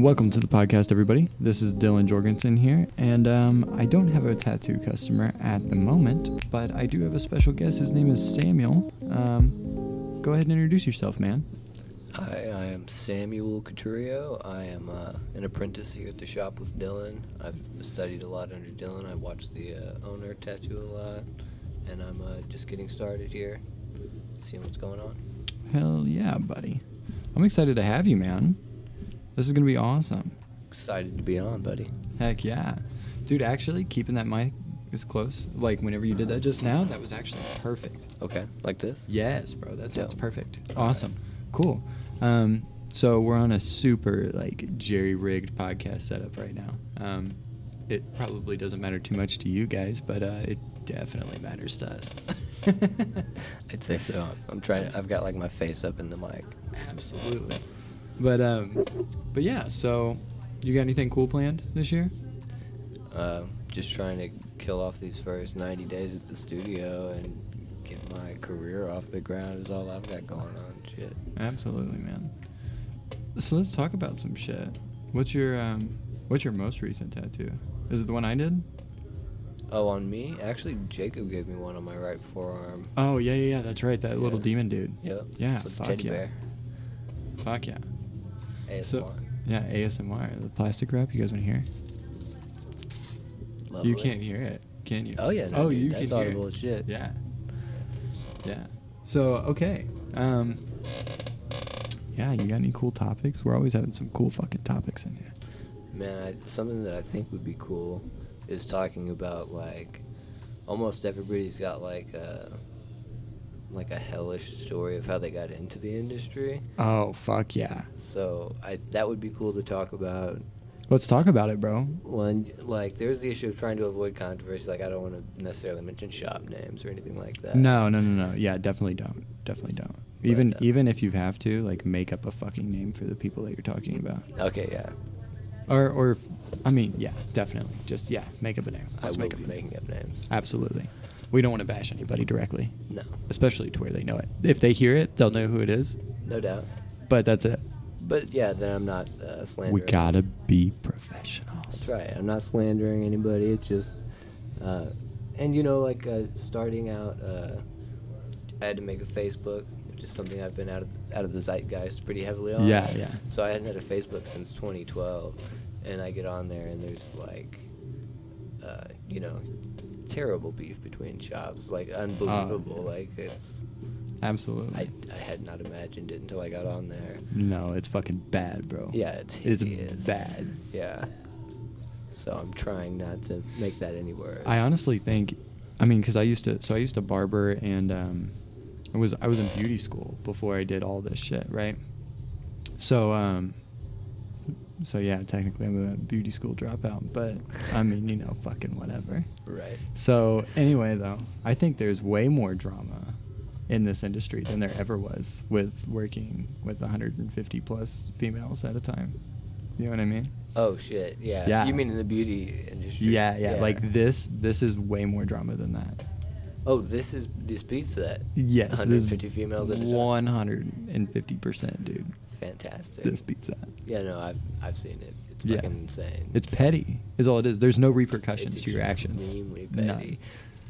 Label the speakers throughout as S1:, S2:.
S1: Welcome to the podcast, everybody. This is Dylan Jorgensen here, and um, I don't have a tattoo customer at the moment, but I do have a special guest. His name is Samuel. Um, go ahead and introduce yourself, man.
S2: Hi, I am Samuel Couturier. I am uh, an apprentice here at the shop with Dylan. I've studied a lot under Dylan. I watched the uh, owner tattoo a lot, and I'm uh, just getting started here, seeing what's going on.
S1: Hell yeah, buddy. I'm excited to have you, man. This is going to be awesome.
S2: Excited to be on, buddy.
S1: Heck yeah. Dude, actually, keeping that mic as close, like whenever you did that just now, that was actually perfect.
S2: Okay, like this?
S1: Yes, bro. That sounds
S2: Yeah.
S1: perfect.
S2: All right.
S1: Awesome. Cool. Um, so we're on a super like jerry rigged podcast setup right now. Um, it probably doesn't matter too much to you guys, but uh, it definitely matters to us.
S2: I'd say so. I'm trying. I've got like my face up in the mic.
S1: Absolutely. But um, but yeah. So, you got anything cool planned this year?
S2: Uh, just trying to kill off these first 90 days at the studio and get my career off the ground is all I've got going on. Shit.
S1: Absolutely, man. So let's talk about some shit. What's your um, what's your most recent tattoo? Is it the one I did?
S2: Oh, on me? Actually, Jacob gave me one on my right forearm.
S1: Oh yeah, yeah, yeah. That's right. That little demon dude.
S2: Yep.
S1: Yeah,
S2: With
S1: fuck yeah.
S2: bear.
S1: Fuck yeah.
S2: ASMR.
S1: So- Yeah, ASMR. The plastic wrap. You guys want to hear?
S2: Lovely.
S1: You can't hear it, can you?
S2: Oh yeah. No,
S1: oh,
S2: dude,
S1: you
S2: that's
S1: can hear
S2: audible
S1: it.
S2: as shit.
S1: Yeah. Yeah. So okay. Um. Yeah, you got any cool topics? We're always having some cool fucking topics in here.
S2: Man, I, something that I think would be cool is talking about like almost everybody's got like a like a hellish story of how they got into the industry.
S1: Oh fuck yeah.
S2: So I that would be cool to talk about.
S1: Let's talk about it, bro.
S2: One like there's the issue of trying to avoid controversy. Like I don't want to necessarily mention shop names or anything like that.
S1: No, no, no, no. Yeah, definitely don't. Definitely don't.
S2: But,
S1: Even
S2: uh,
S1: even if you have to, like, make up a fucking name for the people that you're talking about.
S2: Okay, yeah.
S1: Or, or, I mean, yeah, definitely. Just yeah, make up a name.
S2: I
S1: Let's
S2: will
S1: make
S2: be
S1: up a name.
S2: making up names.
S1: Absolutely. We don't want to bash anybody directly,
S2: No,
S1: especially to where they know it. If they hear it, they'll know who it is.
S2: no doubt.
S1: But that's it.
S2: But yeah, then I'm not uh, slandering.
S1: We gotta be professionals.
S2: That's right. I'm not slandering anybody. It's just, uh, and you know, like uh, starting out, uh, I had to make a Facebook, which is something I've been out of out of the zeitgeist pretty heavily on.
S1: Yeah, yeah.
S2: So I hadn't had a Facebook since 2012, and I get on there and there's like, uh, you know, terrible beef between shops, like unbelievable. like it's,
S1: Absolutely.
S2: I, I had not imagined it until I got on there.
S1: no, it's fucking bad, bro.
S2: Yeah, it's
S1: It's bad.
S2: Yeah. So I'm trying not to make that any worse.
S1: I honestly think, I mean, because I used to, so I used to barber and um, I was I was in beauty school before I did all this shit, right? So um, so yeah, technically I'm a beauty school dropout, but I mean, you know, fucking whatever.
S2: Right.
S1: So anyway, though, I think there's way more drama in this industry than there ever was with working with 150 plus females at a time. You know what I mean?
S2: Oh shit. Yeah.
S1: Yeah.
S2: You mean in the beauty industry?
S1: Yeah, yeah, Like this, this is way more drama than that.
S2: Oh, this is this beats that.
S1: Yes, this
S2: 150 females at a time.
S1: 150 percent, dude.
S2: Fantastic.
S1: This beats that.
S2: Yeah. No, I've I've seen it. It's
S1: Yeah.
S2: fucking insane.
S1: It's petty, is all it is. There's no repercussions
S2: It's
S1: to your actions.
S2: extremely
S1: None.
S2: petty.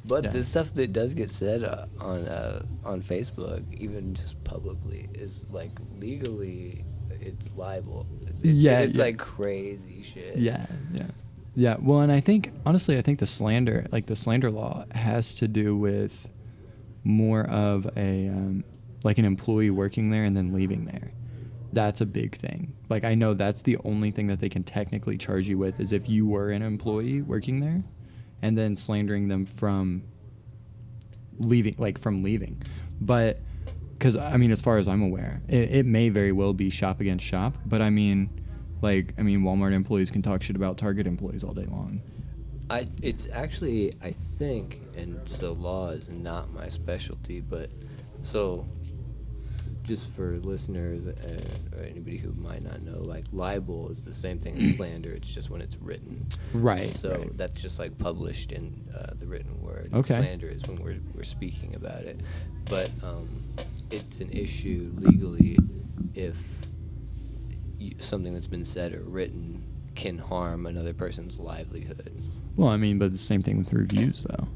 S2: But
S1: Yeah.
S2: the stuff that does get said uh, on uh, on Facebook, even just publicly, is like legally, it's libel. It's, it's,
S1: Yeah,
S2: it's
S1: yeah.
S2: like crazy shit.
S1: Yeah, yeah, yeah. Well, and I think honestly, I think the slander, like the slander law, has to do with more of a um, like an employee working there and then leaving there. That's a big thing. Like I know that's the only thing that they can technically charge you with is if you were an employee working there, and then slandering them from leaving, like from leaving. But because I mean, as far as I'm aware, it, it may very well be shop against shop. But I mean, like I mean, Walmart employees can talk shit about Target employees all day long.
S2: I it's actually I think and so law is not my specialty, but so just for listeners uh, or anybody who might not know, like libel is the same thing as slander. It's just when it's written.
S1: Right.
S2: So
S1: right.
S2: that's just like published in uh, the written word.
S1: Okay.
S2: Slander is when we're we're speaking about it, but um, it's an issue legally if you, something that's been said or written can harm another person's livelihood.
S1: Well, I mean, but the same thing with reviews, though.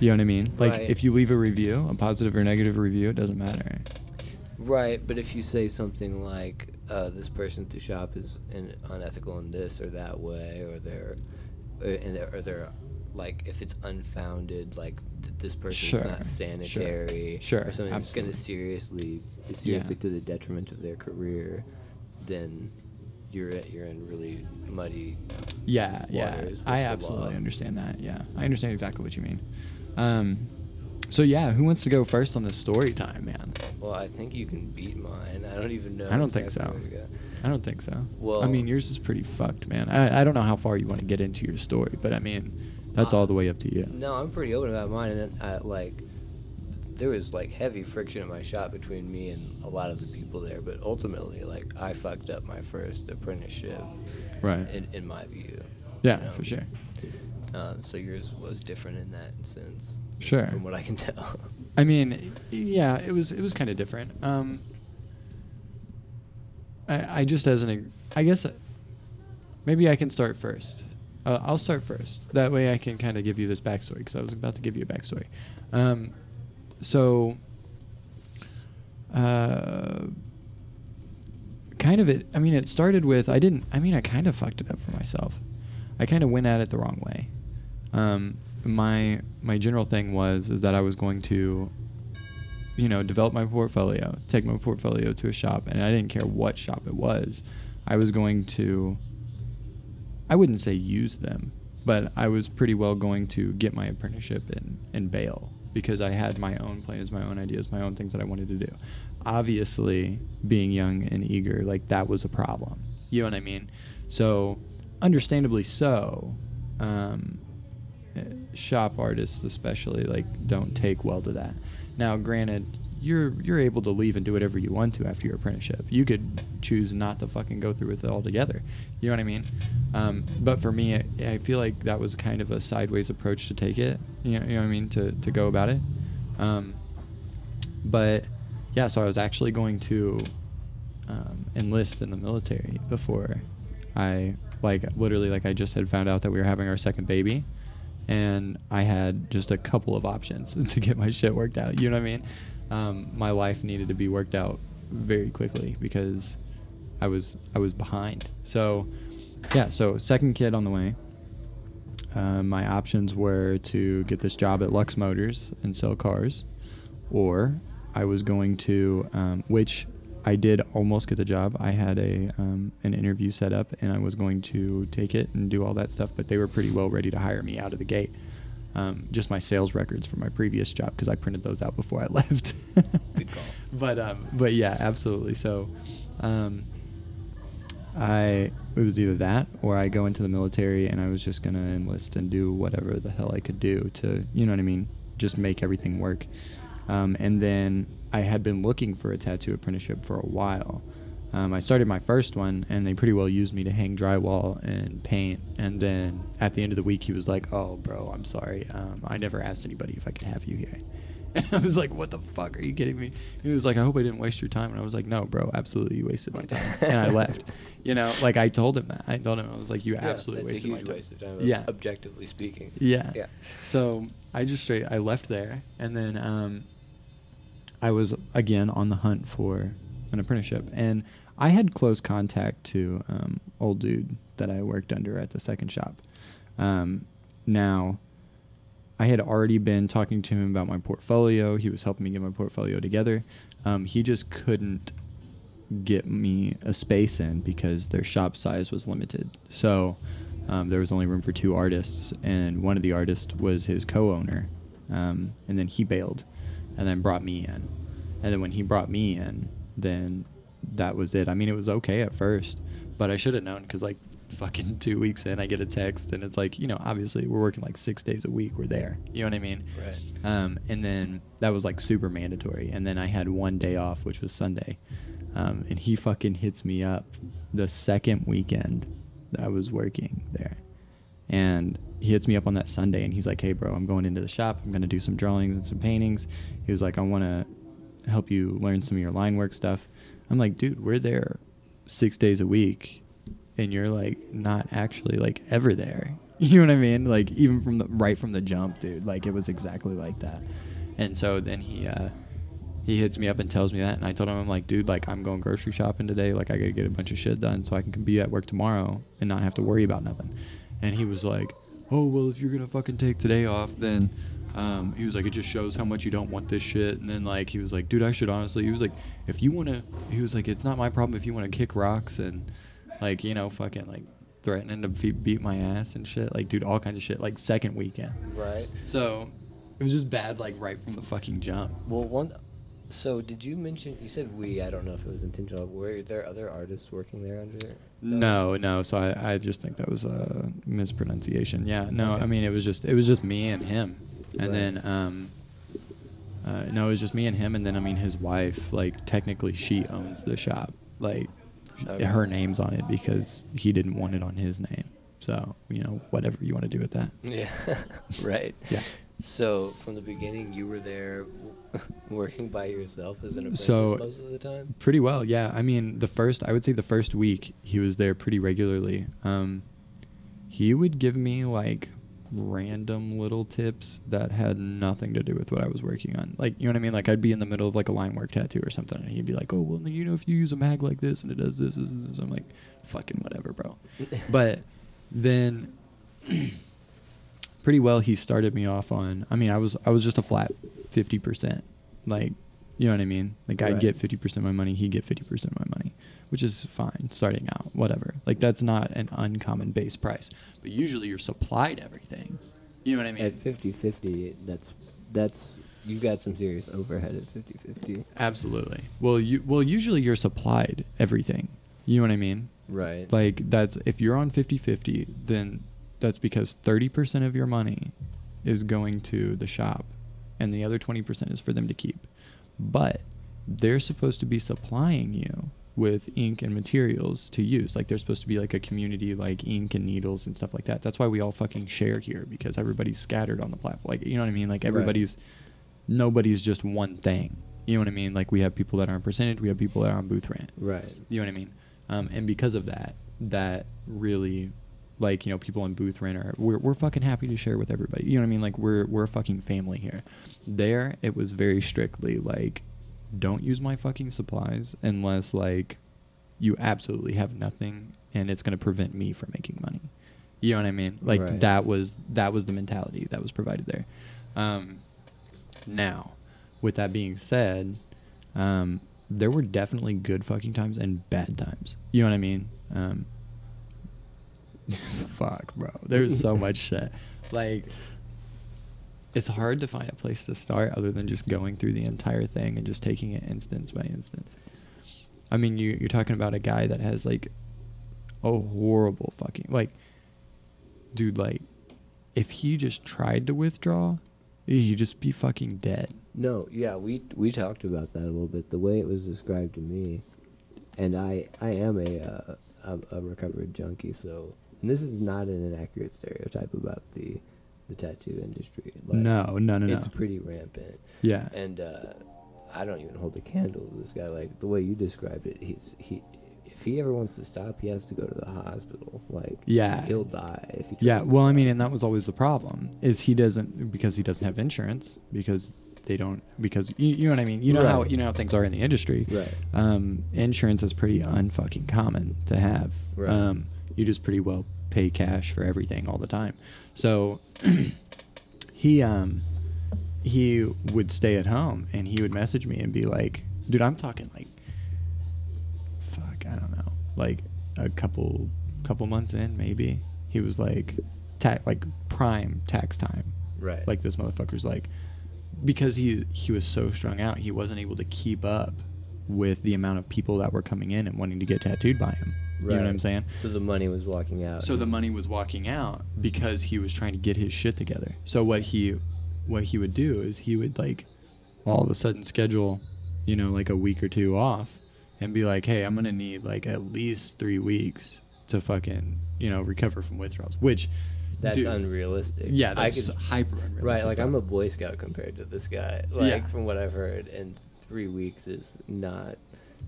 S1: You know what I mean? Like,
S2: Right.
S1: if you leave a review, a positive or negative review, it doesn't matter.
S2: Right, but if you say something like uh, this person at the shop is in, unethical in this or that way, or they're, or, and they're, or they're like if it's unfounded, like th- this person's
S1: Sure,
S2: not sanitary,
S1: sure,
S2: or something that's going to seriously is
S1: Yeah.
S2: seriously to the detriment of their career, then you're at, you're in really muddy.
S1: Yeah, yeah. I absolutely
S2: law.
S1: understand that. Yeah, I understand exactly what you mean. Um, so yeah, who wants to go first on this story time, man?
S2: Well, I think you can beat mine. I don't even know.
S1: I don't think so.
S2: where to go.
S1: I don't think so.
S2: Well, I
S1: mean, yours is pretty fucked, man. I, I don't know how far you want to get into your story, but I mean, that's
S2: Uh,
S1: all the way up to you.
S2: No, I'm pretty open about mine, and then I, like there was like heavy friction in my shop between me and a lot of the people there. But ultimately, like I fucked up my first apprenticeship,
S1: Right.
S2: in, in my view.
S1: Yeah,
S2: you know?
S1: for sure.
S2: Um, so yours was different in that sense.
S1: Sure.
S2: From what I can tell.
S1: I mean, yeah, it was it was kind of different. Um, I I just as an I guess maybe I can start first. Uh, I'll start first. That way I can kind of give you this backstory because I was about to give you a backstory. Um, so, uh, kind of it. I mean, it started with I didn't. I mean, I kind of fucked it up for myself. I kind of went at it the wrong way. Um, my my general thing was is that I was going to, you know, develop my portfolio, take my portfolio to a shop, and I didn't care what shop it was. I was going to. I wouldn't say use them, but I was pretty well going to get my apprenticeship and and bail because I had my own plans, my own ideas, my own things that I wanted to do. Obviously, being young and eager, like that was a problem. You know what I mean? So, understandably so. Um, shop artists especially like don't take well to that. Now, granted, you're you're able to leave and do whatever you want to after your apprenticeship. You could choose not to fucking go through with it altogether. You know what I mean? Um, but for me, I, I feel like that was kind of a sideways approach to take it. You know, you know what I mean? To to go about it. Um, but yeah, so I was actually going to um, enlist in the military before I like literally like I just had found out that we were having our second baby and I had just a couple of options to get my shit worked out. You know what I mean? Um, my life needed to be worked out very quickly because I was I was behind. So yeah, so second kid on the way. Uh, my options were to get this job at Lux Motors and sell cars, or I was going to, um, which I did almost get the job. I had a um, an interview set up, and I was going to take it and do all that stuff. But they were pretty well ready to hire me out of the gate. Um, just my sales records from my previous job because I printed those out before I left.
S2: Good call.
S1: But um, but yeah, absolutely. So, um, I it was either that or I go into the military and I was just gonna enlist and do whatever the hell I could do to you know what I mean, just make everything work. Um, and then I had been looking for a tattoo apprenticeship for a while. Um, I started my first one, and they pretty well used me to hang drywall and paint. And then at the end of the week, he was like, "Oh, bro, I'm sorry. Um, I never asked anybody if I could have you here." And I was like, "What the fuck? Are you kidding me?" He was like, "I hope I didn't waste your time." And I was like, "No, bro, absolutely, you wasted my time." and I left. You know, like I told him that. I told him I was like, "You
S2: Yeah,
S1: absolutely
S2: that's
S1: wasted
S2: a
S1: my
S2: huge
S1: time."
S2: waste of time.
S1: Yeah.
S2: Objectively speaking.
S1: Yeah.
S2: Yeah.
S1: So I just straight I left there, and then um, I was again on the hunt for an apprenticeship, and I had close contact to um, old dude that I worked under at the second shop. Um, now, I had already been talking to him about my portfolio. He was helping me get my portfolio together. Um, he just couldn't get me a space in because their shop size was limited. So um, there was only room for two artists, and one of the artists was his co-owner, um, and then he bailed, and then brought me in, and then when he brought me in, then that was it. I mean, it was okay at first, but I should have known because like fucking two weeks in, I get a text, and it's like you know, obviously we're working like six days a week. We're there. You know what I mean?
S2: Right.
S1: Um, and then that was like super mandatory. And then I had one day off, which was Sunday. Um, and he fucking hits me up the second weekend that I was working there. And he hits me up on that Sunday and he's like, hey, bro, I'm going into the shop. I'm to do some drawings and some paintings. He was like, I want to help you learn some of your line work stuff. I'm like, dude, we're there six days a week, and you're like not actually like ever there. You know what I mean? Like even from the right from the jump, dude. Like it was exactly like that. And so then he uh, he hits me up and tells me that, and I told him I'm like, dude, like I'm going grocery shopping today. Like I gotta get a bunch of shit done so I can be at work tomorrow and not have to worry about nothing. And he was like, oh well, if you're gonna fucking take today off, then um, he was like, it just shows how much you don't want this shit. And then like he was like, dude, I should honestly. He was like, if you wanna, he was like, it's not my problem if you wanna kick rocks and like you know fucking like threatening to fe- beat my ass and shit. Like dude, all kinds of shit. Like second weekend.
S2: Right.
S1: So it was just bad like right from the fucking jump.
S2: Well, one. So did you mention? You said we. I don't know if it was intentional. Were there other artists working there under?
S1: No, no. So I, I just think that was a mispronunciation. Yeah. No,
S2: Okay.
S1: I mean it was just it was just me and him, and
S2: Right.
S1: then um, uh, no, it was just me and him, and then I mean his wife. Like technically, she owns the shop. Like
S2: Okay.
S1: her name's on it because he didn't want it on his name. So you know whatever you want to do with that.
S2: Yeah. right.
S1: Yeah.
S2: So from the beginning, you were there, working by yourself as an apprentice
S1: So-
S2: most of the time.
S1: Pretty well, yeah. I mean, the first, I would say the first week, he was there pretty regularly. Um, he would give me like random little tips that had nothing to do with what I was working on. Like, you know what I mean? Like, I'd be in the middle of like a line work tattoo or something, and he'd be like, "Oh, well, you know, if you use a mag like this and it does this, this, this," this," I'm like, "Fucking whatever, bro." but then, pretty well, he started me off on. I mean, I was I was just a flat fifty percent, like. You know what I mean? Like I'd get fifty percent of my money, he'd get fifty percent of my money, which is fine starting out. Whatever. Like that's not an uncommon base price, but usually you're supplied everything. You know what I mean?
S2: At 50-50, that's that's you've got some serious overhead at 50-50.
S1: Absolutely. Well, you well usually you're supplied everything. You know what I mean?
S2: Right.
S1: Like that's if you're on 50-50, then that's because 30% of your money is going to the shop and the other 20% is for them to keep. But they're supposed to be supplying you with ink and materials to use. Like they're supposed to be like a community like ink and needles and stuff like that. That's why we all fucking share here because everybody's scattered on the platform. Like you know what I mean? Like
S2: Right.
S1: everybody's nobody's just one thing. You know what I mean? Like we have people that are on percentage, we have people that are on booth rent.
S2: right.
S1: You know what I mean? Um, and because of that, that really, like you know, people in booth rent are we're we're fucking happy to share with everybody. You know what I mean? Like we're we're a fucking family here. There, it was very strictly like, don't use my fucking supplies unless like, you absolutely have nothing, and it's gonna prevent me from making money. You know what I mean? Like
S2: Right.
S1: that was that was the mentality that was provided there. Um, now, with that being said, um, there were definitely good fucking times and bad times. You know what I mean? Um, fuck, bro. There's so much shit. Like, it's hard to find a place to start other than just going through the entire thing and just taking it instance by instance. I mean, you you're talking about a guy that has like a horrible fucking like, dude. Like, if he just tried to withdraw, he'd just be fucking dead.
S2: No, yeah, we we talked about that a little bit. The way it was described to me, and I I am a uh, I'm a recovered junkie, so and this is not an inaccurate stereotype about the the tattoo industry. Like,
S1: no, no, no, no.
S2: it's pretty rampant,
S1: yeah.
S2: and uh, I don't even hold a candle to this guy. Like the way you described it, he's he. If he ever wants to stop, he has to go to the hospital. Like,
S1: Yeah.
S2: he'll die if he.
S1: Yeah, well, I mean, and that was always the problem is he doesn't because he doesn't have insurance because they don't because you, you know what I mean. You know how you know how things are in the industry.
S2: Right.
S1: Um, insurance is pretty unfucking common to have.
S2: Right.
S1: Um, you just pretty well pay cash for everything all the time. So he um he would stay at home and he would message me and be like, "Dude, I'm talking like fuck, I don't know, like a couple couple months in maybe." He was like ta- like prime tax time.
S2: right.
S1: Like this motherfucker's like because he he was so strung out, he wasn't able to keep up with the amount of people that were coming in and wanting to get tattooed by him. You know what I'm saying?
S2: So the money was walking out.
S1: So the money was walking out because he was trying to get his shit together. So what he what he would do is he would like all of a sudden schedule, you know, like a week or two off and be like, "Hey, I'm going to need like at least 3 weeks to fucking, you know, recover from withdrawals." Which
S2: That's
S1: dude,
S2: unrealistic.
S1: Yeah,
S2: I
S1: that's
S2: could,
S1: hyper unrealistic.
S2: right. Like. I'm a Boy Scout compared to this guy. Like
S1: Yeah.
S2: from what I've heard, and three weeks is not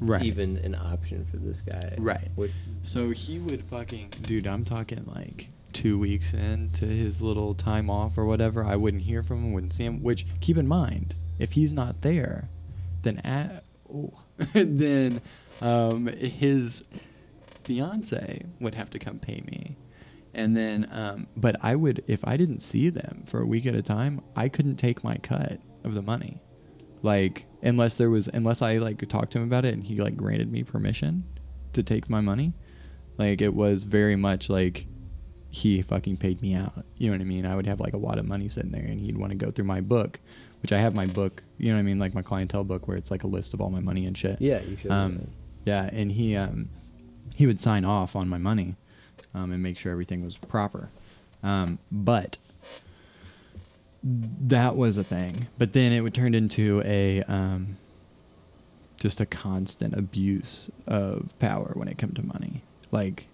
S1: Right.
S2: even an option for this guy.
S1: Right.
S2: What,
S1: So he would fucking dude, I'm talking like two weeks into his little time off or whatever, I wouldn't hear from him, wouldn't see him. Which keep in mind, if he's not there, then at oh, then um, his fiance would have to come pay me. And then, um, but I would, if I didn't see them for a week at a time, I couldn't take my cut of the money. Like, unless there was, unless I like talked to him about it and he like granted me permission to take my money. Like, it was very much like he fucking paid me out. You know what I mean? I would have like a wad of money sitting there and he'd want to go through my book, which I have my book, you know what I mean? Like my clientele book where it's like a list of all my money and shit.
S2: yeah, you should.
S1: Um, yeah, and he um, he would sign off on my money um, and make sure everything was proper. Um, but that was a thing. But then it would turn into a um, just a constant abuse of power when it came to money, like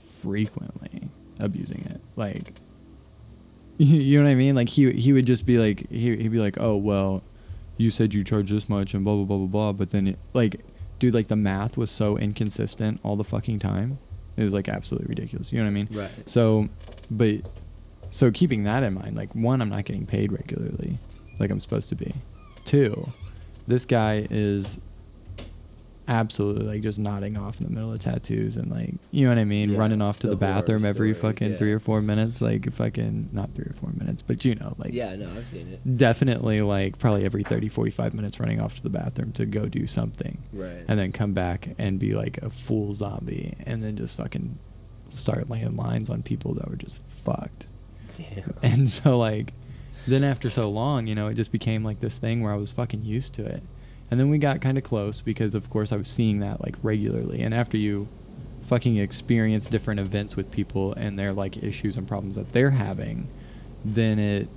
S1: frequently abusing it, like. You know what I mean? Like he he would just be like he he'd be like, oh well, you said you charge this much and blah blah blah blah blah. But then it, like, dude, like the math was so inconsistent all the fucking time. It was like absolutely ridiculous. You know what I mean?
S2: Right.
S1: So, but so keeping that in mind, like one, I'm not getting paid regularly, like I'm supposed to be. Two, this guy is absolutely like just nodding off in the middle of tattoos and like you know what I mean,
S2: Yeah,
S1: running off to the,
S2: the
S1: bathroom every
S2: stories,
S1: fucking
S2: yeah.
S1: three or four minutes, like fucking not three or four minutes, but you know, like
S2: yeah, no, I've seen it.
S1: definitely like probably every 30 45 minutes running off to the bathroom to go do something
S2: Right.
S1: and then come back and be like a full zombie and then just fucking start laying lines on people that were just fucked
S2: Damn.
S1: and so like then after so long you know it just became like this thing where i was fucking used to it. And then we got kind of close because of course i was seeing that like regularly. And after you fucking experience different events with people and their like issues and problems that they're having then it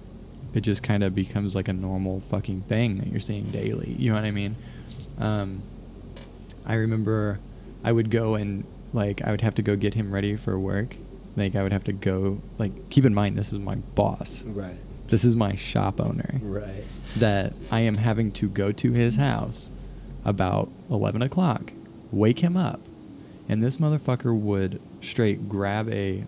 S1: it just kind of becomes like a normal fucking thing that you're seeing daily. You know what i mean? Um i remember i would go and like i would have to go get him ready for work like i would have to go like keep in mind this is my boss
S2: Right.
S1: this is my shop owner
S2: Right.
S1: that I am having to go to his house about 11 o'clock, wake him up, and this motherfucker would straight grab a,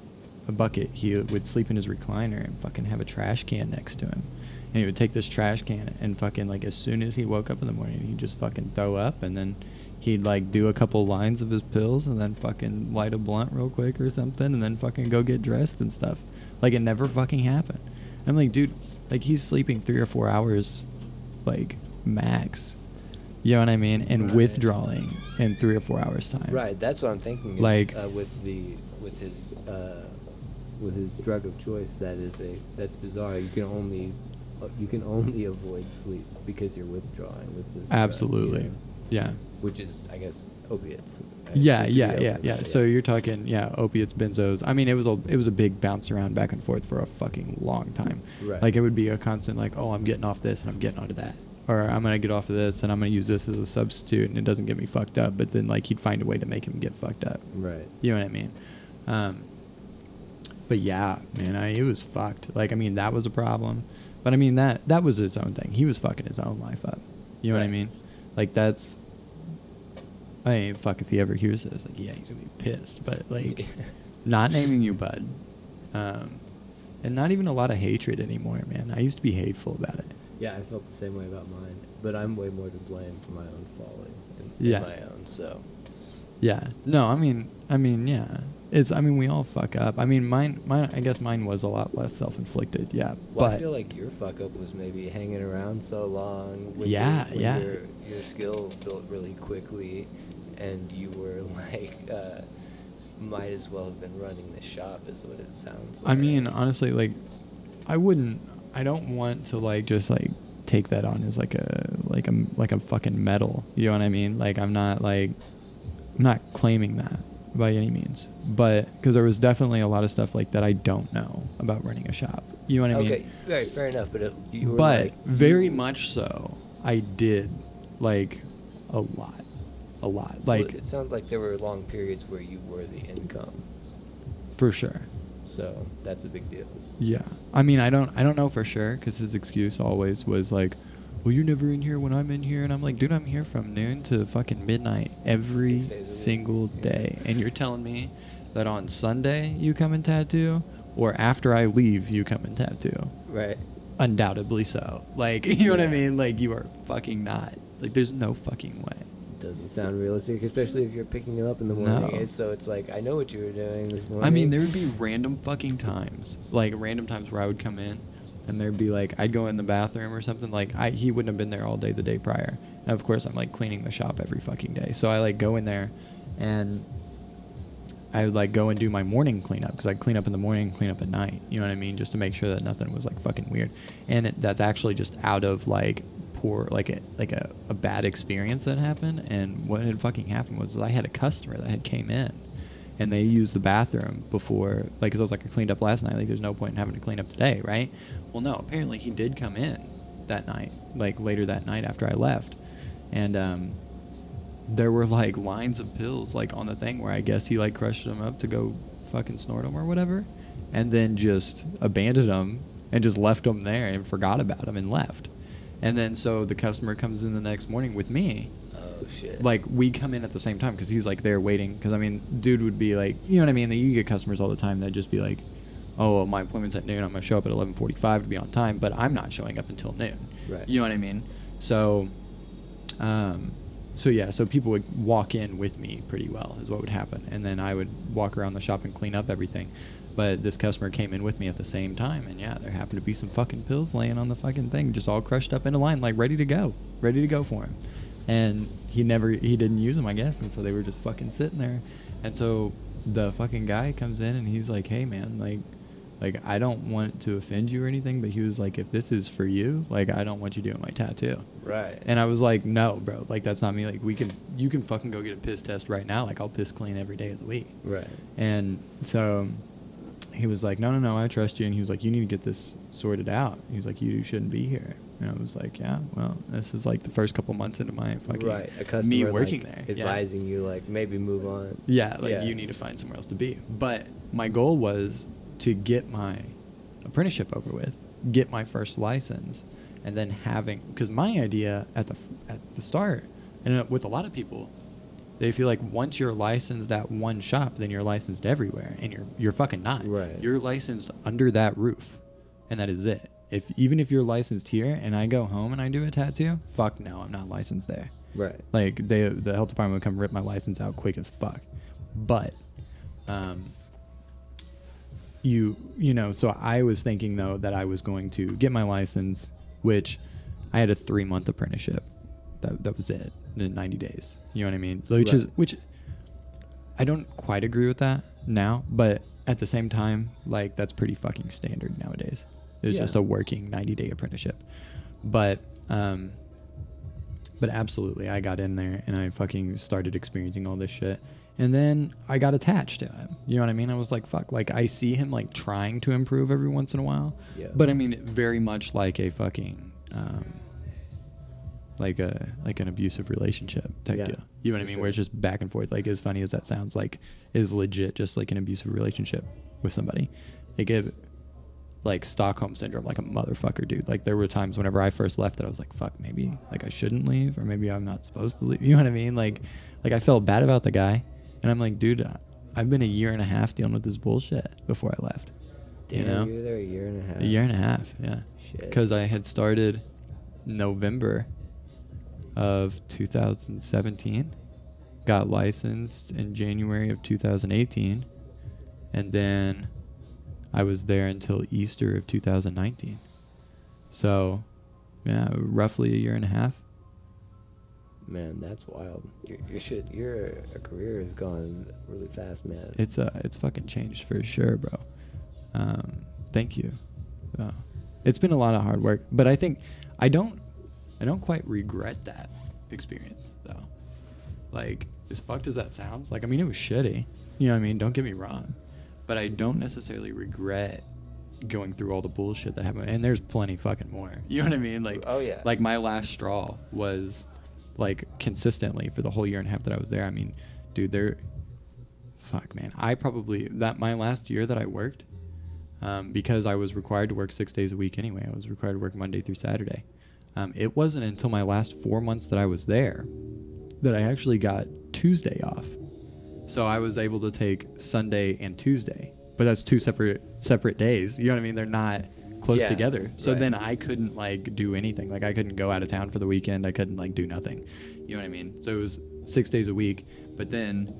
S1: a bucket. He would sleep in his recliner and fucking have a trash can next to him. And he would take this trash can and fucking, like, as soon as he woke up in the morning, he'd just fucking throw up and then he'd, like, do a couple lines of his pills and then fucking light a blunt real quick or something and then fucking go get dressed and stuff. Like, it never fucking happened. I'm like, dude, like he's sleeping three or four hours, like max. You know what I mean? And
S2: Right.
S1: withdrawing in three or four hours time.
S2: Right. That's what I'm thinking. Is,
S1: Like-
S2: uh, with the with his uh, with his drug of choice, that is a that's bizarre. You can only uh, you can only avoid sleep because you're withdrawing with this. drug, you
S1: Absolutely.
S2: know?
S1: Yeah.
S2: Which is, I guess, opiates. right?
S1: Yeah,
S2: To- to
S1: yeah, yeah,
S2: open
S1: yeah. So you're talking, yeah, opiates, benzos. I mean, it was a it was a big bounce around back and forth for a fucking long time.
S2: Right.
S1: Like it would be a constant, like, oh, I'm getting off this and I'm getting onto that, or I'm gonna get off of this and I'm gonna use this as a substitute and it doesn't get me fucked up. But then like he'd find a way to make him get fucked up.
S2: Right.
S1: You know what I mean? Um, but yeah, man, I, it was fucked. Like, I mean, that was a problem. But I mean, that that was his own thing. He was fucking his own life up. You know what I mean? Like, that's. I mean, fuck, if he ever hears this, like, yeah, he's gonna be pissed. But, like, not naming you Bud. Um, and not even a lot of hatred anymore, man. I used to be hateful about it.
S2: Yeah, I felt the same way about mine, but I'm way more to blame for my own folly and,
S1: Yeah.
S2: my own. So
S1: Yeah. No, I mean, I mean, yeah. It's. I mean, we all fuck up. I mean, mine. Mine. I guess mine was a lot less self-inflicted. Yeah.
S2: Well,
S1: but
S2: I feel like your fuck up was maybe hanging around so long.
S1: Yeah,
S2: your,
S1: yeah.
S2: Your, your skill built really quickly, and you were like, uh, might as well have been running the shop, is what it sounds like.
S1: I mean, honestly, like, I wouldn't. I don't want to like just like take that on as like a like a like a fucking medal. You know what I mean? Like, I'm not like I'm not claiming that by any means, but because there was definitely a lot of stuff like that I don't know about running a shop. You know what I
S2: okay,
S1: mean?
S2: Okay, fair, fair enough, but it, you were
S1: But
S2: like,
S1: very much so, I did like a lot, a lot.
S2: well,
S1: Like
S2: it sounds like there were long periods where you were the income,
S1: for sure.
S2: so that's a big deal.
S1: Yeah. I mean, I don't I don't know for sure cuz his excuse always was like, well, you're never in here when I'm in here, and I'm like, dude, I'm here from noon to fucking midnight every single day, and you're telling me that on Sunday you come and tattoo, or after I leave you come and tattoo?
S2: Right.
S1: Undoubtedly so. Like, you know what I mean? Like, you are fucking not. Like, there's no fucking way.
S2: Doesn't sound realistic, especially if you're picking it up in the morning.
S1: No.
S2: It's, so it's like I know what you were doing this morning.
S1: I mean, there would be random fucking times, like random times where I would come in, and there'd be like I'd go in the bathroom or something. Like I, he wouldn't have been there all day the day prior. And of course, I'm like cleaning the shop every fucking day. So I like go in there, and I would like go and do my morning cleanup because I clean up in the morning, clean up at night. You know what I mean? Just to make sure that nothing was like fucking weird. And it, that's actually just out of like poor like a like a, a bad experience that happened. And what had fucking happened was I had a customer that had came in and they used the bathroom before like because I was like I cleaned up last night. Like there's no point in having to clean up today right? Well no apparently he did come in that night like later that night after I left. And um there were like lines of pills like on the thing where I guess he like crushed them up to go fucking snort them or whatever and then just abandoned them and just left them there and forgot about them and left and then so the customer comes in the next morning with me.
S2: Oh shit.
S1: like we come in at the same time because he's like there waiting. Because i mean dude would be like you know what i mean? You get customers all the time that just be like oh well, my appointment's at noon. I'm going to show up at 11.45 to be on time but i'm not showing up until noon.
S2: Right.
S1: you know what i mean? So um so yeah so people would walk in with me pretty well is what would happen. And then i would walk around the shop and clean up everything but this customer came in with me at the same time and yeah there happened to be some fucking pills laying on the fucking thing just all crushed up in a line like ready to go ready to go for him and he never he didn't use them i guess and so they were just fucking sitting there and so the fucking guy comes in and he's like hey man like like i don't want to offend you or anything but he was like if this is for you like i don't want you doing my tattoo
S2: right.
S1: and i was like no bro like that's not me like we can you can fucking go get a piss test right now like i'll piss clean every day of the week
S2: right.
S1: and so he was like, no, no, no, I trust you. And he was like, you need to get this sorted out. He was like, you shouldn't be here. And I was like, yeah, well, this is like the first couple months into my fucking
S2: Right. A customer
S1: me working
S2: like,
S1: there. Yeah.
S2: advising you like maybe move on.
S1: Yeah, like
S2: Yeah.
S1: you need to find somewhere else to be. But my goal was to get my apprenticeship over with, get my first license, and then having because my idea at the at the start, and uh, with a lot of people, they feel like once you're licensed at one shop, then you're licensed everywhere, and you're you're fucking not.
S2: Right.
S1: You're licensed under that roof, and that is it. If even if you're licensed here and I go home and I do a tattoo, fuck no, I'm not licensed there.
S2: Right.
S1: Like they, the health department would come rip my license out quick as fuck. But, um, you you know, so I was thinking though that I was going to get my license, which I had a three month apprenticeship. That that was it in 90 days. You know what I mean? Which is which. I don't quite agree with that now, but at the same time, like that's pretty fucking standard nowadays. It's
S2: Yeah.
S1: just a working 90 day apprenticeship. But um, but absolutely, I got in there and I fucking started experiencing all this shit. And then I got attached to him. You know what I mean? I was like, fuck. Like, I see him, like, trying to improve every once in a while.
S2: Yeah.
S1: But I mean, very much like a fucking, um, like a, like an abusive relationship type
S2: Yeah,
S1: deal. You know what I mean? Where it's just back and forth. Like, as funny as that sounds, like, is legit just like an abusive relationship with somebody. Like, it, like Stockholm syndrome, like a motherfucker, dude. Like there were times whenever I first left that I was like, fuck, maybe like I shouldn't leave, or maybe I'm not supposed to leave. You know what I mean? Like, like I felt bad about the guy, and I'm like, dude, I've been a year and a half dealing with this bullshit before I left.
S2: Damn,
S1: you know,
S2: you were there a year and a half.
S1: a year and a half, yeah,
S2: Shit.
S1: because I had started November of 2017, got licensed in January of 2018, and then I was there until Easter of 2019. So, yeah, roughly a year and a half.
S2: Man, that's wild. Your, your shit, your career has gone really fast, man.
S1: It's uh, it's fucking changed for sure, bro. Um, thank you. Uh, it's been a lot of hard work, but I think I don't, I don't quite regret that experience though. Like as fucked as that sounds, like I mean it was shitty. You know what I mean? Don't get me wrong, but I don't necessarily regret going through all the bullshit that happened. And there's plenty fucking more. You know what I mean? Like
S2: Oh, yeah.
S1: Like my last straw was like consistently for the whole year and a half that I was there. I mean, dude, there fuck man i probably that my last year that i worked um, because i was required to work six days a week anyway i was required to work monday through saturday Um, it wasn't until my last four months that I was there that I actually got Tuesday off. So I was able to take Sunday and Tuesday, but that's two separate separate days. You know what I mean? They're not close
S2: Yeah,
S1: together. So
S2: right.
S1: then I couldn't like do anything. Like I couldn't go out of town for the weekend. I couldn't like do nothing. You know what I mean? So it was six days a week. But then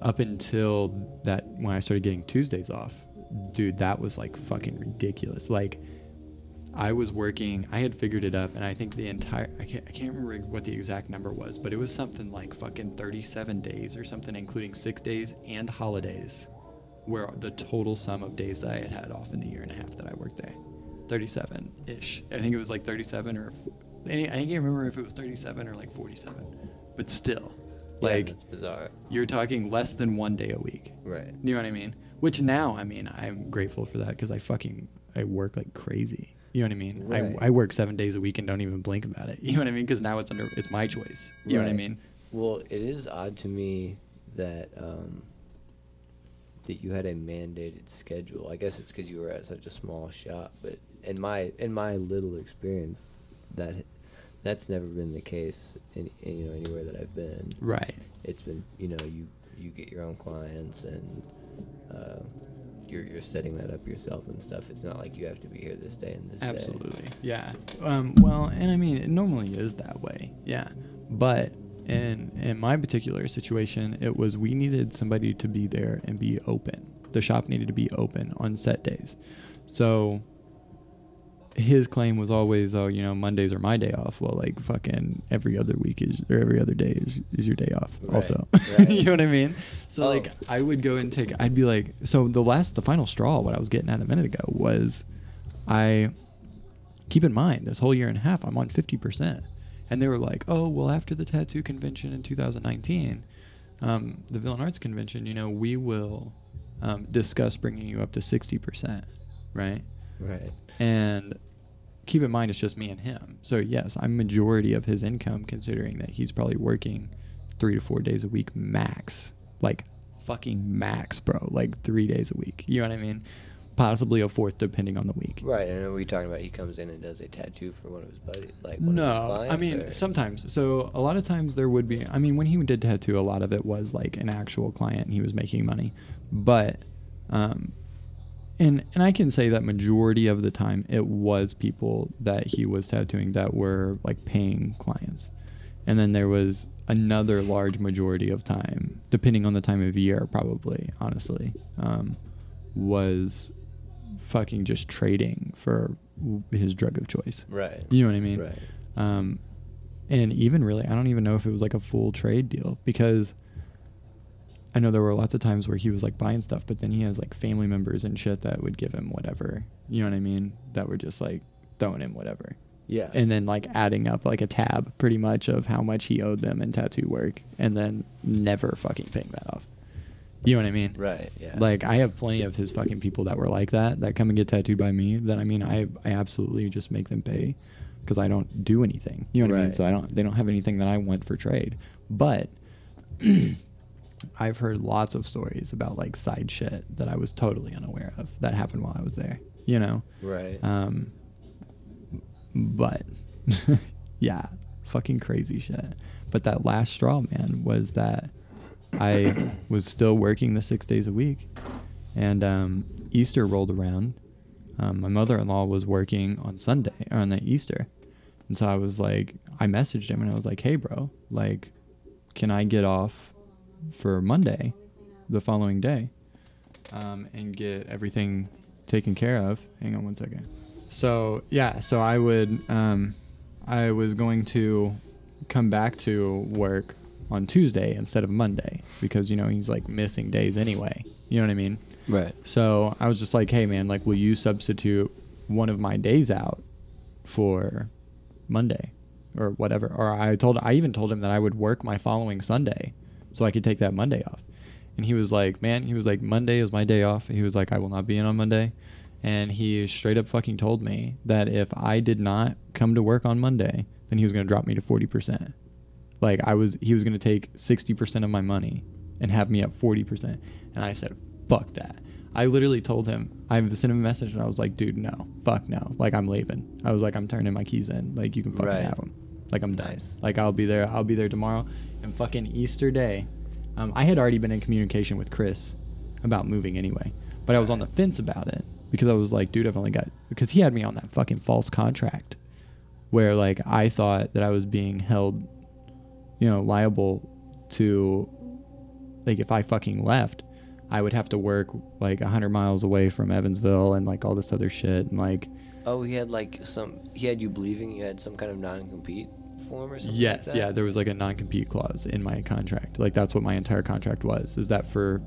S1: up until that when I started getting Tuesdays off, dude, that was like fucking ridiculous. Like I was working, I had figured it up, and I think the entire I can't I can't remember what the exact number was, but it was something like fucking 37 days or something, including six days and holidays, where the total sum of days that I had had off in the year and a half that I worked there, 37 ish. I think it was like 37 or any, I can't remember if it was 37 or like 47, but still,
S2: Yeah,
S1: like
S2: that's bizarre.
S1: you're talking less than one day a week.
S2: Right.
S1: You know what I mean? Which now, I mean, I'm grateful for that because I fucking I work like crazy. You know what I mean?
S2: Right.
S1: I, I work seven days a week and don't even blink about it. You know what I mean? Because now it's under it's my choice. You know what I mean?
S2: Well, it is odd to me that um, that you had a mandated schedule. I guess it's because you were at such a small shop, but in my in my little experience, that that's never been the case. In, in you know anywhere that I've been,
S1: Right.
S2: it's been you know you you get your own clients and. Uh, you're, you're setting that up yourself and stuff. It's not like you have to be here this day and this day.
S1: Absolutely. Yeah. Um, well, and I mean, it normally is that way. Yeah. But in in my particular situation, it was we needed somebody to be there and be open. The shop needed to be open on set days. So his claim was always, oh, you know, Mondays are my day off. Well, like fucking every other week is or every other day is, is your day off.
S2: Right,
S1: Also,
S2: right.
S1: you know what I mean? So
S2: Oh.
S1: like I would go and take. I'd be like, so the last, the final straw, what I was getting at a minute ago was, I keep in mind this whole year and a half I'm on 50%. And they were like, oh, well, after the tattoo convention in 2019, um, the Villain Arts Convention, you know, we will um, discuss bringing you up to 60%, right?
S2: Right.
S1: And keep in mind, it's just me and him. So, yes, I'm majority of his income considering that he's probably working three to four days a week max. Like, fucking max, bro. Like, three days a week. You know what I mean? Possibly a fourth depending on the week.
S2: Right. And are we talking about he comes in and does a tattoo for one of his buddies, like one of his
S1: No,
S2: clients?
S1: I mean
S2: or-
S1: sometimes. So a lot of times there would be. I mean, when he did tattoo, a lot of it was like an actual client. and He was making money, but, um, and and I can say that majority of the time it was people that he was tattooing that were like paying clients, and then there was another large majority of time, depending on the time of year, probably honestly, um, was fucking just trading for his drug of choice.
S2: Right.
S1: You know what I mean?
S2: Right.
S1: Um, and even really, I don't even know if it was like a full trade deal because I know there were lots of times where he was like buying stuff, but then he has like family members and shit that would give him whatever. You know what I mean? That were just like throwing him whatever.
S2: Yeah.
S1: And then like adding up like a tab pretty much of how much he owed them in tattoo work and then never fucking paying that off. You know what I mean?
S2: right. Yeah.
S1: Like I have plenty of his fucking people that were like that that come and get tattooed by me. That I mean, I I absolutely just make them pay because I don't do anything. You know what I mean? So I don't. They don't have anything that I want for trade. But I've heard lots of stories about like side shit that I was totally unaware of that happened while I was there. You know.
S2: right.
S1: Um, but yeah, fucking crazy shit. But that last straw, man, was that I was still working the six days a week, and um, Easter rolled around. Um, my mother-in-law was working on Sunday or on the Easter, and so I was like, I messaged him and I was like, "Hey, bro, like, can I get off for Monday, the following day, um, and get everything taken care of?" Hang on one second. So yeah, so I would, um, I was going to come back to work on Tuesday instead of Monday because you know he's like missing days anyway. You know what I mean?
S2: right.
S1: So I was just like, hey man, like, will you substitute one of my days out for Monday or whatever? Or I told, I even told him that I would work my following Sunday so I could take that Monday off. And he was like, man, he was like, Monday is my day off. He was like, I will not be in on Monday. And he straight up fucking told me that if I did not come to work on Monday, then he was going to drop me to 40%. Like I was, he was going to take 60% of my money and have me at 40%. And I said, fuck that. I literally told him. I sent him a message and I was like, dude, no, fuck no. Like I'm leaving. I was like, I'm turning my keys in. Like you can fucking
S2: Right.
S1: have them. Like I'm done.
S2: Nice.
S1: Like I'll be there. I'll be there tomorrow. And fucking Easter day, um, I had already been in communication with Chris about moving anyway, but I was on the fence about it because I was like, dude, I've only got because he had me on that fucking false contract where like I thought that I was being held, you know, liable to like if I fucking left, I would have to work like a hundred miles away from Evansville and like all this other shit and like
S2: Oh, he had like some. He had you believing you had some kind of non-compete form or something.
S1: yes,
S2: like
S1: yeah, there was like a non-compete clause in my contract. Like that's what my entire contract was. Is that for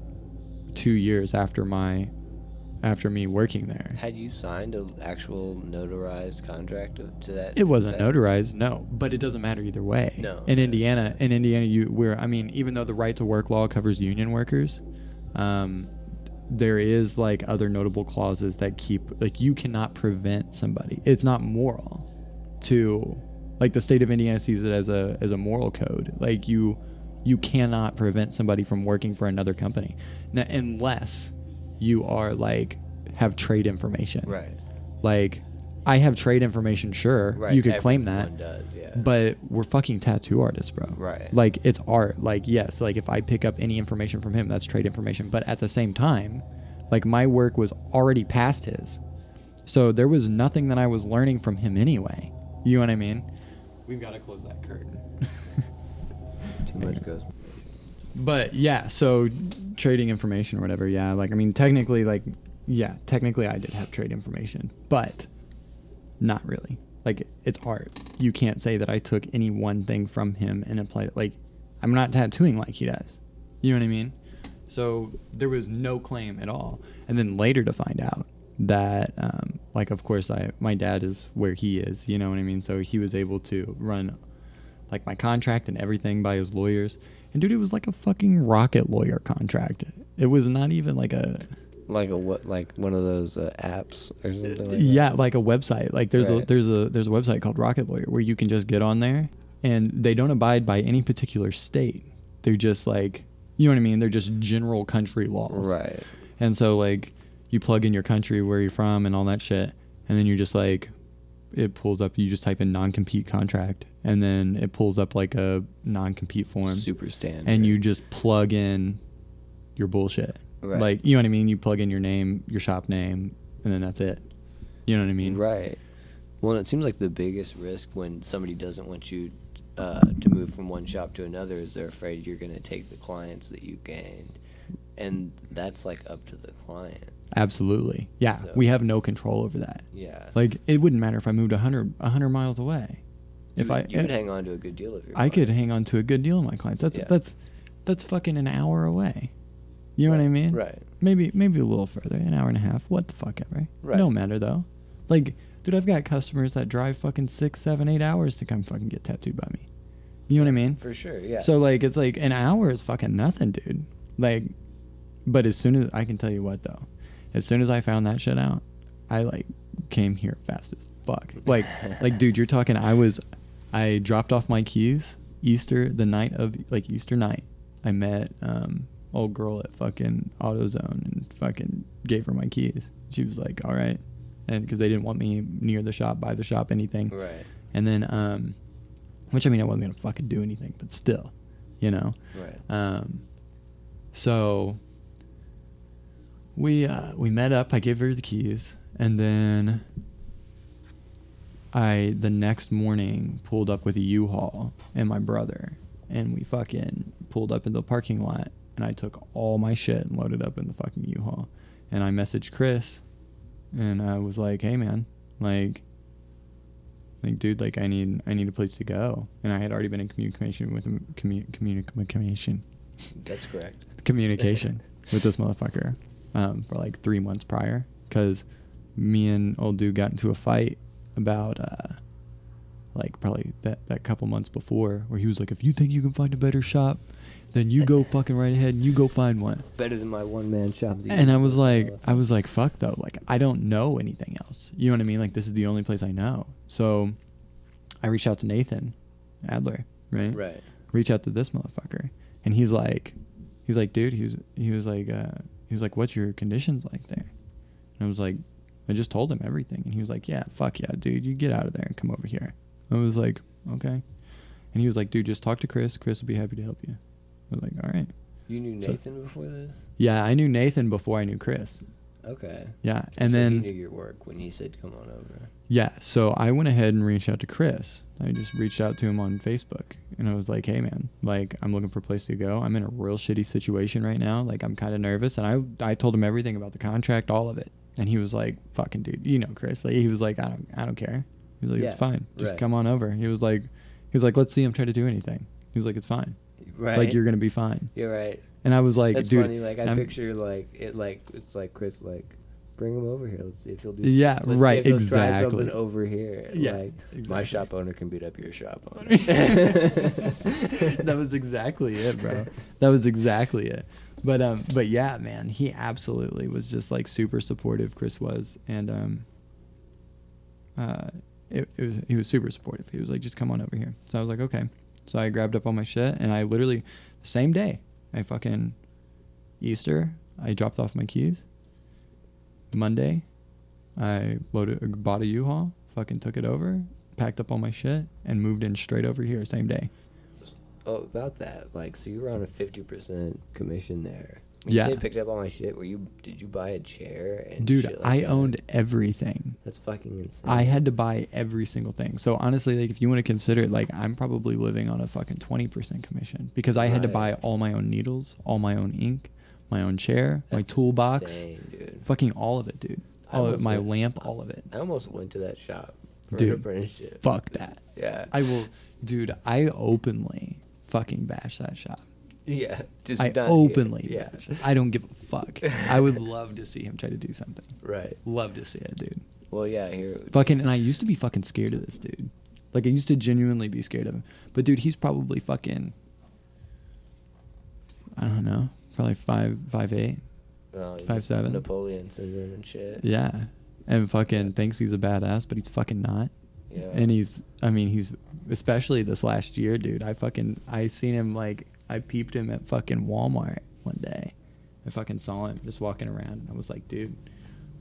S1: two years after my after me working there.
S2: Had you signed an actual notarized contract to that?
S1: It wasn't
S2: effect?
S1: notarized, no, but it doesn't matter either way.
S2: No,
S1: In. Indiana, in Indiana, you where I mean, even though the right to work law covers union workers, um, there is like other notable clauses that keep like you cannot prevent somebody. It's not moral to like the state of Indiana sees it as a as a moral code. Like you you cannot prevent somebody from working for another company N- unless you are like have trade information
S2: Right.
S1: like I have trade information, sure,
S2: Right.
S1: you could claim that,
S2: Does yeah.
S1: but we're fucking tattoo artists, bro.
S2: Right.
S1: Like it's art. Like yes, like if I pick up any information from him, that's trade information. But at the same time, like my work was already past his, so there was nothing that I was learning from him anyway. You know what I mean? We've got to close that curtain.
S2: Too much goes.
S1: But yeah, so trading information or whatever, yeah. Like I mean, technically, like yeah, technically I did have trade information, but not really. Like it's art. You can't say that I took any one thing from him and applied it. Like I'm not tattooing like he does. You know what I mean? So there was no claim at all. And then later to find out that, um, like, of course, I my dad is where he is. You know what I mean? So he was able to run like my contract and everything by his lawyers. And dude, it was like a fucking rocket lawyer contract. It was not even like a
S2: Like a what? Like one of those uh, apps or something like that.
S1: yeah, like a website. Like there's a there's a there's a website called Rocket Lawyer where you can just get on there and they don't abide by any particular state. They're just like you know what I mean? They're just general country laws.
S2: Right.
S1: And so like you plug in your country where you're from and all that shit and then you're just like it pulls up you just type in non-compete contract and then it pulls up like a non-compete form
S2: Super standard.
S1: and you just plug in your bullshit.
S2: Right.
S1: Like you know what I mean? You plug in your name, your shop name, and then that's it. You know what I mean?
S2: Right. Well, it seems like the biggest risk when somebody doesn't want you uh, to move from one shop to another is they're afraid you're going to take the clients that you gained, and that's like up to the client.
S1: Absolutely. Yeah.
S2: So-
S1: We have no control over that.
S2: Yeah.
S1: Like it wouldn't matter if I moved 100 100 miles away. If I
S2: you could hang on to a good deal if you're.
S1: I could hang on to a good deal of my clients. That's
S2: Yeah.
S1: that's that's fucking an hour away. You know what I mean?
S2: Right.
S1: Maybe maybe a little further, an hour and a half. What the fuck ever.
S2: Right.
S1: No matter though. Like, dude, I've got customers that drive fucking six, seven, eight hours to come fucking get tattooed by me. You know what I mean?
S2: For sure. Yeah.
S1: So like it's like an hour is fucking nothing, dude. Like, but as soon as I can tell you what though, as soon as I found that shit out, I like came here fast as fuck. Like, like dude, you're talking. I was, I dropped off my keys Easter the night of like Easter night. I met um old girl at fucking AutoZone and fucking gave her my keys. She was like, all right, and because they didn't want me near the shop, by the shop, anything.
S2: right.
S1: And then um, which I mean I wasn't gonna fucking do anything, but still, you know.
S2: Right.
S1: Um, so we uh, we met up. I gave her the keys, and then I the next morning pulled up with a U-Haul and my brother, and we fucking pulled up in the parking lot, and I took all my shit and loaded up in the fucking U-Haul, and I messaged Chris, and I was like, "Hey man, like." Like, dude, like I need, I need a place to go, and I had already been in communication with him, commu- communi- communication,
S2: That's correct.
S1: communication with this motherfucker um, for like three months prior because me and old dude got into a fight about uh, like probably that, that couple months before where he was like if you think you can find a better shop then you go fucking right ahead and you go find one.
S2: Better than my one man shop.
S1: and i was like i was like fuck though. Like i don't know anything else. You know what i mean? Like this is the only place i know. So i reached out to nathan adler right?
S2: Right.
S1: reach out to this motherfucker. And he's like he's like dude he was he was like uh he was like, "What's your conditions like there?" And I was like, I just told him everything, and he was like, "Yeah, fuck yeah, dude, you get out of there and come over here." I was like, "Okay," and he was like, "Dude, just talk to Chris. Chris will be happy to help you." I was like, "All right."
S2: You knew
S1: So-
S2: Nathan before this?
S1: Yeah, I knew Nathan before I knew Chris.
S2: Okay.
S1: Yeah, and
S2: so
S1: then
S2: he knew your work when he said come on over.
S1: Yeah, so I went ahead and reached out to Chris. I just reached out to him on Facebook and I was like, "Hey man, like I'm looking for a place to go. I'm in a real shitty situation right now. Like I'm kind of nervous." And I I told him everything about the contract, all of it. And he was like, "Fucking dude, you know Chris." Like he was like, "I don't I don't care." He was like,
S2: Yeah,
S1: "It's fine. Just
S2: right.
S1: come on over." He was like he was like, "Let's see him try to do anything." He was like, "It's fine.
S2: Right.
S1: Like you're going to be fine."
S2: You're right.
S1: And I was like,
S2: That's
S1: "Dude,
S2: funny. Like I
S1: I'm-
S2: picture like it like it's like Chris like bring him over here. Let's see if he'll do.
S1: Yeah, right,
S2: he'll try
S1: exactly.
S2: something over here.
S1: Yeah,
S2: Like my shop owner can beat up your shop owner.
S1: that was exactly it, bro. That was exactly it. But um, but yeah, man, he absolutely was just like super supportive. Chris was, and um, uh, it, it was he was super supportive. He was like, just come on over here. So I was like, okay. So I grabbed up all my shit, and I literally the same day, I fucking Easter, I dropped off my keys. Monday, I loaded, bought a U-Haul, fucking took it over, packed up all my shit, and moved in straight over here same day.
S2: oh, about that. Like so you were on a fifty percent commission there. When
S1: Yeah.
S2: You say picked up all my shit. Were you? Did you buy a chair and
S1: Dude,
S2: like
S1: I
S2: that?
S1: owned everything.
S2: That's fucking insane.
S1: I had to buy every single thing. So honestly, like if you want to consider it, like I'm probably living on a fucking twenty percent commission because I had to buy all my own needles, all my own ink, my own chair, my toolbox,
S2: insane,
S1: fucking all of it, dude. All of it, my
S2: went-
S1: lamp, all of it.
S2: I almost went to that shop for
S1: Dude,
S2: an apprenticeship.
S1: Fuck that.
S2: Yeah.
S1: I will, dude. I openly fucking bash that shop.
S2: yeah. Just
S1: I openly
S2: Yeah.
S1: bash. I don't give a fuck. I would love to see him try to do something.
S2: Right.
S1: Love to see it, dude.
S2: Well, yeah. Here.
S1: Fucking, and I used to be fucking scared of this dude. Like I used to genuinely be scared of him. But dude, he's probably fucking. I don't know, probably five, five eight.
S2: uh,
S1: Five seven.
S2: Napoleon syndrome and shit.
S1: Yeah, and fucking thinks he's a badass, but he's fucking not.
S2: Yeah.
S1: And he's, I mean, he's especially this last year, dude. I fucking, I seen him like, I peeped him at fucking Walmart one day. I fucking saw him just walking around, and I was like, dude,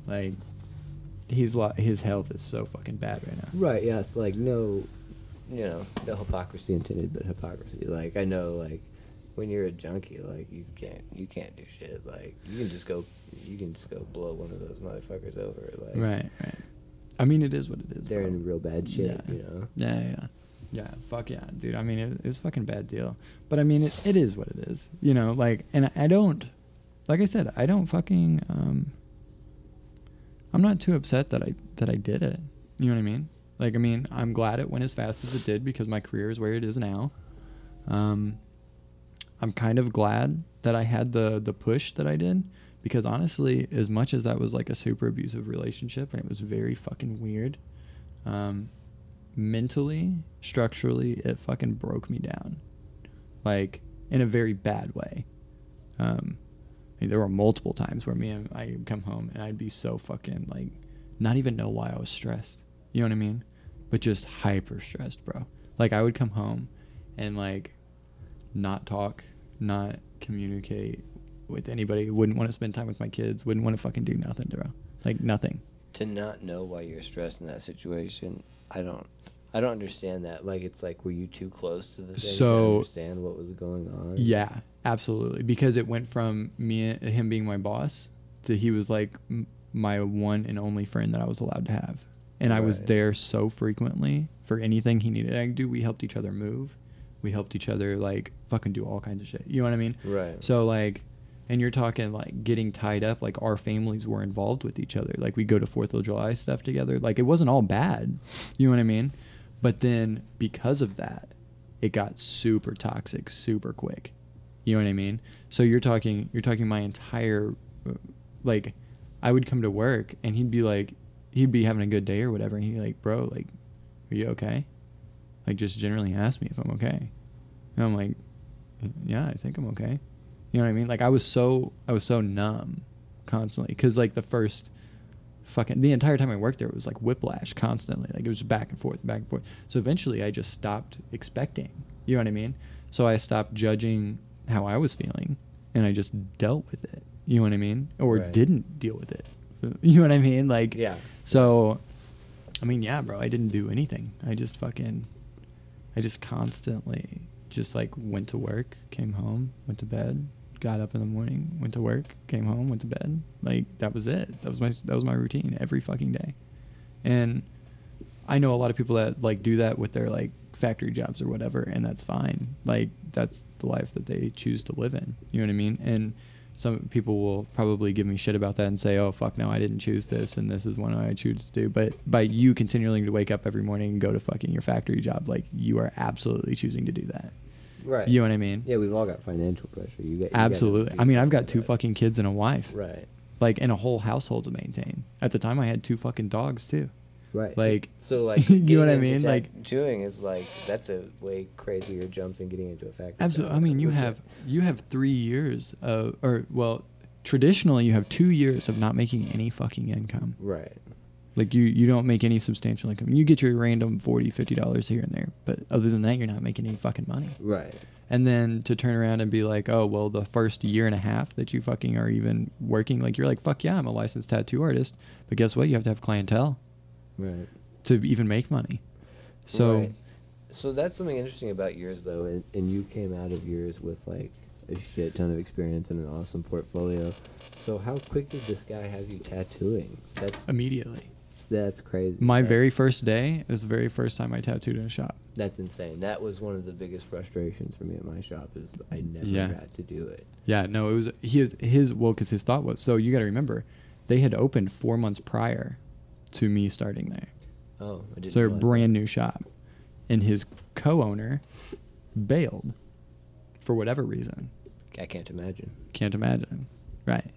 S1: like, he's lo- his health is so fucking bad right now.
S2: Right. Yeah. It's like no, you know, no hypocrisy intended, but hypocrisy. Like I know, like when you're a junkie, like you can't, you can't do shit. Like you can just go, you can just go blow one of those motherfuckers over. Like
S1: Right, right. I mean, it is what it is.
S2: they're
S1: bro.
S2: in real bad shit,
S1: Yeah.
S2: You know.
S1: Yeah, yeah, yeah. Fuck yeah, dude. I mean, it, it's a fucking bad deal. But I mean, it, it is what it is. You know, like, and I don't, like I said, I don't fucking, um, I'm not too upset that I that I did it. You know what I mean? Like, I mean, I'm glad it went as fast as it did because my career is where it is now. Um, I'm kind of glad that I had the the push that I did because honestly, as much as that was like a super abusive relationship and it was very fucking weird, um, mentally, structurally, it fucking broke me down, like in a very bad way. Um, I mean, there were multiple times where me and I would come home and I'd be so fucking like, not even know why I was stressed. You know what I mean? But just hyper stressed, bro. Like I would come home and like not talk, not communicate with anybody. Wouldn't want to spend time with my kids. Wouldn't want to fucking do nothing, bro. Like nothing.
S2: To not know why you're stressed in that situation, I don't. I don't understand that. Like, it's like, were you too close to the thing to
S1: So-
S2: understand what was going on?
S1: Yeah, absolutely. Because it went from me, him being my boss, to he was like my one and only friend that I was allowed to have, and I was there so frequently for anything he needed. I do. We helped each other move. We helped each other like fucking do all kinds of shit. You know what I mean?
S2: Right.
S1: So like, and you're talking like getting tied up. Like our families were involved with each other. Like we go to Fourth of July stuff together. Like it wasn't all bad. You know what I mean? But then because of that, it got super toxic super quick. You know what I mean? So you're talking you're talking my entire uh, like I would come to work and he'd be like he'd be having a good day or whatever and he'd be like, "Bro, like are you okay?" Like just generally ask me if I'm okay. And I'm like, "Yeah, I think I'm okay." You know what I mean? Like I was so I was so numb constantly cuz like the first fucking the entire time I worked there it was like whiplash constantly. Like it was back and forth, back and forth. So eventually I just stopped expecting. You know what I mean? So I stopped judging how I was feeling and I just dealt with it. You know what I mean? Or
S2: Right.
S1: didn't deal with it. You know what I mean? Like
S2: Yeah.
S1: so I mean, yeah, bro, I didn't do anything. I just fucking I just constantly just like went to work, came home, went to bed, got up in the morning, went to work, came home, went to bed. Like that was it. That was my that was my routine every fucking day. And I know a lot of people that like do that with their like factory jobs or whatever and that's fine. Like that's the life that they choose to live in. You know what I mean? And some people will probably give me shit about that and say, "Oh fuck no, I didn't choose this and this is one I choose to do." But by you continuing to wake up every morning and go to fucking your factory job, like you are absolutely choosing to do that.
S2: Right.
S1: You know what I mean?
S2: Yeah, we've all got financial pressure. You got you
S1: Absolutely. I mean, I've got two
S2: it.
S1: fucking kids and a wife.
S2: Right.
S1: Like and a whole household to maintain. At the time I had two fucking dogs too.
S2: Right.
S1: Like
S2: so like
S1: You know what I mean? Like-
S2: tattooing is like that's a way crazier jump than getting into a factory.
S1: Absolutely. I mean, you have you have 3 years of or well, traditionally you have 2 years of not making any fucking income.
S2: Right.
S1: Like you you don't make any substantial income. You get your random 40 50 dollars here and there, but other than that you're not making any fucking money.
S2: Right.
S1: And then to turn around and be like, "Oh, well, the first year and a half that you fucking are even working, like you're like, fuck yeah, I'm a licensed tattoo artist, but guess what? You have to have clientele
S2: Right.
S1: to even make money." So
S2: Right. So that's something interesting about yours though, and, and you came out of yours with like a shit ton of experience and an awesome portfolio. So how quick did this guy have you tattooing? That's
S1: immediately.
S2: That's crazy.
S1: My
S2: That's-
S1: very first day is the very first time I tattooed in a shop.
S2: That's insane. That was one of the biggest frustrations for me at my shop is I never
S1: Yeah.
S2: got to do it.
S1: Yeah, no, it was his his well because his thought was so you got to remember, they had opened four months prior to me starting there,
S2: Oh, I didn't.
S1: so they're a
S2: realize that.
S1: brand new shop, and his co-owner bailed for whatever reason.
S2: I can't imagine.
S1: Can't imagine, right?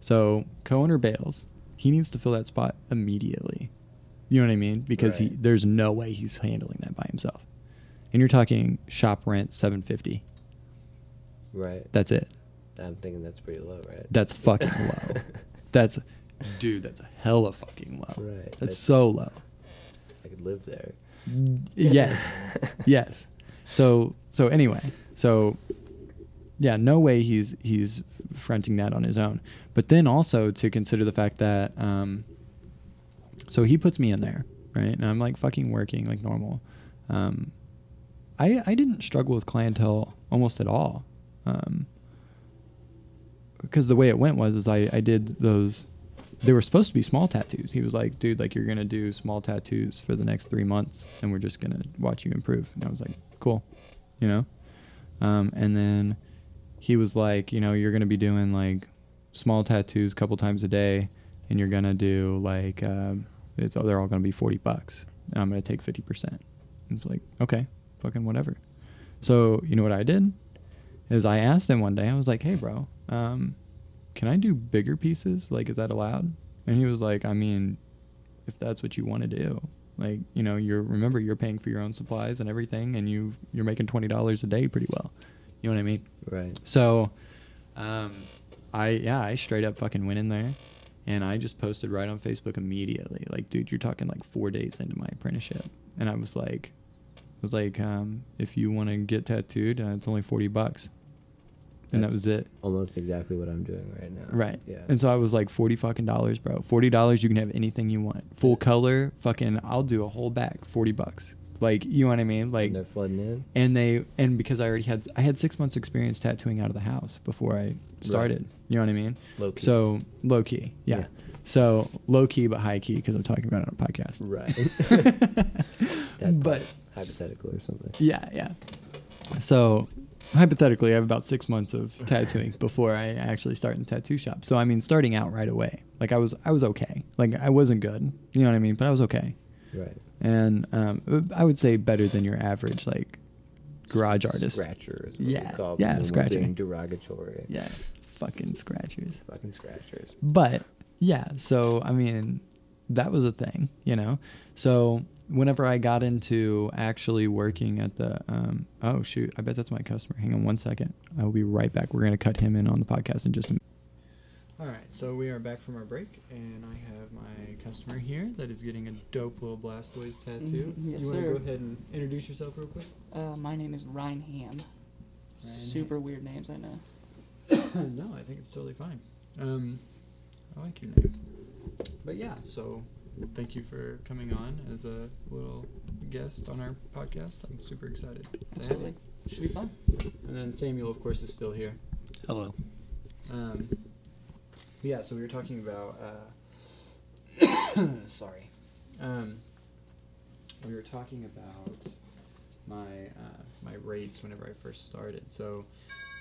S1: So co-owner bails. He needs to fill that spot immediately. You know what I mean? Because he there's no way he's handling that by himself. And you're talking shop rent seven fifty.
S2: Right.
S1: That's it.
S2: I'm thinking that's pretty low, right?
S1: That's fucking low. That's, dude, that's a hella fucking low.
S2: Right,
S1: That's,
S2: that's-
S1: so low.
S2: I could live there.
S1: Yes. yes. So so anyway, so yeah, no way he's he's fronting that on his own. But then also to consider the fact that um, so he puts me in there, right? And I'm like fucking working like normal. Um, I I didn't struggle with clientele almost at all. Um, because the way it went was is I, I did those they were supposed to be small tattoos. He was like, dude, like you're gonna do small tattoos for the next three months and we're just gonna watch you improve. And I was like, Cool. You know? Um, and then he was like, you know, you're gonna be doing like small tattoos a couple times a day and you're gonna do like um, it's they're all gonna be forty bucks. I'm gonna take fifty percent. It's like, okay, fucking whatever. So you know what I did? Is I asked him one day, I was like, Hey bro, um, can I do bigger pieces? Like, is that allowed? And he was like, I mean, if that's what you want to do, like, you know, you're remember you're paying for your own supplies and everything, and you you're making twenty dollars a day pretty well. You know what I mean?
S2: Right.
S1: So, um, I yeah, I straight up fucking went in there, and I just posted right on Facebook immediately. Like, dude, you're talking like four days into my apprenticeship, and I was like, I was like, um, if you want to get tattooed, uh, it's only forty bucks, and that was it.
S2: Almost exactly what I'm doing right now.
S1: Right.
S2: Yeah.
S1: And so I was like, forty fucking dollars, bro. Forty dollars, you can have anything you want. Full color, fucking. I'll do a whole back. Forty bucks. Like, you know what I mean? Like,
S2: and they're flooding in.
S1: and they and because I already had I had six months experience tattooing out of the house before I started. You know what I mean?
S2: Low key.
S1: So low key, yeah.
S2: Yeah.
S1: So low key but high key because I'm talking about it on a podcast.
S2: Right.
S1: But-
S2: hypothetically or something.
S1: Yeah, yeah. So hypothetically, I have about six months of tattooing before I actually start in the tattoo shop. So I mean, starting out right away, like I was, I was okay. Like I wasn't good, you know what I mean, but I was okay.
S2: Right.
S1: And um, I would say better than your average like garage artist.
S2: Scratchers.
S1: Yeah,
S2: Call
S1: yeah, scratcher.
S2: Derogatory.
S1: Yeah, fucking scratchers.
S2: Fucking scratchers.
S1: But yeah, so I mean, that was a thing, you know. So whenever I got into actually working at the, um, oh shoot, I bet that's my customer. Hang on one second. I will be right back. We're gonna cut him in on the podcast in just a minute. All right, so we are back from our break, and I have my customer here that is getting a dope little Blastoise tattoo.
S3: Mhm, yes,
S1: you want to go ahead and introduce yourself real quick?
S3: Uh, my name is Ryan Ham. Super weird names, I know.
S1: no, I think it's totally fine. Um, I like your name. But yeah, so thank you for coming on as a little guest on our podcast. I'm super excited to have
S2: Absolutely.
S1: you. Should be fun. And then Samuel, of course, is still here.
S2: Hello.
S1: Um, yeah, so we were talking about. Uh, sorry. Um, we were talking about my uh, my rates whenever I first started. So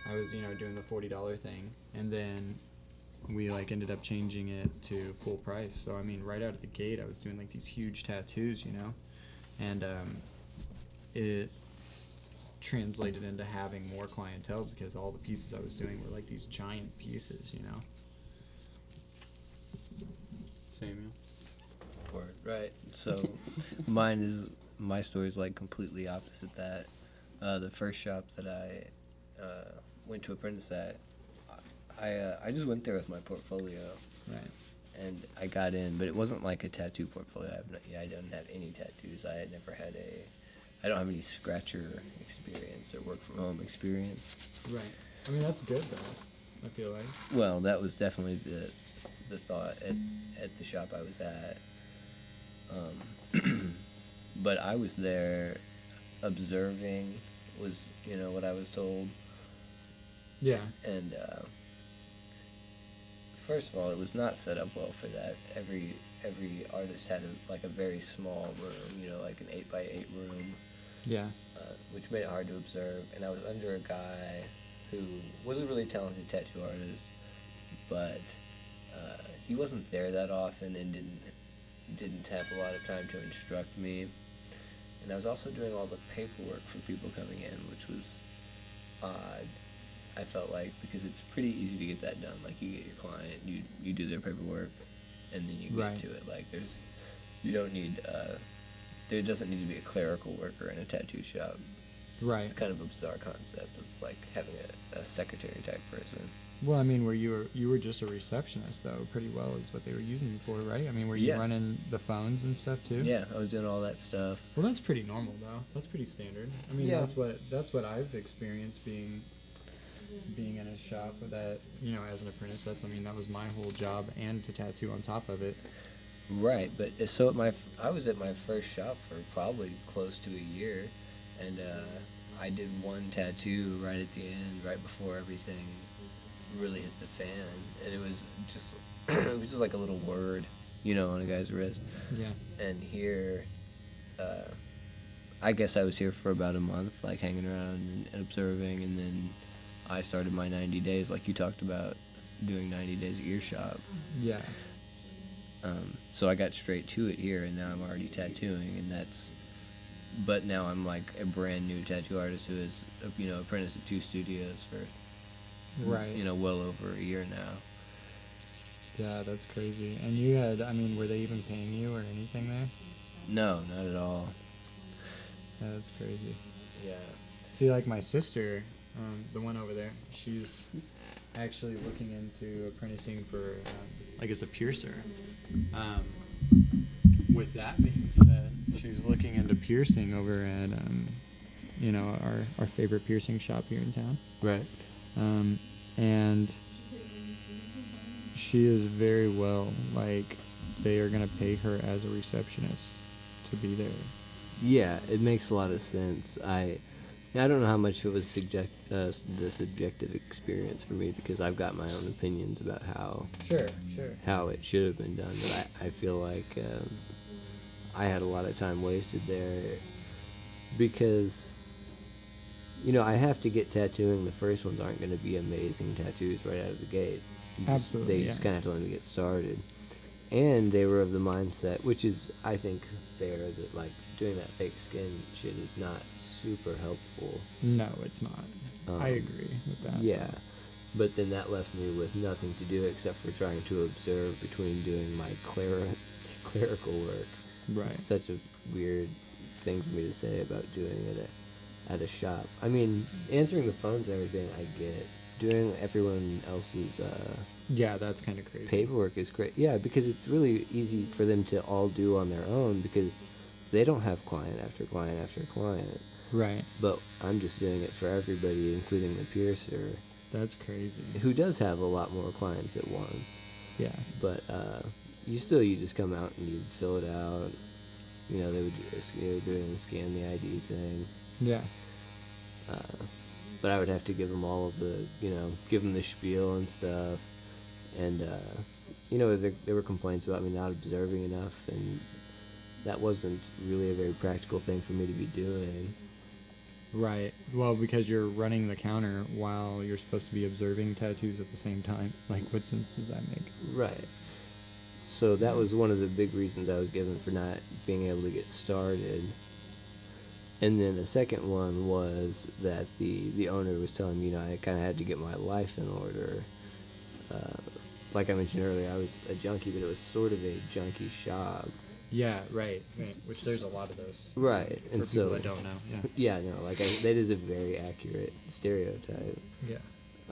S1: I was, you know, doing the forty dollar thing, and then we like ended up changing it to full price. So I mean, right out of the gate, I was doing like these huge tattoos, you know, and um, it translated into having more clientele because all the pieces I was doing were like these giant pieces, you know. Samuel.
S2: Word. Right. So mine is my story is like completely opposite that. Uh, the first shop that I uh, went to apprentice at, I uh, I just went there with my portfolio
S1: Right.
S2: and I got in, but it wasn't like a tattoo portfolio. I have not, yeah, I don't have any tattoos. I had never had a, I don't have any scratcher experience or work from home experience.
S1: Right. I mean that's good though. I feel like.
S2: Well, that was definitely the the thought at at the shop I was at. Um, but I was there observing was you know what I was told
S1: Yeah.
S2: and uh, first of all it was not set up well for that every every artist had a, like a very small room you know like an 8 by 8 room
S1: Yeah.
S2: uh, which made it hard to observe. And I was under a guy who was a really talented tattoo artist, but he wasn't there that often and didn't didn't have a lot of time to instruct me. And I was also doing all the paperwork for people coming in, which was odd. I felt like because it's pretty easy to get that done. Like you get your client, you you do their paperwork, and then you get
S1: Right.
S2: to it. Like there's you don't need uh, there doesn't need to be a clerical worker in a tattoo shop.
S1: Right.
S2: It's kind of a bizarre concept of like having a, a secretary type person.
S1: Well, I mean, were you were you were just a receptionist though? Pretty well is what they were using you for, right? I mean, were you
S2: Yeah.
S1: running the phones and stuff too?
S2: Yeah, I was doing all that stuff.
S1: Well, that's pretty normal though. That's pretty standard. I mean,
S2: Yeah.
S1: that's what that's what I've experienced being being in a shop that. You know, as an apprentice, that's I mean, that was my whole job and to tattoo on top of it.
S2: Right, but uh, so at my I was at my first shop for probably close to a year, and uh, I did one tattoo right at the end, right before everything really hit the fan, and it was just it was just like a little word, you know, on a guy's wrist.
S1: Yeah.
S2: and here uh, i guess i was here for about a month like hanging around and, observing and then i started my 90 days like you talked about doing 90 days at your shop
S1: Yeah.
S2: um, so i got straight to it here and now i'm already tattooing and that's but now i'm like a brand new tattoo artist who is, you know apprenticed at two studios for
S1: Right.
S2: you know well over a year now
S1: Yeah, that's crazy. And you had, I mean, were they even paying you or anything there?
S2: no not at all
S1: Yeah, that's crazy.
S2: yeah
S1: See, like my sister, um, the one over there, she's actually looking into apprenticing for, um, like, as a piercer. Um, with that being said, she's looking into piercing over at, um, you know, our, our favorite piercing shop here in town.
S2: right
S1: Um, and she is very well, like, they are going to pay her as a receptionist to be there.
S2: Yeah, it makes a lot of sense. I I don't know how much it was subject uh, the subjective experience for me because I've got my own opinions about how
S1: Sure, sure.
S2: how it should have been done, but I, I feel like um, I had a lot of time wasted there because you know I have to get tattooing. The first ones aren't going to be amazing tattoos right out of the gate. You just-
S1: Absolutely,
S2: they
S1: yeah.
S2: just kind of have to let me get started. And they were of the mindset, which is I think fair, that like doing that fake skin shit is not super helpful.
S1: No, it's not. I
S2: Um,
S1: agree with that.
S2: Yeah, but then that left me with nothing to do except for trying to observe between doing my cler- clerical work.
S1: Right.
S2: It's such a weird thing for me to say about doing it at, a shop. I mean, answering the phones and everything, I get. Doing everyone else's uh,
S1: Yeah, that's kind of crazy.
S2: paperwork is great. Yeah, because it's really easy for them to all do on their own because they don't have client after client after client
S1: Right.
S2: but I'm just doing it for everybody, including the piercer.
S1: That's crazy.
S2: who does have a lot more clients at once.
S1: Yeah.
S2: But uh, you still you just come out and you fill it out. You know they would you know, do it and scan the ID thing.
S1: Yeah.
S2: Uh, but I would have to give them all of the you know give them the spiel and stuff. And uh, you know there, there were complaints about me not observing enough, and that wasn't really a very practical thing for me to be doing.
S1: Right. Well, because you're running the counter while you're supposed to be observing tattoos at the same time. Like, what sense does that make?
S2: Right. So that was one of the big reasons I was given for not being able to get started. And then the second one was that the, the owner was telling me, you know, I kind of had to get my life in order. Uh, like I mentioned earlier, I was a junkie, but it was sort of a junkie shop.
S1: Yeah, right. right. Which there's a lot of those.
S2: Right.
S1: For
S2: and
S1: people
S2: so,
S1: that don't know. Yeah.
S2: yeah, no, like I, that is a very accurate stereotype,
S1: Yeah.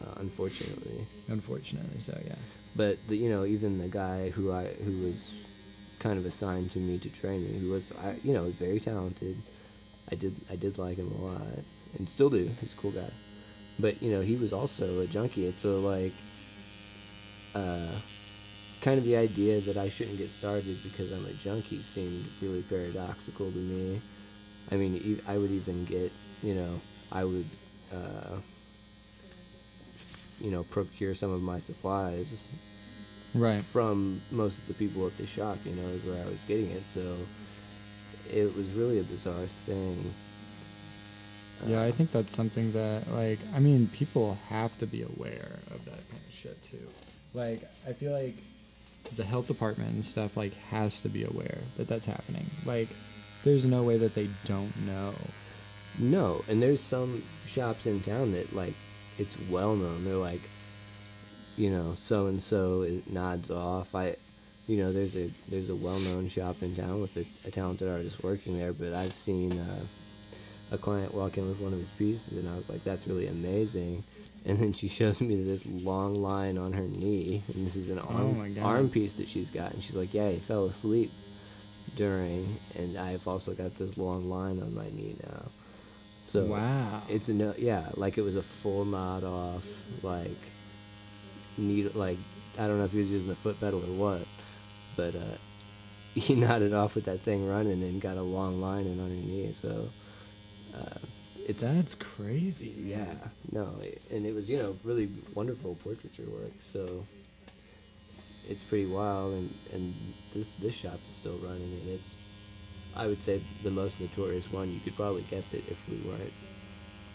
S2: uh, unfortunately.
S1: Unfortunately, so yeah.
S2: But the, you know, even the guy who I who was kind of assigned to me to train me, who was I, you know, very talented. I did I did like him a lot, and still do. He's a cool guy. But you know, he was also a junkie, and so like, uh, kind of the idea that I shouldn't get started because I'm a junkie seemed really paradoxical to me. I mean, I would even get, you know, I would. Uh, you know, procure some of my supplies
S1: Right.
S2: from most of the people at the shop, you know, is where I was getting it. So it was really a bizarre thing.
S1: Yeah, I
S2: Uh,
S1: think that's something that, like, I mean, people have to be aware of that kind of shit too. Like, I feel like the health department and stuff, like, has to be aware that that's happening. Like, there's no way that they don't know.
S2: No, and there's some shops in town that like it's well known. They're like, you know, so and so nods off. I, you know, there's a there's a well known shop in town with a, a talented artist working there. But I've seen uh, a client walk in with one of his pieces, and I was like, that's really amazing. And then she shows me this long line on her knee, and this is an
S1: Oh
S2: arm
S1: God.
S2: arm piece that she's got, and she's like, yeah, he fell asleep during, and I've also got this long line on my knee now. So
S1: wow.
S2: it's a no, yeah, like it was a full nod off, like need like I don't know if he was using the foot pedal or what, but uh, he nodded off with that thing running and got a long line in on her knee. So uh, it's
S1: that's crazy.
S2: yeah, no, and it was you know really wonderful portraiture work. So it's pretty wild, and and this this shop is still running, and it's I would say the most notorious one. You could probably guess it if we weren't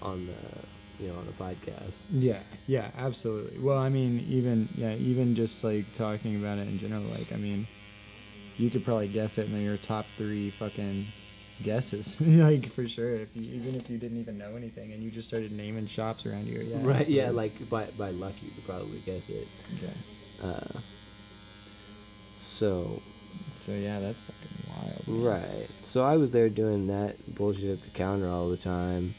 S2: on the you know on the podcast.
S1: Yeah, yeah, absolutely. Well, I mean, even yeah, even just like talking about it in general, like I mean, you could probably guess it in your top three fucking guesses, like for sure. If you even if you didn't even know anything and you just started naming shops around here, yeah,
S2: right? Yeah, like by by luck you could probably guess it.
S1: okay.
S2: Uh, so
S1: So yeah, that's fucking wild. man.
S2: Right. So I was there doing that bullshit at the counter all the time,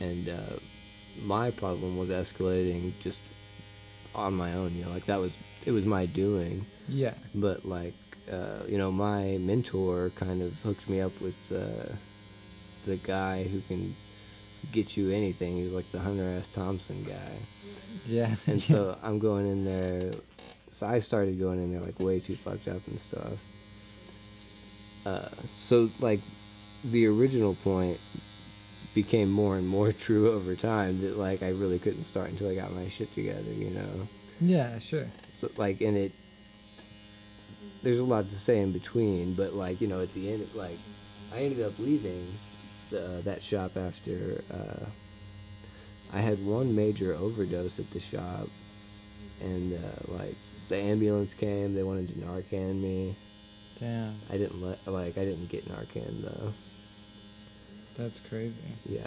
S2: and uh, my problem was escalating just on my own. You know, like that was it was my doing,
S1: Yeah.
S2: but like uh, you know, my mentor kind of hooked me up with uh, the guy who can get you anything. He's like the Hunter S. Thompson guy.
S1: Yeah.
S2: And so I'm going in there. So I started going in there like way too fucked up and stuff. Uh, so like the original point became more and more true over time that like I really couldn't start until I got my shit together, you know.
S1: yeah, sure.
S2: So like and it there's a lot to say in between, but like you know at the end like I ended up leaving the, that shop after uh, I had one major overdose at the shop, and uh, like the ambulance came, they wanted to Narcan me.
S1: Damn,
S2: I didn't let like I didn't get Narcan though.
S1: That's crazy.
S2: Yeah,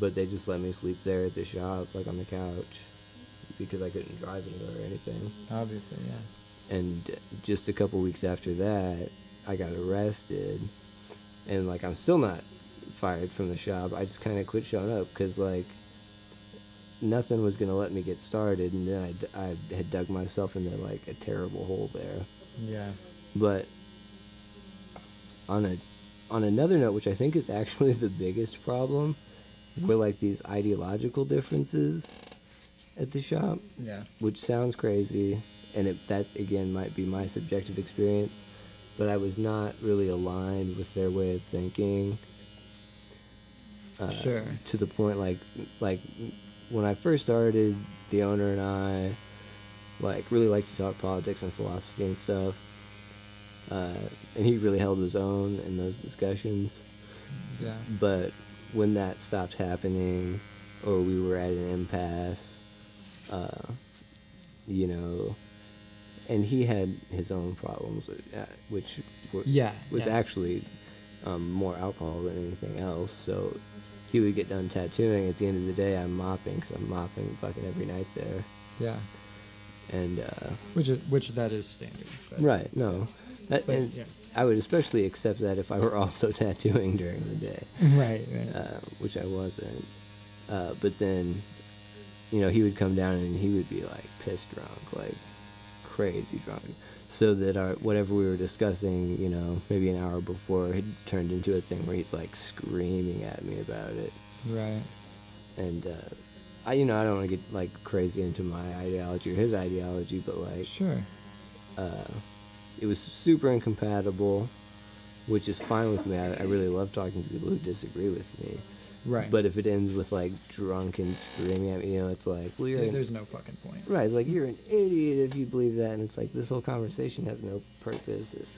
S2: but they just let me sleep there at the shop, like on the couch, because I couldn't drive anywhere or anything.
S1: Obviously, yeah.
S2: and just a couple weeks after that i got arrested and like i'm still not fired from the shop i just kind of quit showing up because like nothing was going to let me get started and then I, I had dug myself into like a terrible hole there
S1: Yeah.
S2: but on a on another note which i think is actually the biggest problem were like these ideological differences at the shop,
S1: Yeah.
S2: which sounds crazy, and it, that again might be my subjective experience, but I was not really aligned with their way of thinking. Uh,
S1: Sure.
S2: To the point, like, like when I first started, the owner and I, like, really liked to talk politics and philosophy and stuff. Uh, and he really held his own in those discussions.
S1: Yeah.
S2: But when that stopped happening, or we were at an impasse, uh, you know, and he had his own problems, which were,
S1: Yeah,
S2: was
S1: yeah.
S2: actually um, more alcohol than anything else. So he would get done tattooing. At the end of the day, I'm mopping because I'm mopping fucking every night there.
S1: Yeah.
S2: And uh,
S1: Which is which that is standard.
S2: right, no, that,
S1: But,
S2: and
S1: yeah.
S2: I would especially accept that if I were also tattooing during the day.
S1: Right. Right.
S2: uh, which I wasn't. Uh, but then, you know, he would come down and he would be like pissed drunk, like crazy drunk. So that our whatever we were discussing, you know, maybe an hour before, had turned into a thing where he's like screaming at me about it.
S1: right.
S2: And uh, I, you know, I don't want to get like crazy into my ideology or his ideology, but like,
S1: Sure.
S2: uh, it was super incompatible, which is fine with me. I, I really love talking to people who disagree with me.
S1: Right.
S2: But if it ends with like drunk and screaming at me, you know, it's like, well, you're
S1: There- there's no fucking point.
S2: right. It's like you're an idiot if you believe that, and it's like this whole conversation has no purpose. If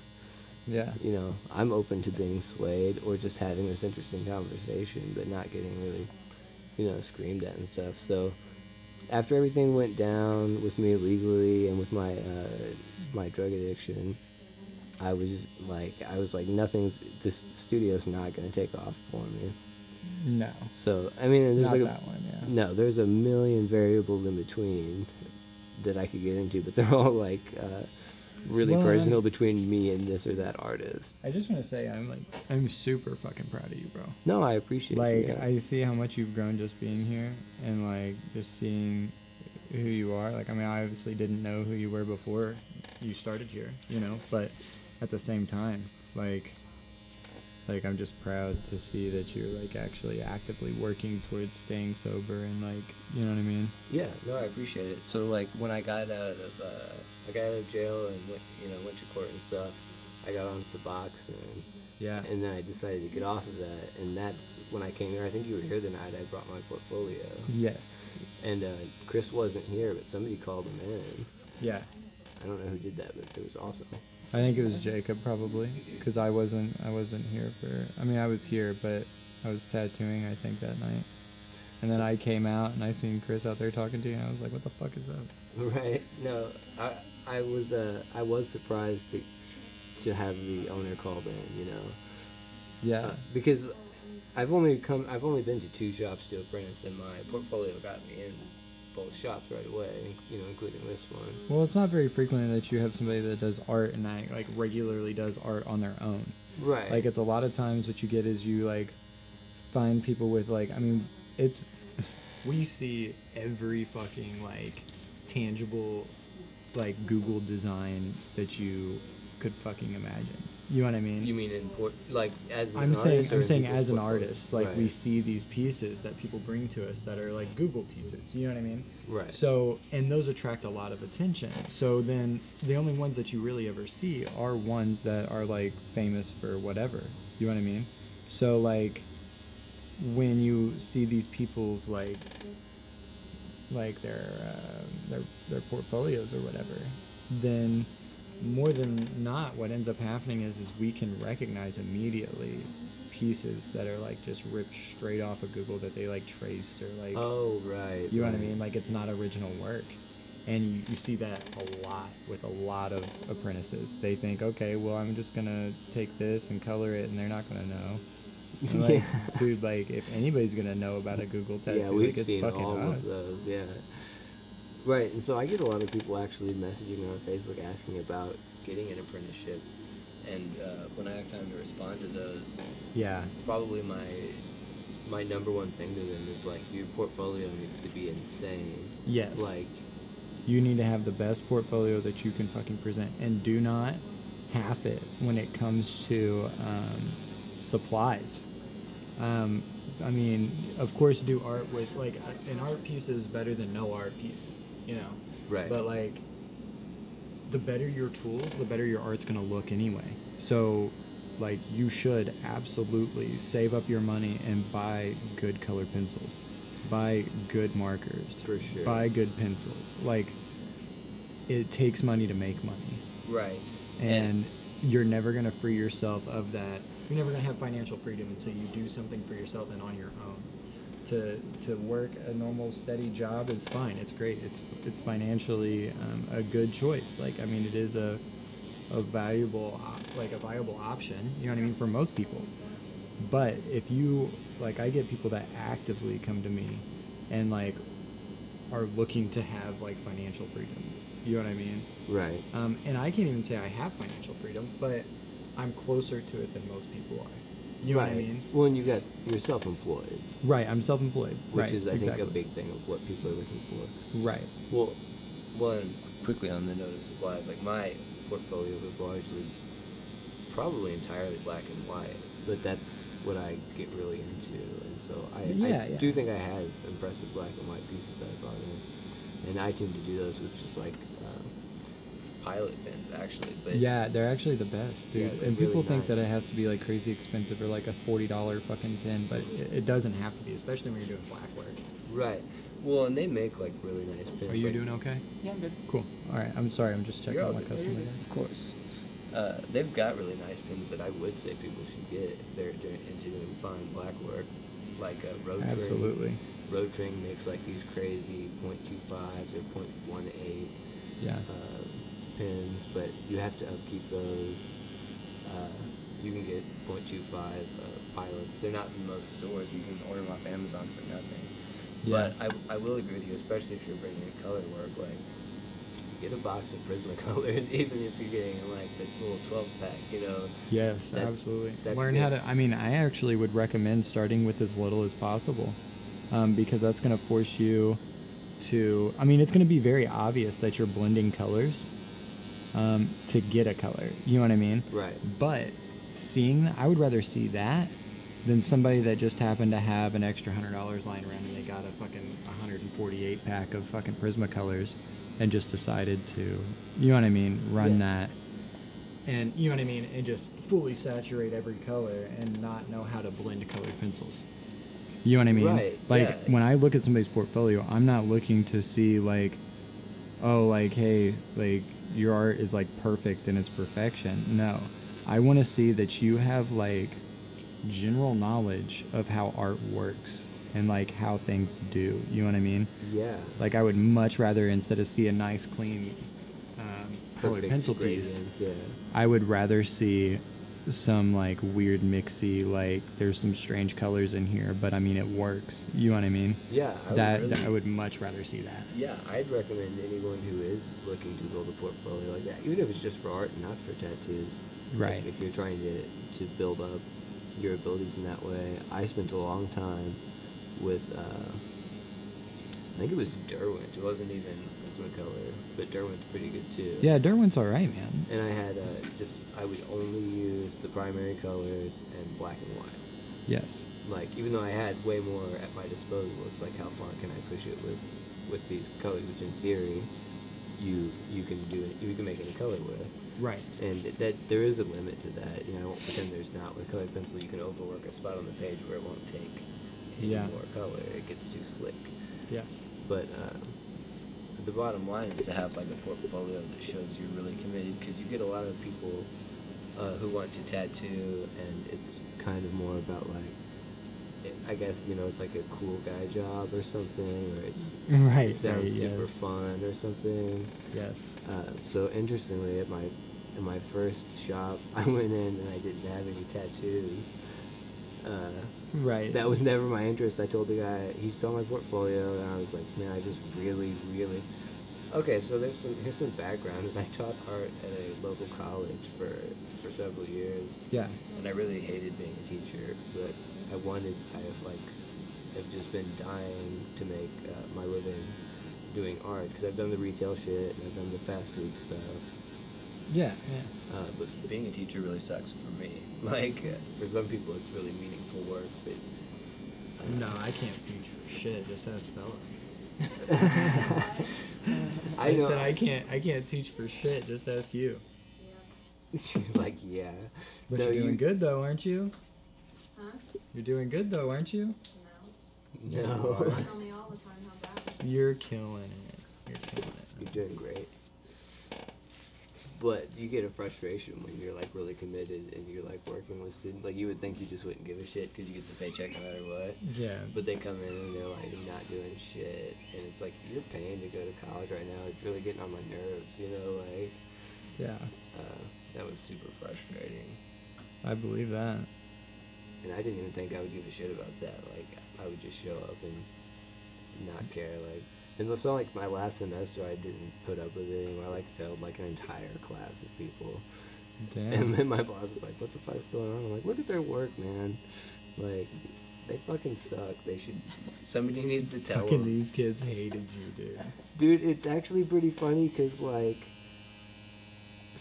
S1: Yeah.
S2: you know, I'm open to being swayed or just having this interesting conversation, but not getting really, you know, screamed at and stuff. So after everything went down with me legally and with my uh, my drug addiction, I was like, I was like, nothing's this studio's not gonna take off for me.
S1: No.
S2: So I mean, there's
S1: Not
S2: like a,
S1: that one. Yeah.
S2: no, there's a million variables in between that I could get into, but they're all like uh, really
S1: Well, I'm-
S2: personal between me and this or that artist.
S1: I just want to say I'm like I'm super fucking proud of you, bro.
S2: No, I appreciate
S1: Like
S2: it. yeah.
S1: I see how much you've grown just being here and like just seeing who you are. Like I mean, I obviously didn't know who you were before you started here, you know, but at the same time, like like I'm just proud to see that you're like actually actively working towards staying sober and like, you know what I mean?
S2: Yeah, no, I appreciate it. So like when I got out of uh, I got out of jail and went, you know went to court and stuff, I got on Suboxone,
S1: Yeah.
S2: and then I decided to get off of that, and that's when I came here. I think you were here the night I brought my portfolio,
S1: Yes.
S2: and uh, Chris wasn't here, but somebody called him in.
S1: Yeah.
S2: I don't know who did that, but it was awesome.
S1: I think it was Jacob probably because I wasn't I wasn't here for I mean I was here but I was tattooing I think that night and then
S2: So-
S1: I came out and I seen Chris out there talking to you and I was like what the fuck is that
S2: Right. No, I I was uh I was surprised to to have the owner called in. You know.
S1: yeah
S2: Uh, because I've only come, I've only been to two shops to apprentice, and my portfolio got me in both shops right away. You know, including this one.
S1: well it's not very frequent that you have somebody that does art and that like regularly does art on their own
S2: Right.
S1: like it's a lot of times what you get is you like find people with like I mean it's we see every fucking like tangible like Google design that you could fucking imagine. You know what I mean?
S2: you mean in port, like as an
S1: I'm saying I'm saying as an artist, like we see these pieces that people bring to us that are like Google pieces. You know what I mean?
S2: Right.
S1: So and those attract a lot of attention. So then the only ones that you really ever see are ones that are like famous for whatever. You know what I mean? So like when you see these people's like like their uh, their their portfolios or whatever, then more than not, what ends up happening is is we can recognize immediately pieces that are like just ripped straight off of Google that they like traced or like
S2: Oh right.
S1: you know what I mean? Like it's not original work. And you, you see that a lot with a lot of apprentices. They think, okay, well, I'm just gonna take this and color it, and they're not gonna know. Like,
S2: Yeah.
S1: dude, like if anybody's gonna know about a Google tattoo,
S2: yeah,
S1: like
S2: we've
S1: it's
S2: seen
S1: fucking
S2: all
S1: us.
S2: of those. Yeah. Right, and so I get a lot of people actually messaging me on Facebook asking about getting an apprenticeship, and uh, when I have time to respond to those,
S1: Yeah,
S2: probably my my number one thing to them is like your portfolio needs to be insane.
S1: yes.
S2: Like
S1: you need to have the best portfolio that you can fucking present, and do not half it when it comes to um, supplies. Um, I mean, of course, do art with like an art piece is better than no art piece, you know.
S2: Right.
S1: But like, the better your tools, the better your art's gonna look anyway. So, like, you should absolutely save up your money and buy good color pencils, buy good markers,
S2: For sure.
S1: buy good pencils. Like, it takes money to make money
S2: right.
S1: and you're never to free yourself of that you're never going to have financial freedom until you do something for yourself and on your own. To to work a normal steady job is fine. It's great. It's it's financially um, a good choice. Like i mean it is a a valuable op- like a viable option you know what i mean for most people. But if you like i get people that actively come to me and like are looking to have like financial freedom. You know what i mean?
S2: Right.
S1: um, and I can't even say I have financial freedom, but I'm closer to it than most people are. You know what I mean?
S2: Well, and you got you're self-employed,
S1: Right. I'm self-employed.
S2: which
S1: right,
S2: is I think a big thing of what people are looking for.
S1: Right.
S2: Well, one quickly on the note of supplies, like my portfolio was largely, probably entirely black and white, but that's what I get really into, and so I,
S1: Yeah,
S2: I
S1: yeah.
S2: do think I have impressive black and white pieces that I brought in, and I tend to do those with just like pilot pens actually, but
S1: Yeah, they're actually the best, dude.
S2: Yeah, they're
S1: and people
S2: really
S1: think that it has to be like crazy expensive or like a forty dollar fucking pen, but it, it doesn't have to be, especially when you're doing black work.
S2: right. Well, and they make like really nice pens.
S1: Are you
S2: like,
S1: doing okay?
S2: Yeah, I'm good.
S1: Cool. All right. I'm sorry. I'm just checking
S2: You're
S1: out my customer.
S2: You're good.
S1: there.
S2: Of course. Uh, they've got really nice pins that I would say people should get if they're doing, into doing fine black work, like a road
S1: Absolutely.
S2: Rotring makes like these crazy .25s or .18
S1: Yeah.
S2: uh, pins, but you have to upkeep those. Uh, you can get .25 uh, pilots. They're not in most stores. You can order them off Amazon for nothing.
S1: Yeah.
S2: But I, I will agree with you, especially if you're bringing in color work. Like, get a box of Prismacolors, even if you're getting like the little 12 pack. You know.
S1: Yes,
S2: That's-
S1: absolutely.
S2: that's
S1: Learn how to. I mean, I actually would recommend starting with as little as possible, um, because that's going to force you to. I mean, it's going to be very obvious that you're blending colors um, to get a color. You know what I mean?
S2: Right.
S1: But seeing, I would rather see that than somebody that just happened to have an extra hundred dollars lying around and they got a fucking 148 pack of fucking Prismacolors and just decided to, you know what I mean, run
S2: Yeah.
S1: that. And you know what I mean, and just fully saturate every color and not know how to blend colored pencils. You know what I mean?
S2: Right,
S1: Like
S2: yeah.
S1: when I look at somebody's portfolio, I'm not looking to see like, oh, like hey, like your art is like perfect in its perfection. No, I want to see that you have like general knowledge of how art works and like how things do. You know what I mean?
S2: Yeah.
S1: Like I would much rather instead of see a nice clean um, colored pencil piece,
S2: Yeah.
S1: I would rather see some like weird mixy like there's some strange colors in here, but I mean it works. You know what I mean?
S2: Yeah. I would
S1: that,
S2: really-
S1: that I would much rather see that.
S2: Yeah, I'd recommend anyone who is looking to build a portfolio like that, even if it's just for art not for tattoos.
S1: Right.
S2: If, if you're trying to, to build up your abilities in that way, I spent a long time with, uh, I think it was Derwent. It wasn't even Prismacolor, but Derwent's pretty good too.
S1: Yeah, Derwent's all right, man.
S2: And I had uh, just, I would only use the primary colors and black and white.
S1: Yes.
S2: Like, even though I had way more at my disposal, it's like how far can I push it with, with these colors, which in theory, you you can do it, you can make any color with.
S1: Right.
S2: And that there is a limit to that. You know, I won't pretend there's not. With colored pencil, you can overwork a spot on the page where it won't take any
S1: Yeah.
S2: more color. It gets too slick.
S1: Yeah.
S2: But uh, the bottom line is to have like a portfolio that shows you're really committed because you get a lot of people uh, who want to tattoo, and it's kind of more about like. I guess you know it's like a cool guy job or something, or it's
S1: Right,
S2: it sounds
S1: right,
S2: super
S1: yes.
S2: fun or something.
S1: Yes.
S2: Uh, so interestingly, at my in my first shop, I went in and I didn't have any tattoos. Uh,
S1: Right.
S2: that was never my interest. I told the guy he saw my portfolio, and I was like, man, I just really, really. Okay, so there's some here's some background. Is I taught art at a local college for for several years,
S1: yeah.
S2: and I really hated being a teacher, but I wanted. I have like have just been dying to make uh, my living doing art because I've done the retail shit and I've done the fast food stuff.
S1: Yeah. Yeah.
S2: Uh, but being a teacher really sucks for me. Like uh, for some people, it's really meaningful work, but
S1: No, I can't teach for shit. Just ask Bella.
S2: I
S1: I, said I can't. I can't teach for shit. Just ask you.
S2: She's like, yeah.
S1: But
S2: No,
S1: you're doing
S2: you-
S1: good though, aren't you?
S3: Huh?
S1: You're doing good though, aren't you?
S3: No.
S2: No.
S3: You tell me all the time how bad.
S1: You're killing it. You're killing it.
S2: You're doing great. But you get a frustration when you're like really committed and you're like working with students. Like you would think you just wouldn't give a shit because you get the paycheck no matter what.
S1: Yeah.
S2: But they come in and they're like not doing shit, and it's like you're paying to go to college right now. It's really getting on my nerves, you know. Like
S1: Yeah.
S2: uh, that was super frustrating,
S1: I believe that.
S2: and I didn't even think I would give a shit about that. Like I would just show up and not care. Like, and so like my last semester, I didn't put up with it anymore. I like failed like an entire class of people. And then my boss was like, "What the fuck's going on?" I'm like, "Look at their work, man. Like, they fucking suck. They should. Somebody needs to tell
S1: Fucking
S2: them."
S1: these kids hated you, dude.
S2: Dude, it's actually pretty funny because like,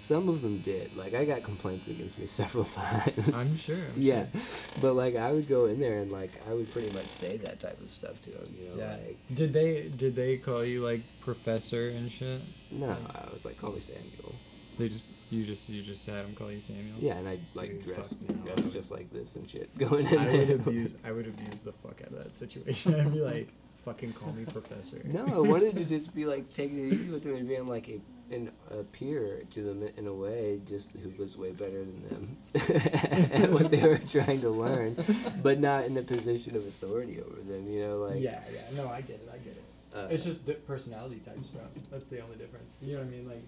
S2: some of them did. Like, I got complaints against me several times.
S1: I'm sure. I'm
S2: yeah,
S1: sure.
S2: but like, I would go in there and like, I would pretty much say that type of stuff to them. You know,
S1: Yeah.
S2: like,
S1: Did they did they call you like professor and shit?
S2: no, I was like, call me Samuel.
S1: They just you just you just had them call you Samuel.
S2: Yeah, and I like
S1: Dude,
S2: dress
S1: fuck no.
S2: dress just like this and shit. Going in
S1: I
S2: there.
S1: would abuse I would abuse the fuck out of that situation. I'd be like, fucking call me professor.
S2: No, I wanted to just be like taking it easy with them and being like a an, a peer to them in a way, just who was way better than them at what they were trying to learn, but not in a position of authority over them. You know, like
S1: yeah, yeah. No, I get it. I get it.
S2: uh,
S1: It's just di- personality types, bro. That's the only difference. You know what I mean? Like,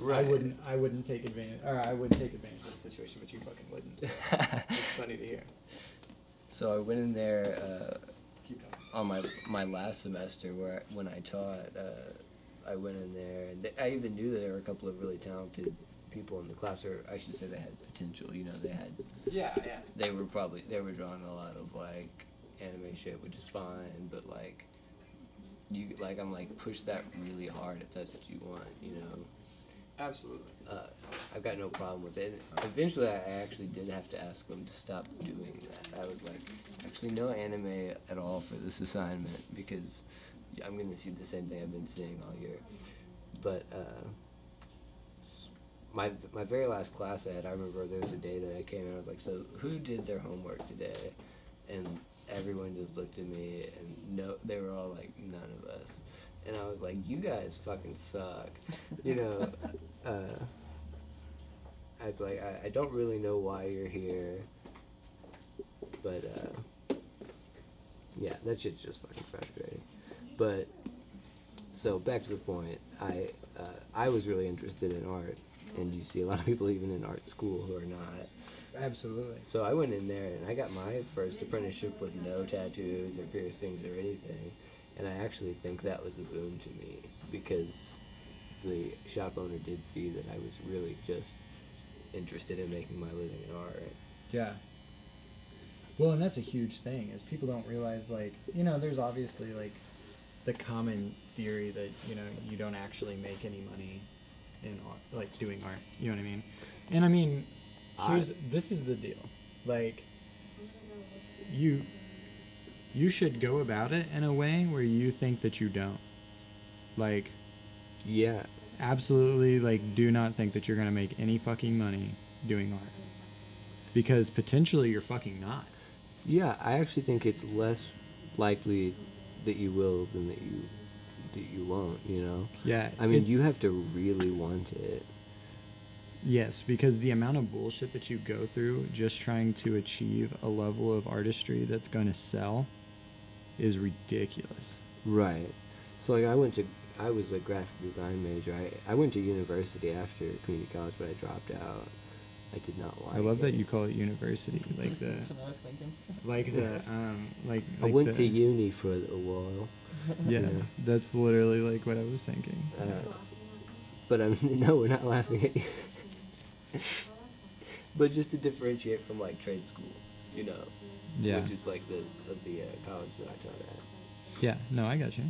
S2: right.
S1: I wouldn't, I wouldn't take advantage, or I wouldn't take advantage of the situation, but you fucking wouldn't. It's funny to hear.
S2: so I went in there uh,
S1: Keep
S2: on my my last semester where when I taught. Uh, I went in there, and th- I even knew there were a couple of really talented people in the class, or I should say they had potential. You know, they had
S1: Yeah, yeah.
S2: they were probably they were drawing a lot of like anime shit, which is fine, but like you like I'm like push that really hard if that's what you want, you know.
S1: Absolutely.
S2: Uh, I've got no problem with it. Eventually, I actually did have to ask them to stop doing that. I was like, actually, no anime at all for this assignment because I'm gonna see the same thing I've been seeing all year. But uh, my my very last class I had, I remember there was a day that I came and I was like, so who did their homework today? And everyone just looked at me and no, they were all like, none of us. And I was like, you guys fucking suck. You know, uh, I was like, I, I don't really know why you're here, but uh, yeah, that shit's just fucking frustrating. But so back to the point, I uh, I was really interested in art, and you see a lot of people even in art school who are not.
S1: Absolutely.
S2: So I went in there and I got my first apprenticeship with no tattoos or piercings or anything, and I actually think that was a boon to me because the shop owner did see that I was really just interested in making my living in art.
S1: Yeah. Well, and that's a huge thing is people don't realize like you know there's obviously like the common theory that you know you don't actually make any money in art, like doing art. You know what I mean? And I mean, here's this is the deal. Like you you should go about it in a way where you think that you don't. Like
S2: Yeah,
S1: absolutely like do not think that you're to make any fucking money doing art. Because potentially you're fucking not.
S2: yeah. I actually think it's less likely that you will than that you that you won't. You know.
S1: Yeah.
S2: I mean,
S1: it-
S2: you have to really want it.
S1: Yes, because the amount of bullshit that you go through just trying to achieve a level of artistry that's going to sell is ridiculous.
S2: Right. So like I went to I was a graphic design major. I I went to university after community college, but I dropped out. I did not like.
S1: I love that you call it university, like the,
S4: That's what I was thinking.
S1: like the, um, like.
S2: I went
S1: the,
S2: to uni for a while,
S1: Yes, that's literally like what I was thinking.
S2: uh, but I'm no, we're not laughing at you. but just to differentiate from like trade school, you know,
S1: Yeah.
S2: which is like the of the uh, college that I taught at.
S1: Yeah. No, I got you.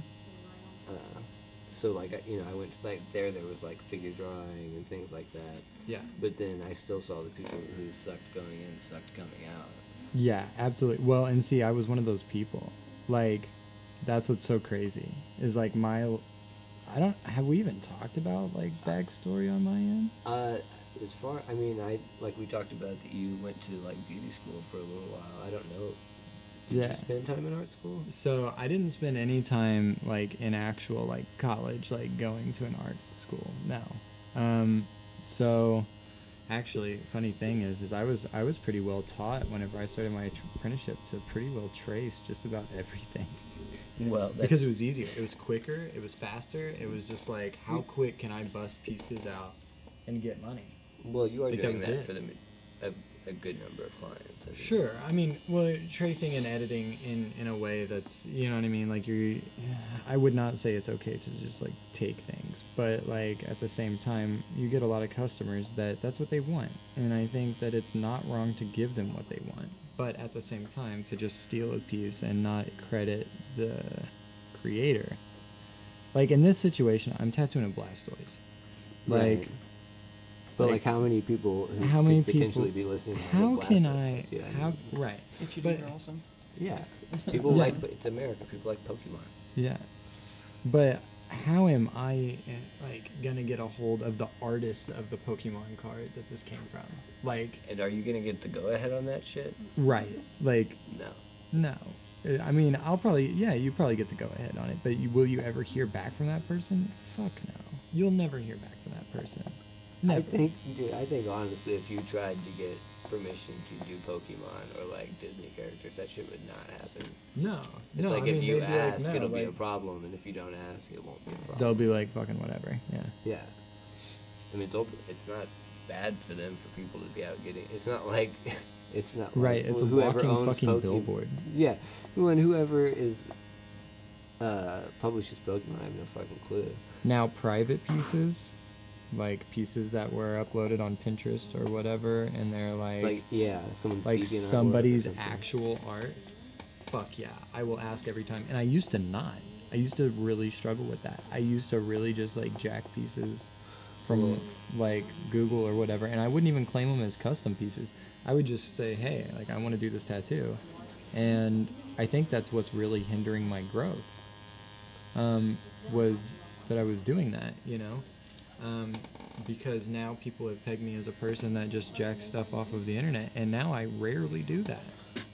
S2: Uh, so like you know, I went like there. There was like figure drawing and things like that.
S1: Yeah.
S2: But then I still saw the people who sucked going in, sucked coming out.
S1: Yeah, absolutely. Well, and see, I was one of those people. Like, that's what's so crazy is like my. I don't. Have we even talked about like backstory on my end?
S2: Uh, as far, I mean, I like we talked about that you went to like beauty school for a little while. I don't know. Did
S1: Yeah.
S2: you spend time in art school?
S1: So I didn't spend any time like in actual like college, like going to an art school. No. Um, so actually, funny thing is, is I was I was pretty well taught whenever I started my apprenticeship to pretty well trace just about everything.
S2: Well, that's,
S1: because it was easier. It was quicker. It was faster. It was just like how mm. quick can I bust pieces out and get money?
S2: well, you are
S1: like,
S2: doing
S1: was
S2: that, for the ma- uh, a, good number of clients. I.
S1: Sure. I mean, well, tracing and editing in in a way that's you know what I mean. Like you're, I would not say it's okay to just like take things, but like at the same time, you get a lot of customers that that's what they want, and I think that it's not wrong to give them what they want, but at the same time, to just steal a piece and not credit the creator. Like in this situation, I'm tattooing a Blastoise. Like.
S2: Right. But like,
S1: like,
S2: how many people who
S1: how
S2: could
S1: many
S2: potentially be listening? have
S1: How can
S2: Blastoise
S1: I?
S2: tattoo? I
S1: How
S2: mean,
S1: right?
S4: If you
S1: But-
S4: do, you're awesome.
S2: Yeah, people
S1: Yeah.
S2: like it's America. People like Pokemon.
S1: Yeah, but how am I uh, like gonna get a hold of the artist of the Pokemon card that this came from? Like,
S2: And are you gonna get the go ahead on that shit?
S1: right? Like,
S2: No.
S1: no. Uh, I mean, I'll probably yeah, you probably get the go ahead on it, but you, will you ever hear back from that person? Fuck no. You'll never hear back from that person. Never.
S2: I think, dude, I think honestly, if you tried to get permission to do Pokemon or like Disney characters, that shit would not happen.
S1: no.
S2: It's
S1: no,
S2: like
S1: I
S2: if
S1: mean,
S2: you
S1: they'd like,
S2: ask,
S1: no,
S2: it'll be a problem, and if you don't ask, it won't be a problem.
S1: They'll be like fucking whatever. Yeah.
S2: Yeah. I mean, it's open, it's not bad for them for people to be out getting. It's not like it's not like
S1: Right. It's a
S2: whoever
S1: walking
S2: owns
S1: fucking
S2: Poke-
S1: billboard.
S2: Yeah, when whoever is uh, publishes Pokemon, I have no fucking clue.
S1: Now, private pieces, like pieces that were uploaded on Pinterest or whatever, and they're like,
S2: Like, yeah, someone's
S1: like
S2: deviant artwork or
S1: somebody's actual art. Fuck yeah, I will ask every time. And I used to not. I used to really struggle with that. I used to really just like jack pieces from
S2: Cool.
S1: like Google or whatever, and I wouldn't even claim them as custom pieces. I would just say, hey, like I want to do this tattoo, and I think that's what's really hindering my growth. Um, was that I was doing that, you know, um, because now people have pegged me as a person that just jacks stuff off of the internet, and now I rarely do that.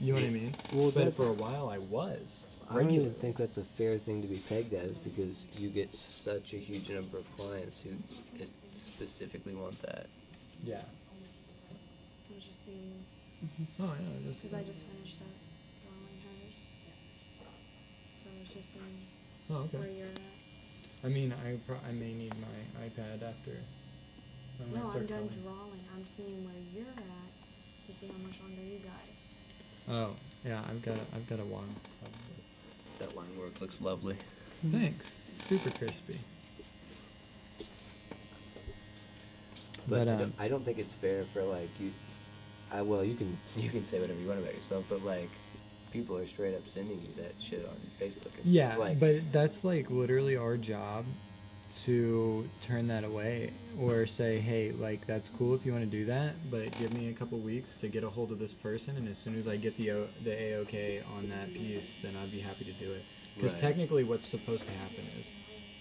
S1: You know what I mean?
S2: Well,
S1: but for a while I was.
S2: I don't even think that's a fair thing to be pegged as because you get such a huge number of clients who specifically want that.
S1: Yeah.
S3: I was just seeing,
S1: Oh yeah. Just,
S3: because I just finished that drawing hers. So I was just seeing
S1: oh
S3: where
S1: okay.
S3: you're at.
S1: I mean, I pro- I may need my iPad after. when I
S3: No, I'm done
S1: drawing.
S3: drawing. I'm seeing where you're at to see how much longer you got.
S1: Oh yeah, I've got a, I've got a while.
S2: That line work looks lovely.
S1: Thanks. Super crispy.
S2: But,
S1: But,
S2: I,
S1: um,
S2: don't, I don't think it's fair for like you. I well, you can you can say whatever you want about yourself, but like people are straight up sending you that shit on Facebook. And
S1: Yeah,
S2: stuff. like,
S1: but that's like literally our job to turn that away or say, hey, like that's cool if you want to do that, but give me a couple weeks to get a hold of this person, and as soon as I get the o- the a okay on that piece, then I'd be happy to do it. Because
S2: Right.
S1: technically, what's supposed to happen is,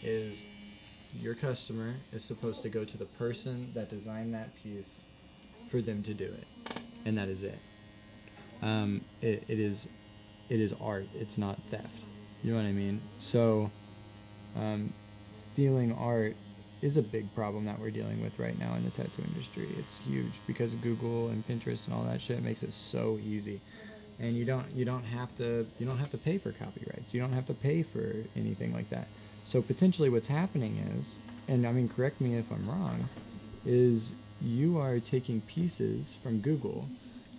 S1: is your customer is supposed to go to the person that designed that piece for them to do it, and that is it. Um, it, it is it is art. It's not theft. You know what I mean? So, um, stealing art is a big problem that we're dealing with right now in the tattoo industry. It's huge because Google and Pinterest and all that shit makes it so easy. And you don't you don't have to you don't have to pay for copyrights. You don't have to pay for anything like that. So potentially what's happening is, and I mean correct me if I'm wrong, is you are taking pieces from Google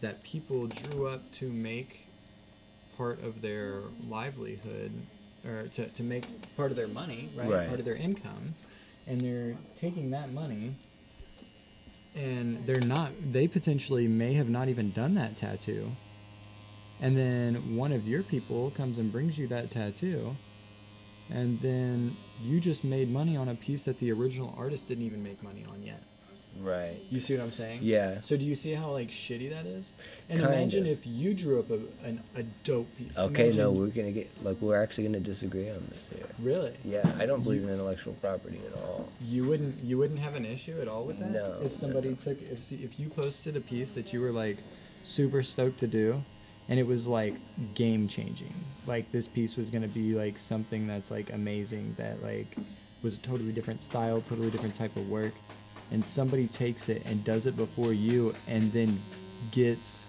S1: that people drew up to make part of their livelihood or to, to make part of their money, right?
S2: Right.
S1: Part of their income. And they're taking that money and they're not they potentially may have not even done that tattoo. And then one of your people comes and brings you that tattoo. And then you just made money on a piece that the original artist didn't even make money on yet.
S2: Right.
S1: You see what I'm saying?
S2: Yeah.
S1: So do you see how like shitty that is? And
S2: Kind
S1: imagine
S2: of.
S1: if you drew up a, an, a dope piece.
S2: Okay, no, we're gonna get like we're actually gonna disagree on this here.
S1: really.
S2: Yeah, I don't believe in intellectual property at all.
S1: You wouldn't you wouldn't have an issue at all with that?
S2: No,
S1: If somebody
S2: no.
S1: took if if you posted a piece that you were like super stoked to do and it was like game changing. Like this piece was going to be like something that's like amazing that like was a totally different style, totally different type of work and somebody takes it and does it before you and then gets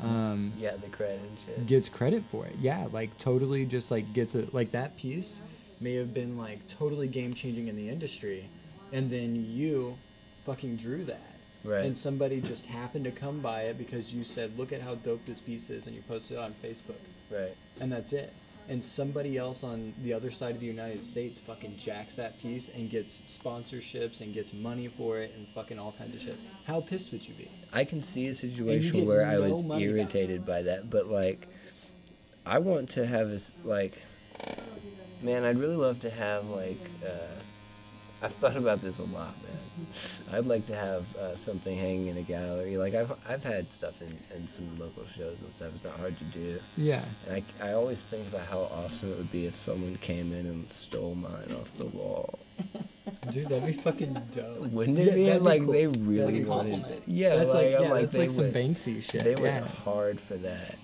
S1: um
S2: Yeah, the credit and shit.
S1: gets credit for it. Yeah, like totally just like gets it like that piece may have been like totally game changing in the industry and then you fucking drew that.
S2: Right.
S1: And somebody just happened to come by it because you said, "Look at how dope this piece is," and you posted it on Facebook.
S2: Right.
S1: And that's it. And somebody else on the other side of the United States fucking jacks that piece and gets sponsorships and gets money for it and fucking all kinds of shit. How pissed would you be?
S2: I can see a situation where I was irritated by that, but like, I want to have this like, man, I'd really love to have like, uh, I've thought about this a lot, man. I'd like to have uh, something hanging in a gallery. Like I've I've had stuff in, in some local shows and stuff. It's not hard to do,
S1: Yeah.
S2: and I, I always think about how awesome it would be if someone came in and stole mine off the wall.
S1: Dude, that'd be fucking dope.
S2: Wouldn't it
S1: Yeah,
S2: be?
S1: that'd
S2: like
S1: cool.
S2: they really wanted. It. Yeah,
S1: that's
S2: like,
S1: like,
S2: I'm
S1: yeah,
S2: like
S1: that's like some
S2: would-
S1: Banksy shit.
S2: They went hard for that.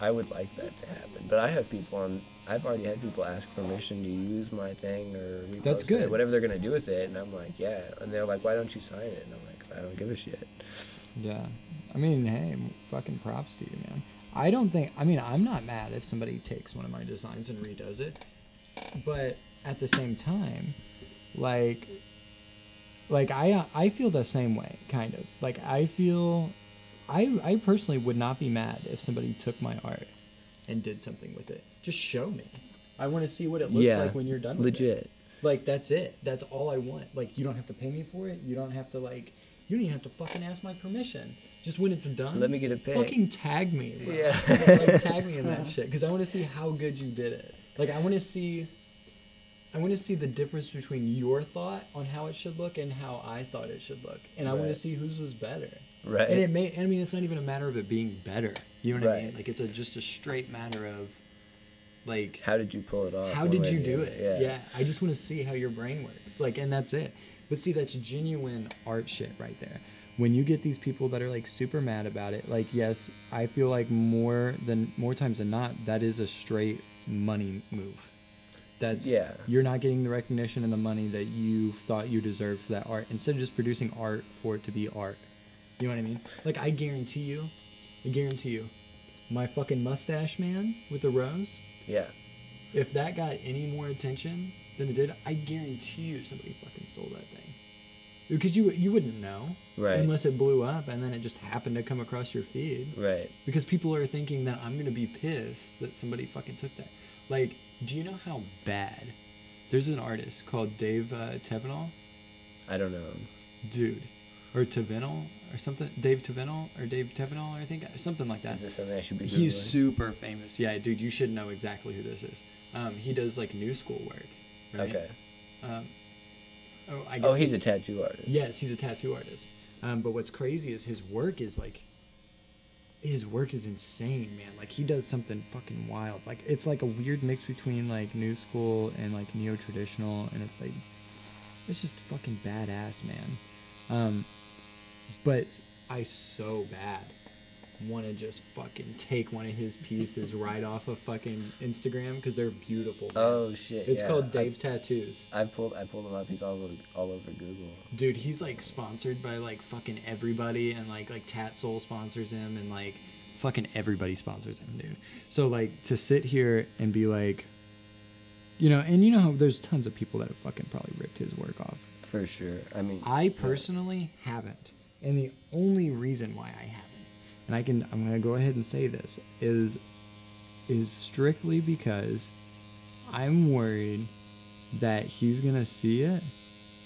S2: I would like that to happen, but I have people on. I've already had people ask permission to use my thing or
S1: That's
S2: it, whatever they're gonna do with it, and I'm like, yeah. And they're like, why don't you sign it? And I'm like, I don't give a shit.
S1: Yeah. I mean, hey, fucking props to you, man. I don't think, I mean, I'm not mad if somebody takes one of my designs and redoes it. But at the same time, like, like I, I feel the same way, kind of. Like, I feel, I, I personally would not be mad if somebody took my art and did something with it. Just show me. I want to see what it looks
S2: yeah,
S1: like when you're done with it.
S2: legit.
S1: Like that's it. That's all I want. Like you don't have to pay me for it. You don't have to like. You don't even have to fucking ask my permission. Just when it's done.
S2: Let me get a pic.
S1: Fucking tag me. Bro.
S2: Yeah.
S1: like, tag me in that shit because I want to see how good you did it. Like I want to see. I want to see the difference between your thought on how it should look and how I thought it should look, and I want to see whose was better.
S2: Right.
S1: And it may. I mean, it's not even a matter of it being better. You know what I mean?
S2: Right.
S1: Like it's a just a straight matter of, like,
S2: How did you pull it off?
S1: how did you do it? Yeah. I just want to see how your brain works. Like, and that's it. But see, that's genuine art shit right there. When you get these people that are like super mad about it, like, yes, I feel like more than more times than not, that is a straight money move. That's
S2: Yeah.
S1: You're not getting the recognition and the money that you thought you deserved for that art. Instead of just producing art for it to be art. You know what I mean? Like, I guarantee you, I guarantee you, my fucking mustache man with the rose
S2: Yeah.
S1: if that got any more attention than it did, I guarantee you somebody fucking stole that thing. Because you you wouldn't know
S2: Right.
S1: unless it blew up and then it just happened to come across your feed.
S2: Right.
S1: Because people are thinking that I'm gonna be pissed that somebody fucking took that. Like, do you know how bad? There's an artist called Dave uh, Tevenal,
S2: I don't know.
S1: dude, or Tevenal or something. Dave Tevenal or Dave Tevenal, I think something like that.
S2: Is this something I should be?
S1: He's super famous. Yeah, dude, you should know exactly who this is. Um, he does like new school work. Right?
S2: Okay.
S1: Um, oh, I guess
S2: Oh, he's a tattoo artist.
S1: yes, he's a tattoo artist. Um, but what's crazy is his work is like, his work is insane, man. Like he does something fucking wild. Like it's like a weird mix between like new school and like neo traditional, and it's like, it's just fucking badass, man. Um, but I so bad want to just fucking take one of his pieces right off of fucking Instagram because they're beautiful. man.
S2: Oh shit.
S1: It's
S2: yeah.
S1: called
S2: I-
S1: Dave Tattoos.
S2: I pulled I pulled him up. He's all over all over Google.
S1: Dude, he's like sponsored by like fucking everybody, and like like TATSoul sponsors him, and like fucking everybody sponsors him, dude. So like to sit here and be like, you know, and you know how there's tons of people that have fucking probably ripped his work off.
S2: For sure. I mean,
S1: I personally haven't, and the only reason why I haven't, and I can I'm gonna go ahead and say this is is strictly because I'm worried that he's gonna see it,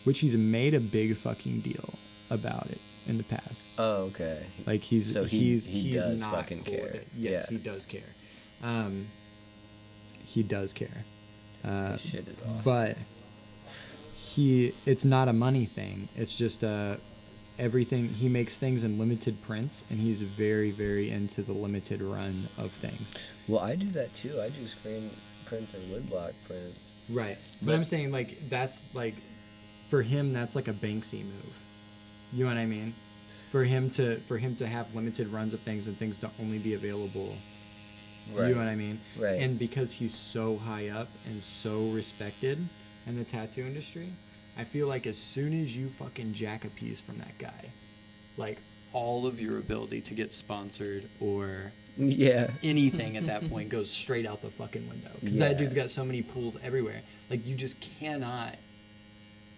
S1: which he's made a big fucking deal about it in the past.
S2: Oh, okay.
S1: Like he's
S2: So he-
S1: he's
S2: he
S1: he's
S2: does
S1: not
S2: fucking
S1: cool
S2: care.
S1: Yes,
S2: Yeah.
S1: he does care. Um, he does care. Uh,
S2: shit is awesome.
S1: but he it's not a money thing it's just a everything he makes things in limited prints and he's very very into the limited run of things
S2: Well, I do that too. I do screen prints and woodblock prints.
S1: right but,
S2: But-
S1: i'm saying like that's like for him that's like a banksy move you know what i mean for him to for him to have limited runs of things and things to only be available
S2: Right.
S1: you know what i mean
S2: Right.
S1: and because he's so high up and so respected in the tattoo industry i feel like as soon as you fucking jack a piece from that guy like all of your ability to get sponsored or
S2: yeah.
S1: anything at that point goes straight out the fucking window because that dude's got so many pools everywhere like you just cannot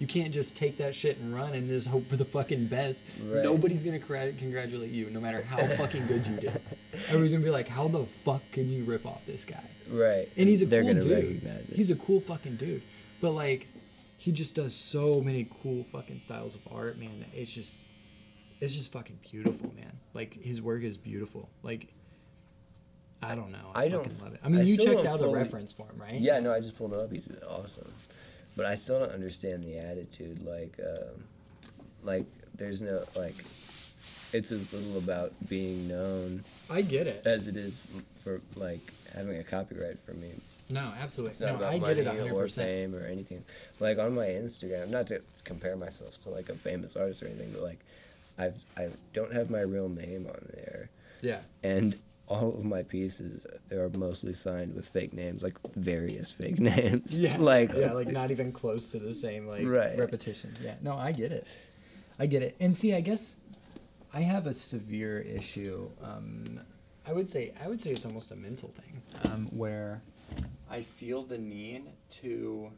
S1: you can't just take that shit and run and just hope for the fucking best
S2: Right.
S1: nobody's gonna cra- congratulate you no matter how fucking good you did everybody's gonna be like how the fuck can you rip off this guy
S2: Right.
S1: and he's a
S2: They're
S1: cool dude.
S2: recognize it.
S1: He's a cool fucking dude. But like, he just does so many cool fucking styles of art, man. It's just, it's just fucking beautiful, man. Like his work is beautiful. Like, I don't know. I,
S2: I don't-
S1: love it. I mean,
S2: I
S1: you checked out the reference for him, right?
S2: Yeah, no, I just pulled it up. He's awesome, but I still don't understand the attitude. Like, um, like there's no like, it's as little about being known
S1: I get it.
S2: as it is for like having a copyright for me.
S1: No, absolutely.
S2: It's not
S1: No,
S2: about
S1: I
S2: money
S1: get it hundred
S2: or
S1: percent.
S2: fame or anything. Like on my Instagram, not to compare myself to like a famous artist or anything, but like, I've I don't have my real name on there,
S1: Yeah.
S2: and all of my pieces are mostly signed with fake names, like various fake names.
S1: Yeah.
S2: like
S1: yeah, like not even close to the same like
S2: Right.
S1: repetition. Yeah. No, I get it. I get it. And see, I guess I have a severe issue. Um, I would say I would say it's almost a mental thing um, where I feel the need to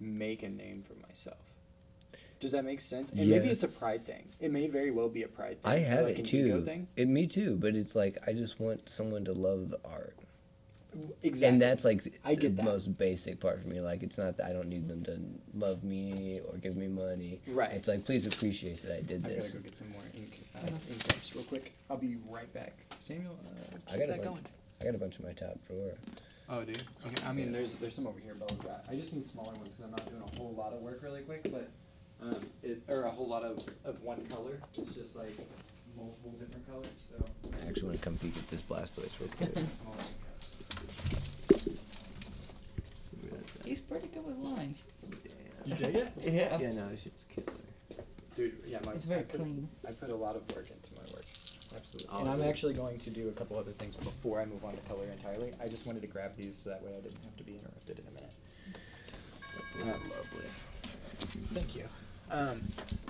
S1: make a name for myself. Does that make sense? And maybe it's a pride thing. It may very well be a pride thing.
S2: I have
S1: like
S2: it
S1: an
S2: too.
S1: ego thing.
S2: It, me too, but it's like I just want someone to love the art.
S1: Exactly.
S2: And that's like
S1: I get
S2: the
S1: that.
S2: most basic part for me. Like it's not that I don't need them to love me or give me money.
S1: Right.
S2: It's like please appreciate that I did this.
S1: I gotta
S2: this.
S1: go get some more ink, uh, ink caps real quick. I'll be right back. Samuel, uh,
S2: I
S1: keep
S2: got a
S1: that
S2: bunch.
S1: going.
S2: I got a bunch in my top drawer.
S1: Oh, dude. Okay. I mean, there's there's some over here, but I just need smaller ones because I'm not doing a whole lot of work really quick, but um, it or a whole lot of of one color. It's just like multiple different colors. So.
S2: I actually want to come peek at this Blastoise real quick.
S1: smaller ink
S2: See what that's at.
S4: He's pretty good with lines.
S1: caps. You dig it?
S4: Yeah.
S2: Yeah, no, this shit's killer.
S1: Dude, yeah, my,
S4: It's very
S1: I put,
S4: clean.
S1: I put a lot of work into my work. Absolutely.
S2: Oh,
S1: and I'm
S2: really?
S1: actually going to do a couple other things before I move on to color entirely. I just wanted to grab these so that way I didn't have to be interrupted in a minute.
S2: That's
S1: Yeah.
S2: lovely.
S1: Thank you. Um,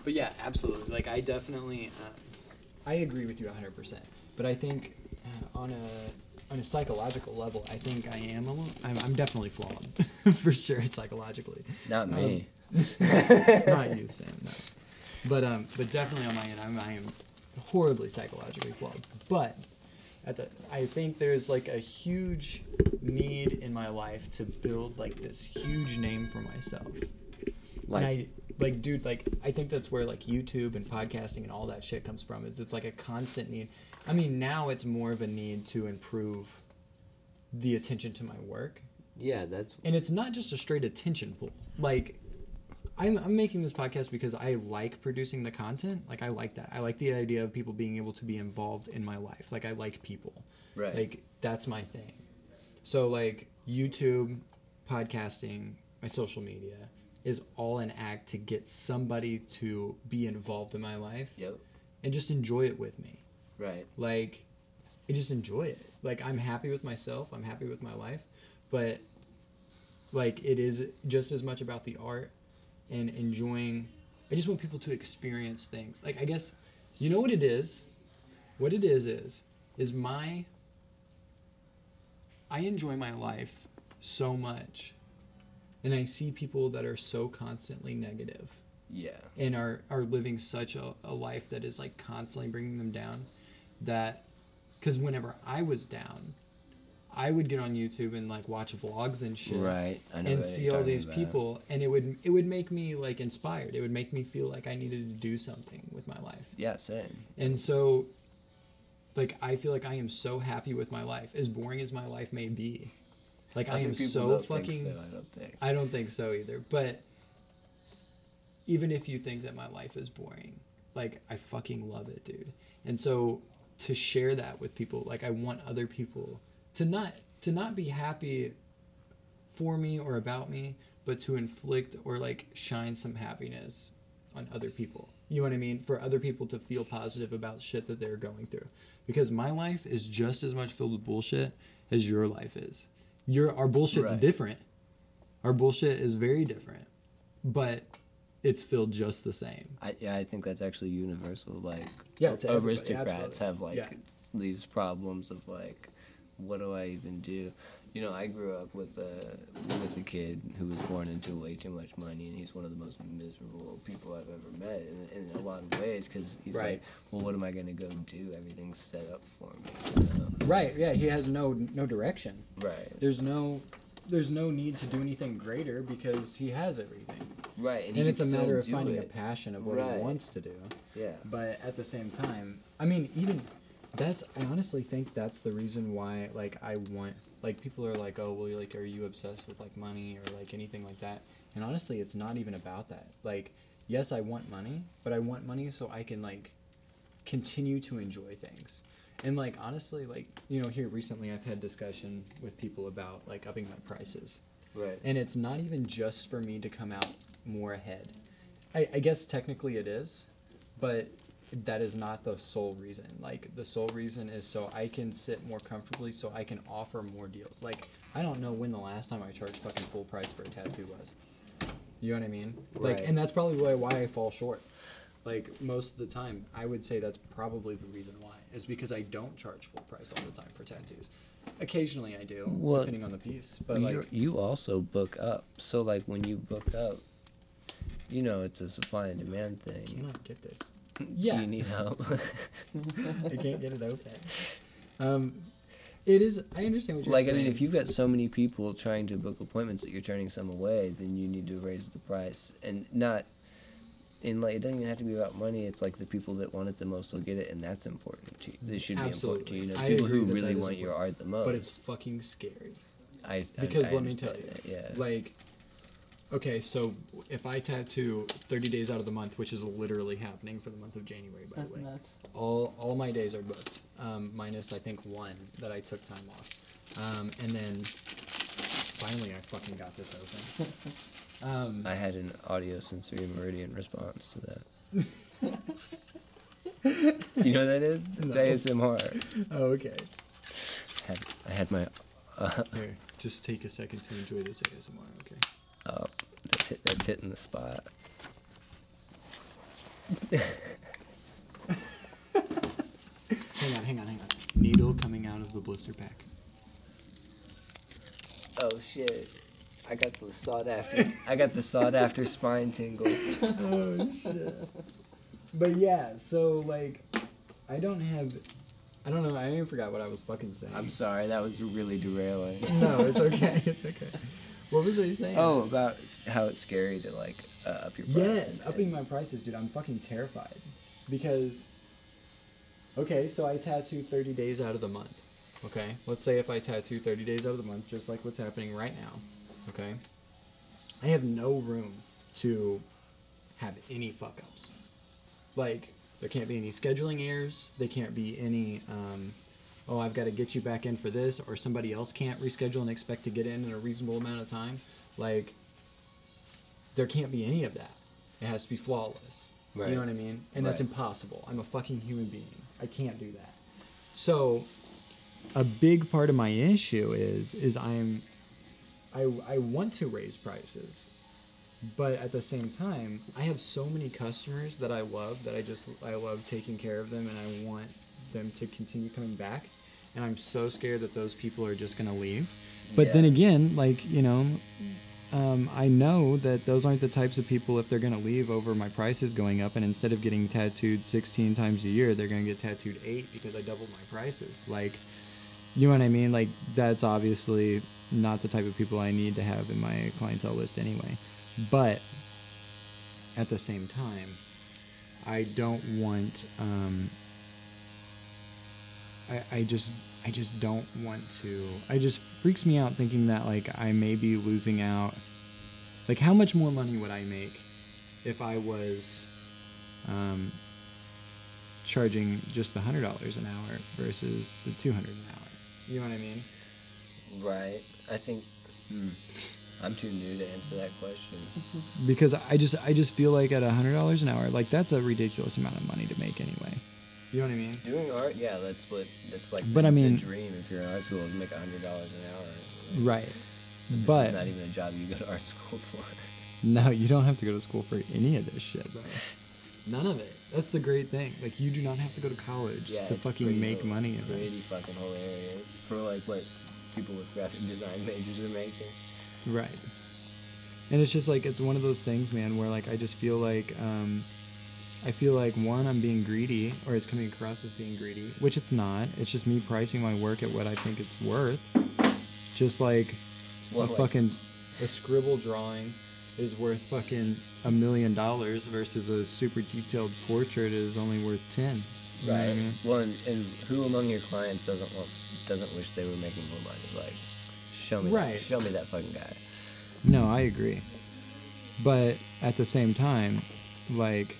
S1: but yeah, absolutely. Like I definitely, um, I agree with you 100%. But I think uh, on a on a psychological level, I think I am a little. I'm, I'm definitely flawed for sure psychologically.
S2: Not me.
S1: Not you, Sam. No. But um, but definitely on my end, I'm I am horribly psychologically flawed. But at the, I think there's like a huge need in my life to build like this huge name for myself.
S2: Like-
S1: and I like, dude, like I think that's where like YouTube and podcasting and all that shit comes from. Is it's like a constant need. I mean, now it's more of a need to improve the attention to my work
S2: Yeah, that's
S1: and it's not just a straight attention pool. Like, I'm, I'm making this podcast because I like producing the content. Like, I like that. I like the idea of people being able to be involved in my life. Like, I like people.
S2: right.
S1: Like, that's my thing. So, like, YouTube, podcasting, my social media is all an act to get somebody to be involved in my life
S2: yep.
S1: and just enjoy it with me
S2: Right.
S1: like I just enjoy it. Like I'm happy with myself, I'm happy with my life, but like it is just as much about the art and enjoying I just want people to experience things. Like I guess you know what it is? What it is is is my I enjoy my life so much and I see people that are so constantly negative
S2: Yeah.
S1: and are are living such a, a life that is like constantly bringing them down that because whenever i was down i would get on youtube and like watch vlogs and shit
S2: Right. I
S1: and see all these
S2: about.
S1: people and it would it would make me like inspired it would make me feel like i needed to do something with my life
S2: Yeah, same.
S1: and so like i feel like i am so happy with my life as boring as my life may be like i,
S2: think
S1: am so fucking
S2: so, I don't think.
S1: I don't think so either. But even if you think that my life is boring, like I fucking love it, dude. And so to share that with people, like I want other people to not to not be happy for me or about me, but to inflict or like shine some happiness on other people. You know what I mean? For other people to feel positive about shit that they're going through. Because my life is just as much filled with bullshit as your life is. Your our bullshit's
S2: Right.
S1: different. Our bullshit is very different. But it's filled just the same.
S2: I, yeah, I think that's actually universal. Like,
S1: Yeah,
S2: aristocrats have like
S1: Yeah.
S2: these problems of like, what do I even do? You know, I grew up with a with a kid who was born into way too much money, and he's one of the most miserable people I've ever met in, in a lot of ways. Because he's
S1: Right.
S2: like, well, what am I gonna go do? Everything's set up for me. You know?
S1: Right, yeah, he has no no direction.
S2: Right.
S1: There's no there's no need to do anything greater because he has everything.
S2: Right.
S1: And,
S2: he
S1: it's a matter of finding a passion of what
S2: Right.
S1: he wants to do.
S2: Yeah.
S1: But at the same time, I mean, even that's I honestly think that's the reason why like I want like people are like, "Oh, well, like are you obsessed with like money or like anything like that?" And honestly, it's not even about that. Like, yes, I want money, but I want money so I can like continue to enjoy things. And like honestly, like, you know, here recently I've had discussion with people about like upping my prices.
S2: Right.
S1: And it's not even just for me to come out more ahead. I, I guess technically it is, but that is not the sole reason. Like the sole reason is so I can sit more comfortably, so I can offer more deals. Like I don't know when the last time I charged fucking full price for a tattoo was. You know what I mean?
S2: Right.
S1: Like, and that's probably why why I fall short. Like most of the time, I would say that's probably the reason why is because I don't charge full price all the time for tattoos. Occasionally I do,
S2: Well,
S1: depending on the piece. But
S2: you
S1: like,
S2: you also book up. So like when you book up, you know it's a supply and demand
S1: I
S2: thing.
S1: cannot get this.
S2: Do
S1: Yeah.
S2: you need help?
S1: I can't get it open. Um, it is. I understand what you're saying.
S2: like I mean, if you've got so many people trying to book appointments that you're turning some away, then you need to raise the price and not. And like it doesn't even have to be about money. It's like the people that want it the most will get it, and that's important to you. This should be important to you. You know, people who
S1: that
S2: really
S1: that is
S2: want your art the most.
S1: but it's fucking scary
S2: I, I-
S1: because
S2: I
S1: let me tell you,
S2: that, Yeah.
S1: like, okay, so if I tattoo 30 days out of the month, which is literally happening for the month of January, by
S4: That's
S1: the way,
S4: nuts.
S1: all all my days are booked, um, minus I think one that I took time off, um, and then finally I fucking got this open. Um,
S2: I had an audio sensory meridian response to that. you know what that is? It's
S1: No.
S2: ASMR.
S1: oh, okay.
S2: Had, I had my. Uh,
S1: Here, just take a second to enjoy this ASMR. Okay.
S2: Oh, that's, hit, that's hitting the spot.
S1: Hang on, hang on, hang on. Needle coming out of the blister pack.
S2: Oh shit! I got the sought after. I got the sought after spine tingle.
S1: oh shit. But yeah, so like, I don't have, I don't know. I even forgot what I was fucking saying.
S2: I'm sorry, that was really derailing.
S1: no, it's okay. It's okay. What was I saying?
S2: Oh, about how it's scary to like uh, up your prices.
S1: yes,
S2: and-
S1: upping my prices, dude. I'm fucking terrified because. Okay, so I tattoo 30 days out of the month. Okay, let's say if I tattoo 30 days out of the month, just like what's happening right now. Okay, I have no room to have any fuck ups. Like, there can't be any scheduling errors. There can't be any, um, oh, I've got to get you back in for this, or somebody else can't reschedule and expect to get in in a reasonable amount of time. Like, there can't be any of that. It has to be flawless. You know what I mean? And that's impossible. I'm a fucking human being. I can't do that. So, a big part of my issue is is I'm I I want to raise prices, but at the same time, I have so many customers that I love that I just I love taking care of them and I want them to continue coming back, and I'm so scared that those people are just gonna leave. But then again, like you know, um, I know that those aren't the types of people if they're gonna leave over my prices going up, and instead of getting tattooed 16 times a year, they're gonna get tattooed eight because I doubled my prices. Like, you know what I mean? Like that's obviously not the type of people I need to have in my clientele list anyway. But at the same time, I don't want. Um, I, I just I just don't want to. I just freaks me out thinking that like I may be losing out. Like how much more money would I make if I was um, charging just the hundred dollars an hour versus the two hundred an hour. You know what I mean?
S2: Right. I think. Hmm. I'm too new to answer that question.
S1: Because I just I just feel like at a hundred dollars an hour, like that's a ridiculous amount of money to make anyway. You know what I mean?
S2: Doing art, yeah, that's what that's like.
S1: But
S2: the,
S1: I mean-
S2: the dream if you're in art school to make a hundred dollars an hour.
S1: Right.
S2: This
S1: But
S2: is not even a job you go to art school for.
S1: no, you don't have to go to school for any of this shit, bro. None of it. That's the great thing. Like you do not have to go to college
S2: Yeah,
S1: to fucking
S2: pretty
S1: make
S2: low-
S1: money in
S2: Pretty
S1: this.
S2: fucking hilarious for like what people with graphic design majors are making.
S1: Right. And it's just like it's one of those things, man, where like I just feel like um I feel like one, I'm being greedy, or it's coming across as being greedy, which it's not. It's just me pricing my work at what I think it's worth. Just like
S2: Well,
S1: a
S2: like-
S1: fucking a scribble drawing is worth fucking a million dollars versus a super detailed portrait is only worth ten. You know I
S2: Right.
S1: mean?
S2: Well, and, and who among your clients doesn't want doesn't wish they were making more money? Like, show me,
S1: Right.
S2: show me that fucking guy.
S1: No, I agree. But at the same time, like,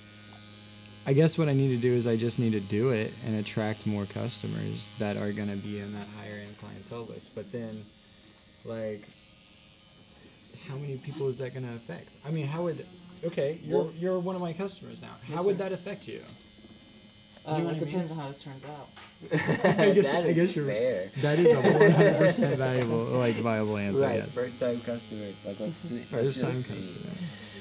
S1: I guess what I need to do is I just need to do it and attract more customers that are going to be in that higher end clientele list. But then, like, how many people is that going to affect? I mean, how would. Okay, you're,
S2: Well-
S1: you're one of my customers now. How
S4: Yes,
S1: would
S4: sir.
S1: that affect you?
S4: Uh,
S1: You know
S4: it
S1: I mean?
S4: depends on how this turns out.
S1: I guess,
S2: That
S1: I
S2: is
S1: guess you're
S2: fair.
S1: That is a 100% valuable, like, viable answer.
S2: right,
S1: yes.
S2: first time customer. It's like let's
S1: First time
S2: just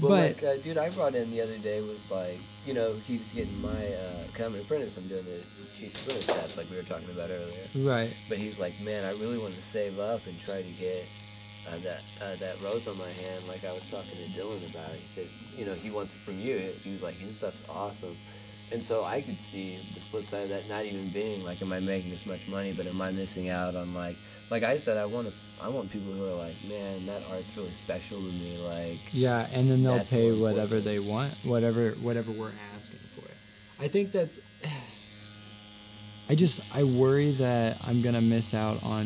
S2: But, like, uh, dude, I brought in the other day was like, you know, he's getting my uh, common apprentice. I'm doing the chief apprentice stats like we were talking about earlier.
S1: Right.
S2: But he's like, man, I really want to save up and try to get uh, that uh, that rose on my hand, like I was talking to Dylan about. He said, you know, he wants it from you. He was like, his stuff's awesome. And so I could see the flip side of that not even being like, am I making this much money, but am I missing out on like, like I said, I want to, I want people who are like, man, that art's really special to me. Like,
S1: Yeah, and then they'll pay whatever
S2: important.
S1: they want, whatever whatever we're asking for. I think that's. I just I worry that I'm gonna miss out on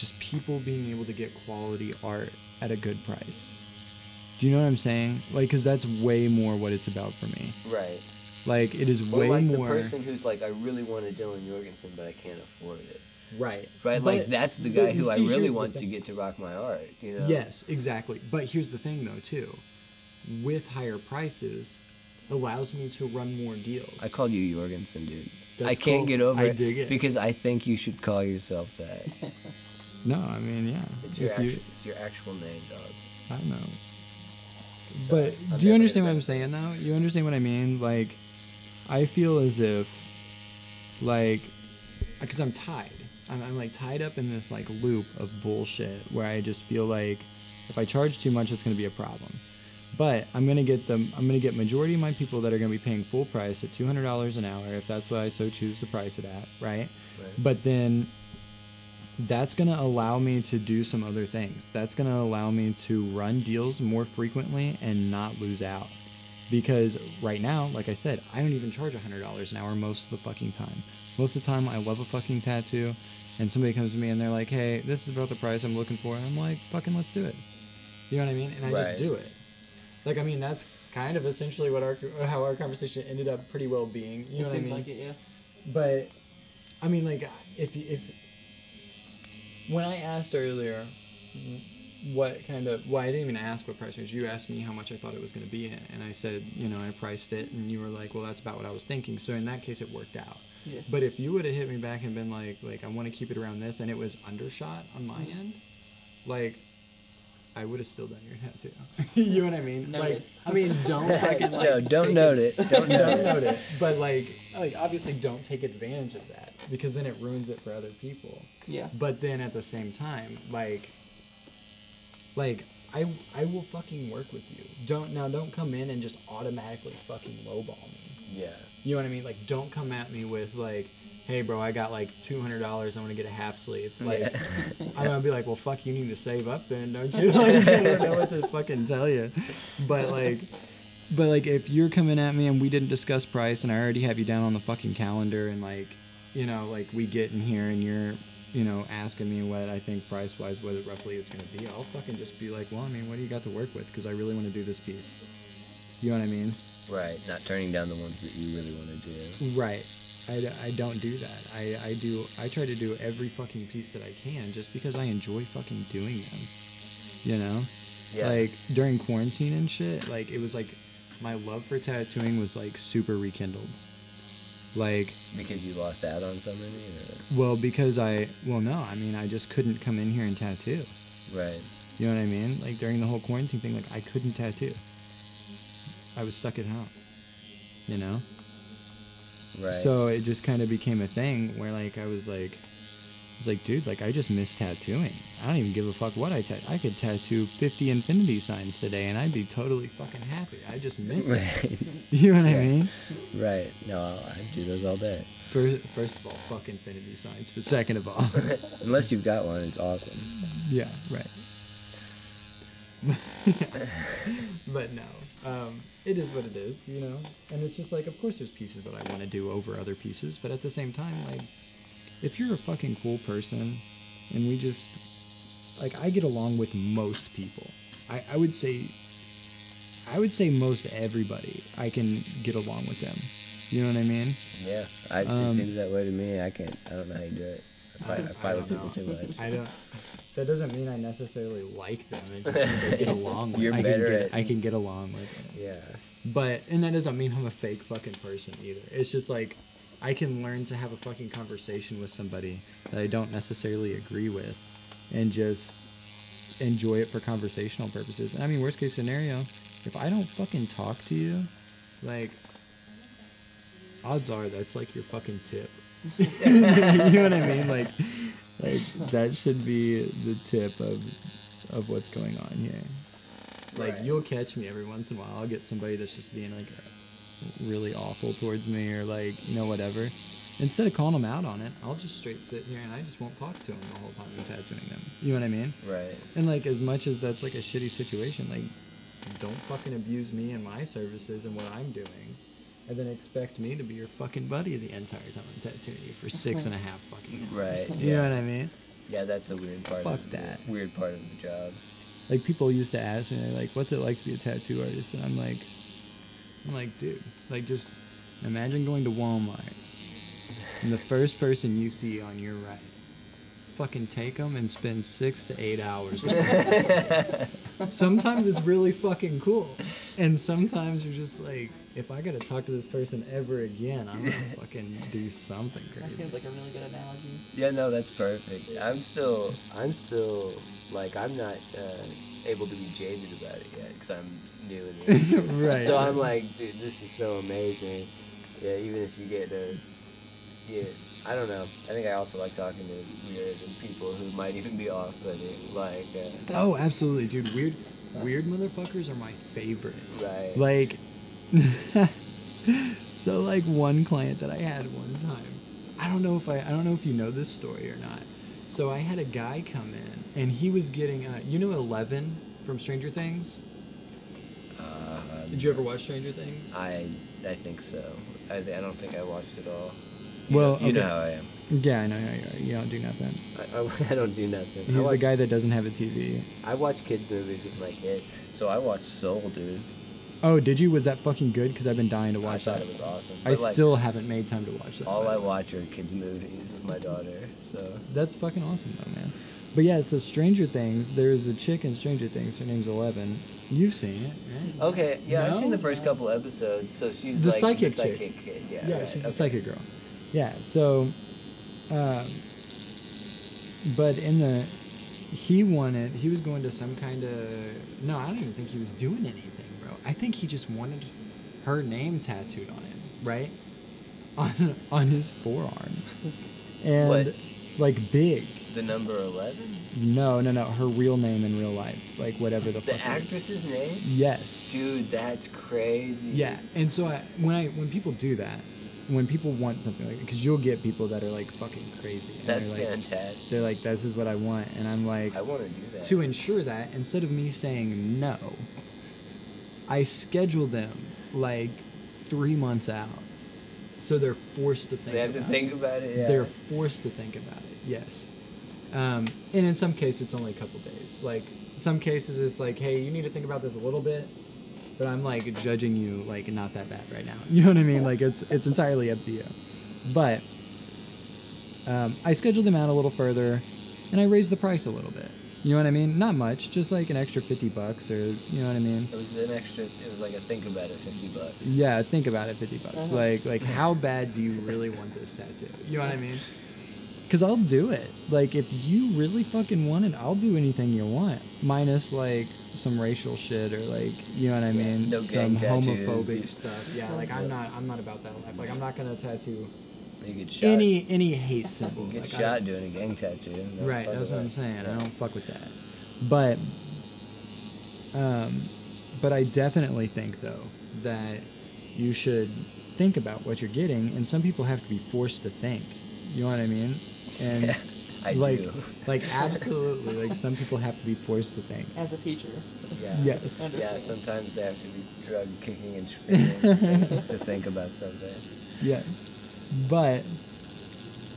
S1: just people being able to get quality art at a good price. Do you know what I'm saying? Like, cause that's way more what it's about for me.
S2: right.
S1: Like, it is
S2: Or
S1: way
S2: like
S1: more.
S2: the person who's like, I really want a Dylan Jorgensen, but I can't afford it.
S1: right.
S2: Right,
S1: But-
S2: like that's the guy who I really want to get to rock my art. You know?
S1: Yes, exactly. But here's the thing, though, too. With higher prices, allows me to run more deals.
S2: I called you Jorgensen, dude. I can't
S1: cool.
S2: get over
S1: I
S2: it,
S1: dig it.
S2: because I think you should call yourself that.
S1: No, I mean, yeah.
S2: It's your
S1: you-
S2: actual, it's your actual name, dog.
S1: I know.
S2: So, uh,
S1: But
S2: I'm
S1: do you understand what I'm saying though? You understand what I mean? Like, I feel as if, like, because I'm tied. I'm, I'm like tied up in this like loop of bullshit where I just feel like if I charge too much, it's gonna be a problem. But I'm gonna get them. I'm gonna get majority of my people that are gonna be paying full price at two hundred dollars an hour if that's what I so choose to price it at, right?
S2: Right.
S1: But then that's going to allow me to do some other things. That's going to allow me to run deals more frequently and not lose out. Because right now, like I said, I don't even charge $100 an hour most of the fucking time. Most of the time, I love a fucking tattoo, and somebody comes to me and they're like, hey, this is about the price I'm looking for. And I'm like, fucking let's do it. You know what I mean? And I
S2: Right.
S1: just do it. Like, I mean, that's kind of essentially what our how our conversation ended up pretty well being. You know what I mean?
S4: like it, yeah.
S1: But I mean, like, if if when I asked earlier what kind of well, I didn't even ask what price range. You asked me how much I thought it was going to be, and I said, you know, I priced it, and you were like, well, that's about what I was thinking. So in that case, it worked out.
S4: Yeah.
S1: But if you would have hit me back and been like, like I want to keep it around this, and it was undershot on my mm-hmm. end, like. I would have still done your tattoo. you know what I mean?
S4: Noted.
S1: Like, I mean, don't fucking like.
S2: no, don't note it. Don't
S1: don't note it. But like, like obviously, don't take advantage of that because then it ruins it for other people.
S4: Yeah.
S1: But then at the same time, like, like I I will fucking work with you. Don't now don't come in and just automatically fucking lowball me.
S2: Yeah.
S1: You know what I mean? Like, don't come at me with like, hey, bro, I got like two hundred dollars. I want to get a half sleeve. Like,
S2: Yeah.
S1: I'm gonna be like, well, fuck, you need to save up then, don't you? Like, I don't know what to fucking tell you. But like, but like, if you're coming at me and we didn't discuss price, and I already have you down on the fucking calendar, and like, you know, like we get in here and you're you know, asking me what I think price wise, what it roughly it's gonna be, I'll fucking just be like, well, I mean, what do you got to work with? Because I really want to do this piece. You know what I mean?
S2: Right. Not turning down the ones that you really want to do.
S1: Right. I, I don't do that. I, I do I try to do every fucking piece that I can just because I enjoy fucking doing them. You know?
S2: Yeah.
S1: Like during quarantine and shit, like it was like my love for tattooing was like super rekindled. Like
S2: because you lost out on so many. Or?
S1: well because I well no, I mean I just couldn't come in here and tattoo.
S2: Right.
S1: You know what I mean? Like during the whole quarantine thing, like I couldn't tattoo. I was stuck at home. You know?
S2: Right.
S1: So it just kind of became a thing where like I was like, I was like, dude, like I just miss tattooing. I don't even give a fuck what I tat. I could tattoo 50 infinity signs today and I'd be totally fucking happy. I just miss it. You know what I mean?
S2: right. No, I do those all day.
S1: First, first of all, fuck infinity signs. But second of all,
S2: Unless you've got one, it's awesome.
S1: yeah, right. but no, um, it is what it is, you know. And it's just like, of course, there's pieces that I want to do over other pieces, but at the same time, like, if you're a fucking cool person, and we just, like, I get along with most people. I, I would say, I would say most everybody. I can get along with them. You know what I mean?
S2: Yeah. I,
S1: Um,
S2: it seems that way to me. I can't. I don't know how you do it. I fight, I fight with people too much.
S1: I don't. That doesn't mean I necessarily like them. It just means I get along with.
S2: You're
S1: I
S2: better
S1: can get,
S2: at-
S1: I can get along with them.
S2: Yeah.
S1: But and that doesn't mean I'm a fake fucking person either. It's just like I can learn to have a fucking conversation with somebody that I don't necessarily agree with, and just enjoy it for conversational purposes. And I mean, worst case scenario, if I don't fucking talk to you, like, odds are that's like your fucking tip. you know what I mean? Like, like that should be the tip of of what's going on here. Like
S2: Right.
S1: you'll catch me every once in a while. I'll get somebody that's just being like really awful towards me or like you know whatever. Instead of calling them out on it, I'll just straight sit here and I just won't talk to them the whole time I'm tattooing them. You know what I mean?
S2: Right.
S1: And like as much as that's like a shitty situation, like don't fucking abuse me and my services and what I'm doing. And then expect me to be your fucking buddy the entire time I'm tattooing you for six and a half fucking hours.
S2: Right,
S1: You know what I mean?
S2: Yeah, that's a weird part.
S1: Fuck
S2: of,
S1: that.
S2: Weird part of the job.
S1: Like people used to ask me, like, "What's it like to be a tattoo artist?" And I'm like, I'm like, dude, like just imagine going to Walmart and the first person you see on your right, fucking take them and spend six to eight hours. with them. sometimes it's really fucking cool, and sometimes you're just like, if I gotta talk to this person ever again, I'm gonna fucking do something crazy.
S4: That
S1: crazy.
S4: seems like a really good analogy.
S2: Yeah, no, that's perfect. I'm still, I'm still, like, I'm not uh, able to be jaded about it yet because I'm new in the industry.
S1: right.
S2: So I'm like, dude, this is so amazing. Yeah, even if you get to, yeah, I don't know. I think I also like talking to weird and people who might even be off-putting, like, uh,
S1: Oh, absolutely, dude. Weird, weird motherfuckers are my favorite.
S2: right.
S1: Like, so like one client that I had one time. I don't know if I, I don't know if you know this story or not. So I had a guy come in, and he was getting, uh, you know, Eleven from Stranger Things. Did you ever watch Stranger Things?
S2: I, I think so. I, I don't think I watched it all.
S1: Well,
S2: you know
S1: okay.
S2: how I am.
S1: Yeah, I know. You, you don't do nothing.
S2: I, I, I don't do nothing.
S1: He's
S2: I
S1: the guy that doesn't have a TV.
S2: I watch kids movies with my kid, so I watched Soul, dude.
S1: Oh, did you? Was that fucking good? Because I've been dying to watch
S2: I
S1: watch
S2: thought
S1: that.
S2: it was awesome.
S1: I
S2: like,
S1: still haven't made time to watch that.
S2: all
S1: by
S2: I watch are kids movies with my daughter. So
S1: That's fucking awesome though, man. But yeah, so Stranger Things, there's a chick in Stranger Things, her name's Eleven. You've seen it, right?
S2: okay, yeah, I've seen the first couple episodes. So she's
S1: The
S2: like
S1: psychic
S2: the
S1: chick.
S2: kid. Yeah,
S1: Yeah,
S2: right,
S1: she's
S2: okay.
S1: a psychic girl. Yeah, so um but in the he wanted he was going to some kind of no, I don't even think he was doing anything, bro. I think he just wanted her name tattooed on him, right? On on his forearm. And
S2: What?
S1: like big.
S2: The number eleven.
S1: No, no, no. Her real name in real life, like whatever the,
S2: The
S1: fuck. is.
S2: actress's name.
S1: Yes.
S2: Dude, that's crazy.
S1: Yeah. And so I, when I when people do that, when people want something like, because you'll get people that are like fucking crazy. And
S2: That's
S1: they're like,
S2: fantastic.
S1: they're like, this is what I want, and I'm like,
S2: I want to do that.
S1: to ensure that instead of me saying no, I schedule them like three months out, so they're forced to think.
S2: they have to think
S1: it.
S2: about it. Yeah.
S1: They're forced to think about it. Yes. Um, and in some cases, it's only a couple days. Like some cases, it's like, hey, you need to think about this a little bit. But I'm like judging you like not that bad right now. You know what I mean? Like it's it's entirely up to you. But um, I scheduled him out a little further, and I raised the price a little bit. You know what I mean? Not much, just like an extra fifty bucks, or you know what I mean?
S2: It was an extra. It was like a think about it, fifty bucks.
S1: Yeah, think about it, fifty bucks.
S4: Uh-huh.
S1: Like, like how bad do you really want this tattoo? You know what I mean? Cause I'll do it. Like, if you really fucking want it, I'll do anything you want, minus like some racial shit or like, you know what I
S2: Yeah,
S1: mean?
S2: no
S1: some homophobic stuff. Yeah, like I'm not, I'm not about that life. Like, I'm not gonna tattoo
S2: You get shot.
S1: any any hate symbol.
S2: you get
S1: Like, I
S2: shot
S1: don't-
S2: doing a gang tattoo. No
S1: right, that's what I'm
S2: that.
S1: saying. I don't fuck with that. But um but I definitely think though that you should think about what you're getting and some people have to be forced to think. You know what I mean? And
S2: Yeah, I
S1: like
S2: do.
S1: like absolutely like some people have to be forced to think.
S4: As a teacher.
S2: Yeah.
S1: Yes.
S2: Yeah, sometimes they have to be drug kicking and screaming to think about something.
S1: Yes. But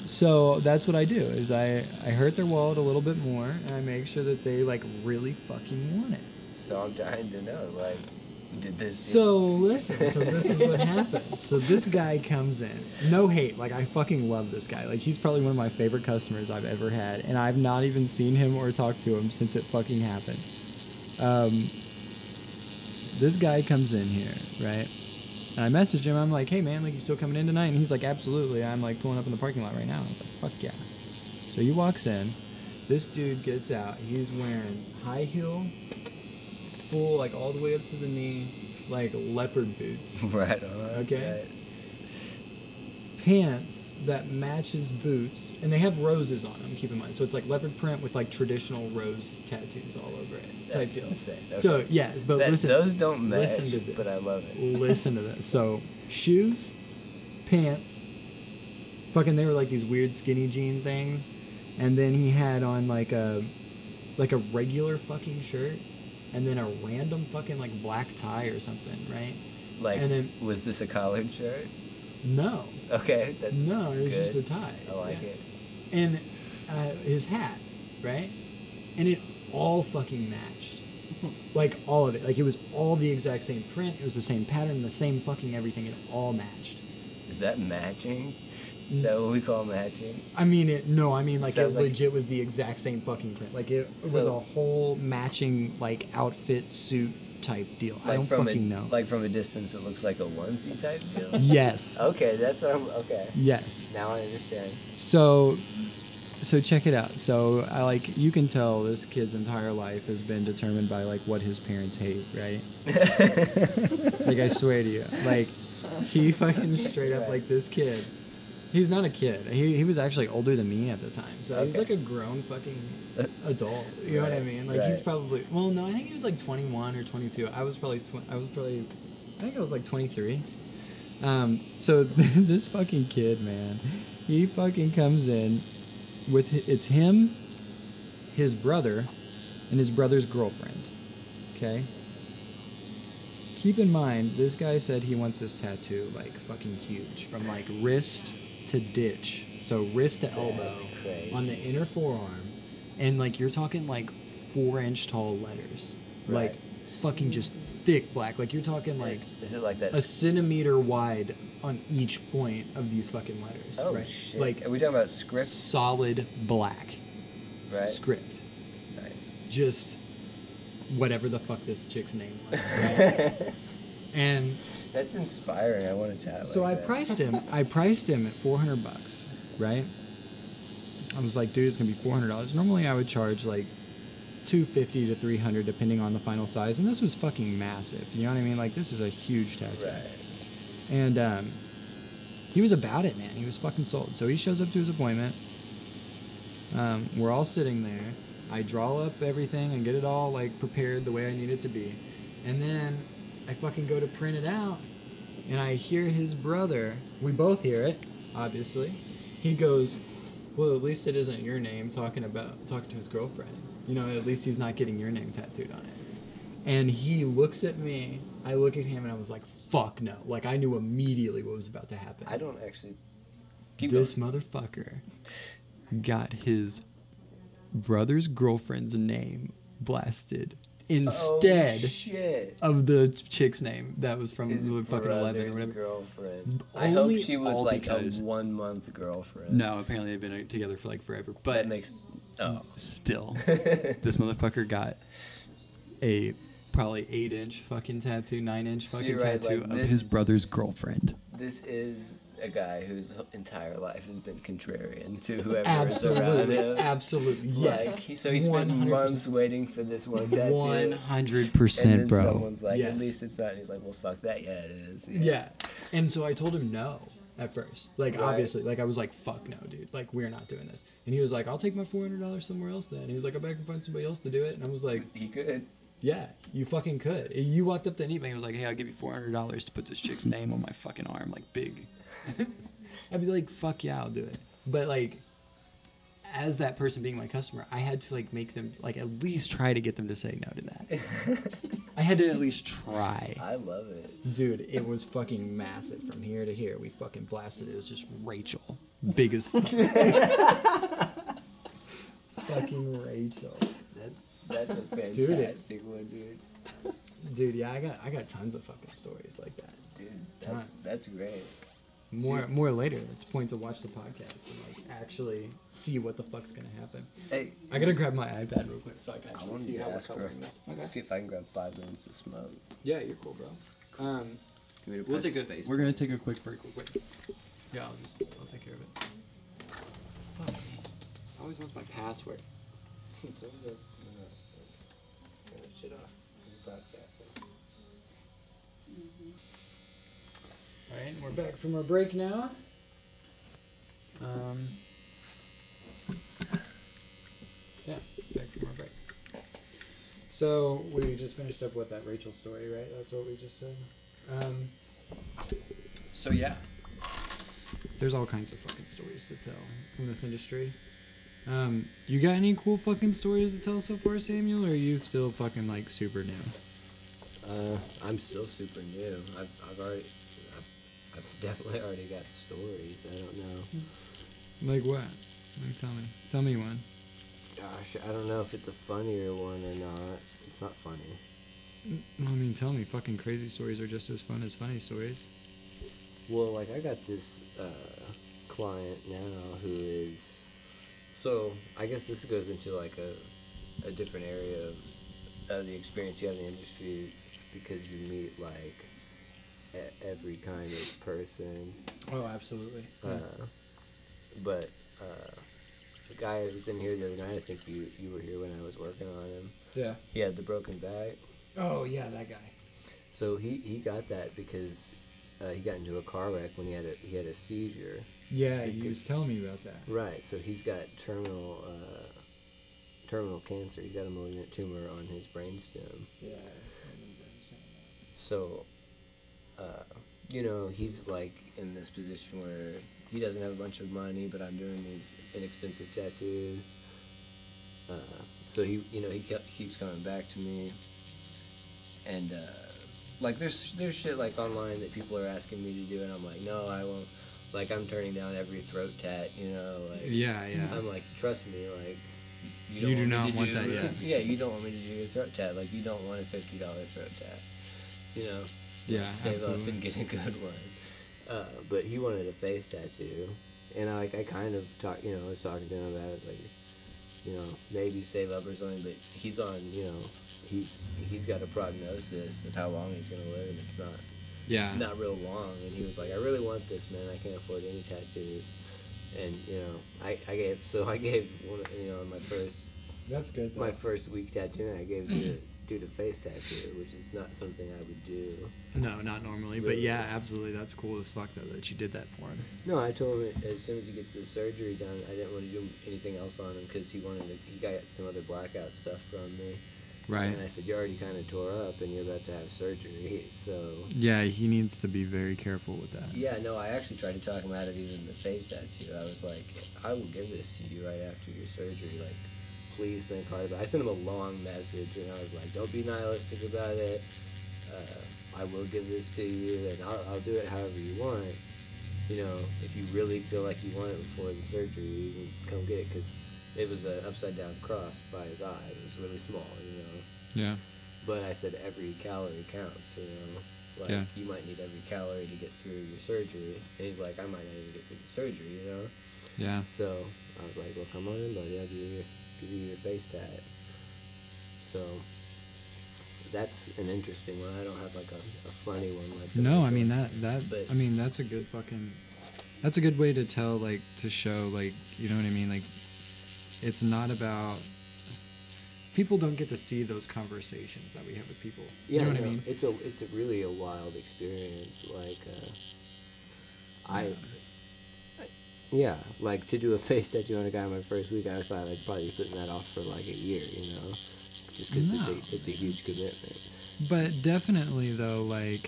S1: so that's what I do is I I hurt their wallet a little bit more and I make sure that they like really fucking want it.
S2: So I'm dying to know, like, this?
S1: So listen, so this is what happens. So this guy comes in, no hate, like I fucking love this guy. Like he's probably one of my favorite customers I've ever had, and I've not even seen him or talked to him since it fucking happened. Um, this guy comes in here, right? And I message him. I'm like, "Hey man, like you still coming in tonight?" And he's like, "Absolutely." I'm like pulling up in the parking lot right now. I was like, "Fuck yeah!" So he walks in. This dude gets out. He's wearing high heel, full like all the way up to the knee, like leopard boots,
S2: right on.
S1: Okay.
S2: right.
S1: pants that matches boots, and they have roses on them. Keep in mind, so it's like leopard print with like traditional rose tattoos all over it. Type
S2: That's
S1: deal.
S2: insane.
S1: So
S2: Okay.
S1: yeah, but
S2: That-
S1: listen,
S2: those don't match,
S1: listen to this.
S2: but I love it.
S1: listen to this. So shoes, pants, fucking they were like these weird skinny jean things, and then he had on like a like a regular fucking shirt, and then a random fucking like black tie or something, right?
S2: Like,
S1: and then-
S2: was this a collared shirt?
S1: No,
S2: Okay, that's
S1: no, it was
S2: good.
S1: just a tie.
S2: I like
S1: Yeah.
S2: it.
S1: and uh, his hat, right? And it all fucking matched. Like all of it. Like it was all the exact same print. It was the same pattern, the same fucking everything. It all matched.
S2: Is that matching? Is that what we call matching?
S1: I mean, it. No, I mean like it
S2: like-
S1: legit was the exact same fucking print. Like it, was
S2: So-
S1: a whole matching like outfit suit type deal. I don't
S2: from
S1: fucking
S2: a,
S1: know.
S2: Like from a distance, it looks like a onesie type deal.
S1: yes.
S2: okay, that's what I'm. Okay,
S1: Yes.
S2: now I understand.
S1: So, so check it out. So I like you can tell this kid's entire life has been determined by like what his parents hate, right? like I swear to you, like he fucking straight up like this kid. He's not a kid. He, he was actually older than me at the time, so he's like a grown fucking adult. You know what I mean? Like he's probably well, no, I think he was like 21 or 22. I was probably tw- I was probably I think I was like 23. Um, so this fucking kid, man, he fucking comes in with it's him, his brother, and his brother's girlfriend. Okay. Keep in mind, this guy said he wants this tattoo like fucking huge, from like wrist to ditch, so wrist to elbow on the inner forearm, and like you're talking like four inch tall letters, like fucking just thick black. Like you're talking like
S2: Is it like that?
S1: a centimeter wide on each point of these fucking letters.
S2: oh
S1: right?
S2: shit!
S1: Like
S2: Are we talking about script?
S1: solid black
S2: Right.
S1: script.
S2: Nice.
S1: Just whatever the fuck this chick's name was. Right? and
S2: That's inspiring. I want to chat.
S1: so I
S2: that.
S1: priced him. I priced him at four hundred bucks. Right. I was like, dude, it's gonna be four hundred dollars. Normally, I would charge like two fifty to three hundred, depending on the final size. And this was fucking massive. You know what I mean? Like this is a huge tattoo.
S2: Right.
S1: And um, he was about it, man. He was fucking sold. So he shows up to his appointment. Um, we're all sitting there. I draw up everything and get it all like prepared the way I need it to be. And then I fucking go to print it out and I hear his brother. We both hear it, obviously. He goes, "Well, at least it isn't your name." Talking about talking to his girlfriend. You know, at least he's not getting your name tattooed on it. And he looks at me. I look at him and I was like, "Fuck no!" Like I knew immediately what was about to happen.
S2: I don't actually. Keep
S1: this
S2: going.
S1: motherfucker got his brother's girlfriend's name blasted instead
S2: Oh,
S1: of the chick's name that was from
S2: His
S1: the fucking eleven or
S2: brother's
S1: whatever.
S2: girlfriend. I hope she was like
S1: because-
S2: a one month girlfriend.
S1: No, apparently they've been together for like forever. But
S2: that makes. Oh.
S1: still, this motherfucker got a probably eight inch fucking tattoo, nine inch fucking
S2: right,
S1: tattoo
S2: like,
S1: of
S2: this-
S1: his brother's girlfriend.
S2: This is a guy whose entire life has been contrarian to whoever is around him.
S1: absolutely,
S2: Like,
S1: yes.
S2: he, so he spent
S1: 100%.
S2: months waiting for this one tattoo.
S1: One hundred
S2: and
S1: percent, bro.
S2: someone's like,
S1: yes.
S2: at least it's not. And he's like, well, fuck that. Yeah, it is.
S1: Yeah. And so I told him no at first. Like
S2: Right.
S1: obviously, like I was like, fuck no, dude. Like we're not doing this. And he was like, I'll take my four hundred dollars somewhere else then. He was like, I bet I can find somebody else to do it. And I was like,
S2: He could.
S1: Yeah, you fucking could. You walked up to anybody and was like, Hey, I'll give you four hundred dollars to put this chick's name on my fucking arm, like big. I'd be like, fuck yeah, I'll do it. But like as that person being my customer, I had to like make them like at least try to get them to say no to that. I had to at least try.
S2: I love it.
S1: Dude, it was fucking massive from here to here. We fucking blasted it. It was just Rachel. Big as fuck. fucking Rachel.
S2: That's that's a
S1: Dude,
S2: fantastic one, dude.
S1: Dude, yeah, I got I got tons of fucking stories like that.
S2: Dude, that's
S1: Tons.
S2: that's great.
S1: More
S2: Dude.
S1: more later. It's point to watch the podcast and like actually see what the fuck's gonna happen.
S2: Hey,
S1: I gotta grab my iPad real quick so I can actually
S2: wanted
S1: see how we're
S2: ask her
S1: covering
S2: if,
S1: this.
S2: see if I can grab five minutes to smoke.
S1: Yeah, you're cool, bro. Um,
S2: Give me
S1: we'll take a
S2: space.
S1: We're gonna take a quick break, real quick. Yeah, I'll just. I'll take care of it. Fuck me. Always wants my password.
S2: Somebody else is gonna, uh, gonna shit off the podcast.
S1: All right, we're back from our break now. Um. Yeah, back from our break. So we just finished up with that Rachel story, right? That's what we just said. Um. So yeah, there's all kinds of fucking stories to tell in this industry. Um, you got any cool fucking stories to tell so far, Samuel? Or are you still fucking like super new?
S2: Uh, I'm still super new. I've, I've already, I've, definitely already got stories. I don't know.
S1: Like what? Like tell me. Tell me one.
S2: Gosh, I don't know if it's a funnier one or not. It's not funny.
S1: I mean, tell me, fucking crazy stories are just as fun as funny stories.
S2: Well, like I got this uh, client now who is. So I guess this goes into like a, a different area of, of the experience you have in the industry because you meet like every kind of person.
S1: Oh, absolutely.
S2: Uh, but uh, the guy who was in here the other night, I think you you were here when I was working on him.
S1: yeah.
S2: He had the broken back.
S1: Oh, yeah, that guy.
S2: So he, he got that because uh, he got into a car wreck when he had a he had a seizure.
S1: Yeah, he was telling me about that.
S2: Right. So he's got terminal uh, terminal cancer. He's got a malignant tumor on his brainstem.
S1: Yeah.
S2: So, uh, you know, he's like in this position where he doesn't have a bunch of money, but I'm doing these inexpensive tattoos. Uh, so he, you know, he ke- keeps coming back to me, and uh, like there's there's shit like online that people are asking me to do, and I'm like, no, I won't. Like I'm turning down every throat tat, you know. Like
S1: Yeah, yeah.
S2: I'm like, trust me, like.
S1: You do
S2: me
S1: not
S2: to
S1: want
S2: do-
S1: that, yeah.
S2: Yeah, you don't want me to do your throat tat. Like you don't want a fifty dollar throat tat. You know
S1: Yeah,
S2: save up and get a good one. Uh, but he wanted a face tattoo, and I like I kind of talked, you know, I was talking to him about it, like, you know, maybe save up or something. But he's on, you know, he's he's got a prognosis of how long he's gonna live, and it's not
S1: Yeah.
S2: not real long. And he was like, I really want this, man. I can't afford any tattoos. And you know, I, I gave so I gave one, you know, my first
S1: That's good.
S2: my first week tattoo, I gave dude, dude a face tattoo, which is not something I would do.
S1: No, not normally, but yeah, absolutely. That's cool as fuck though that you did that for him.
S2: No, I told him as soon as he gets the surgery done, I didn't want to do anything else on him because he wanted to. He got some other blackout stuff from me,
S1: Right.
S2: and I said, "You already kind of tore up, and you're about to have surgery." So
S1: Yeah, he needs to be very careful with that.
S2: yeah, no, I actually tried to talk him out of even the face tattoo. I was like, "I will give this to you right after your surgery. Like, please think hard about." it. I sent him a long message, and I was like, "Don't be nihilistic about it. Uh, I will give this to you, and I'll, I'll do it however you want." you know, if you really feel like you want it before the surgery, you can come get it because it was an upside down cross by his eye. It was really small, you know.
S1: Yeah.
S2: But I said every calorie counts, you know. Like
S1: Yeah.
S2: you might need every calorie to get through your surgery. And he's like, I might not even get through the surgery, you know.
S1: Yeah.
S2: So I was like, well, come on in, buddy. I'll give you, you your face tat. So that's an interesting one. I don't have like a, a funny one like that.
S1: No, I mean that that
S2: But-
S1: I mean that's a good fucking that's a good way to tell like to show like you know what I mean like it's not about people don't get to see those conversations that we have with people.
S2: Yeah,
S1: you know what
S2: no,
S1: I mean?
S2: It's a it's a really a wild experience. Like, uh, I, yeah, like to do a face tattoo on a guy my first week, I thought I'd probably be putting that off for like a year, you know, just because
S1: No.
S2: it's a it's a huge commitment.
S1: But definitely though like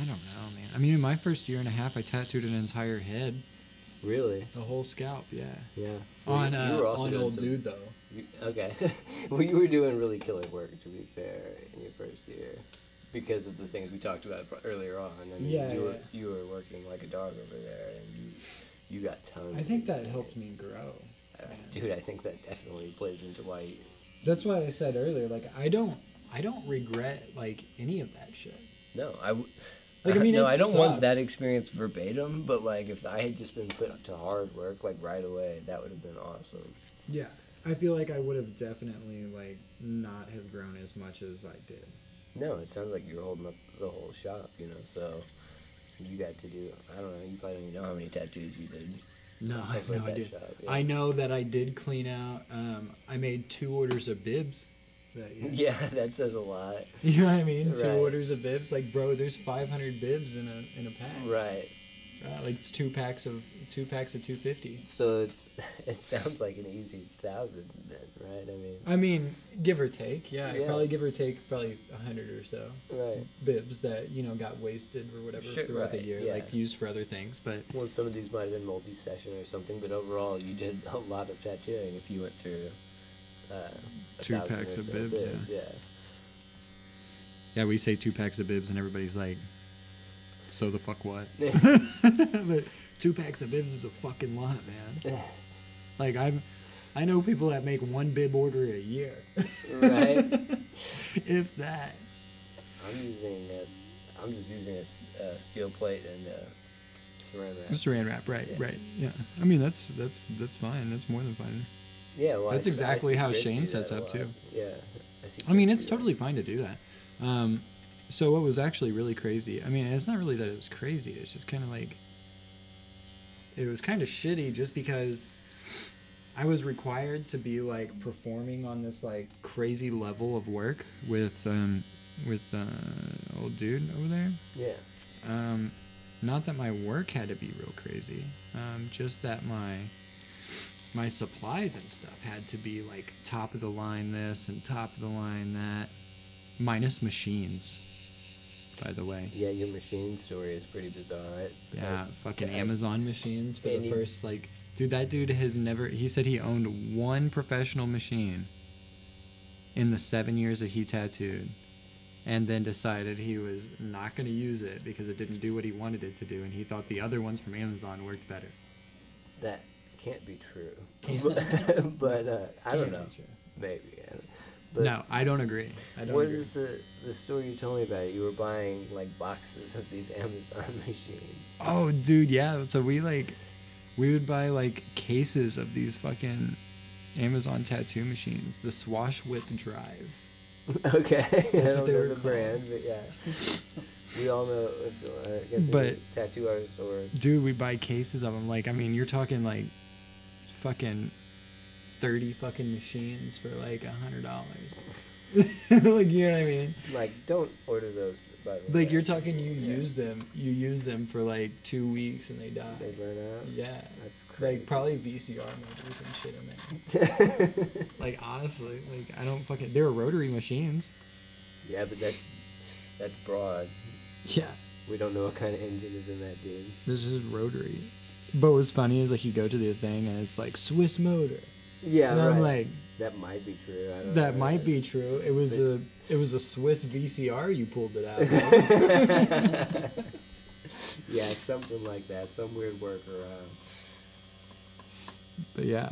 S1: I don't know, man. I mean in my first year and a half I tattooed an entire head,
S2: Really?
S1: the whole scalp, yeah.
S2: Yeah. Well,
S1: On
S2: you-
S1: uh,
S2: you were also
S1: on old
S2: some-
S1: dude though.
S2: you- okay. well, you were doing really killer work, to be fair, in your first year. Because of the things we talked about earlier on, I mean,
S1: Yeah,
S2: you were
S1: yeah.
S2: you were working like a dog over there, and you you got tons.
S1: I think that helped me grow.
S2: Uh, dude, I think that definitely plays into why. You,
S1: That's why I said earlier, like I don't, I don't regret like any of that shit.
S2: no, I. W-
S1: Like, I mean,
S2: no, I don't want that experience verbatim, but like if I had just been put to hard work like right away, that would have been awesome.
S1: Yeah, I feel like I would have definitely like not have grown as much as I did.
S2: No, it sounds like you're holding up the whole shop, you know. So you got to do. I don't know. You probably don't even know how many tattoos you did.
S1: No, I have no idea.
S2: shop, yeah.
S1: I know that I did clean out. Um, I made two orders of bibs. That year.
S2: Yeah, that says a lot.
S1: You know what I mean? Two orders of bibs. Like, bro, there's 500 bibs in a in a pack.
S2: Right.
S1: Uh, like it's two packs of two packs of 250.
S2: So it's it sounds like an easy thousand then, right? I mean,
S1: I mean, give or take. Yeah,
S2: Yeah.
S1: probably give or take probably a hundred or so.
S2: right.
S1: bibs that you know got wasted or whatever
S2: Sure,
S1: throughout the year,
S2: yeah.
S1: like used for other things. But
S2: Well, some of these might have been multi-session or something, but overall, you did a lot of tattooing if you went through uh, a
S1: Two
S2: thousand
S1: packs
S2: or
S1: of
S2: so
S1: bibs,
S2: yeah.
S1: yeah, we say two packs of bibs, and everybody's like, "So the fuck what?" but two packs of bibs is a fucking lot, man. like I'm, I know people that make one bib order a year,
S2: right.
S1: if that.
S2: I'm using a, I'm just using a steel plate and a saran wrap.
S1: Saran wrap, right,
S2: Yeah.
S1: right, yeah. I mean that's that's that's fine. That's more than fine.
S2: Yeah, well,
S1: That's
S2: s- I
S1: exactly
S2: see
S1: how
S2: Chris
S1: Shane sets up, too.
S2: Yeah. I, see
S1: I mean, it's
S2: do that.
S1: totally fine to do that. Um, so what was actually really crazy? I mean, it's not really that it was crazy. It's just kind of like it was kind of shitty, just because I was required to be like performing on this like crazy level of work with um, with uh, old dude over there.
S2: Yeah.
S1: Um, not that my work had to be real crazy, um, just that my my supplies and stuff had to be like top of the line this and top of the line that, minus machines. By the way,
S2: Yeah, your machine story is pretty bizarre. Right?
S1: yeah, fucking
S2: to-
S1: Amazon machines for the
S2: you-
S1: first like, dude, that dude has never. He said he owned one professional machine in the seven years that he tattooed and then decided he was not going to use it because it didn't do what he wanted it to do and he thought the other ones from amazon worked better
S2: That can't be true. But uh, I don't know. Maybe. But
S1: no i don't agree i don't
S2: What
S1: agree
S2: is the the story you told me about? You were buying like boxes of these Amazon machines.
S1: oh dude yeah so we like we would buy like cases of these fucking amazon tattoo machines the swash whip drive
S2: okay, I don't
S1: they
S2: know
S1: were
S2: the
S1: called.
S2: brand, but yeah, we all know. If, uh, I guess
S1: But-
S2: tattoo artist or
S1: dude we buy cases of them like i mean you're talking like fucking 30 fucking machines for like a hundred dollars like you know what i mean
S2: like, don't order those. By the way,
S1: Like you're talking, you
S2: Yeah.
S1: use them, you use them for like two weeks and they die.
S2: they burn out.
S1: Yeah,
S2: That's crazy.
S1: like probably VCR motors and shit in there. like honestly, like I don't fucking. They're rotary machines.
S2: yeah, but that that's broad.
S1: Yeah,
S2: We don't know what kind of engine is in that dude.
S1: this is rotary. But what's funny is like you go to the thing and it's like Swiss motor,
S2: Yeah,
S1: and
S2: right.
S1: I'm like,
S2: that might be true. I don't
S1: that
S2: know.
S1: might be true. It was
S2: But-
S1: a, it was a Swiss VCR. You pulled it out.
S2: Yeah, something like that. Some weird workaround.
S1: but yeah,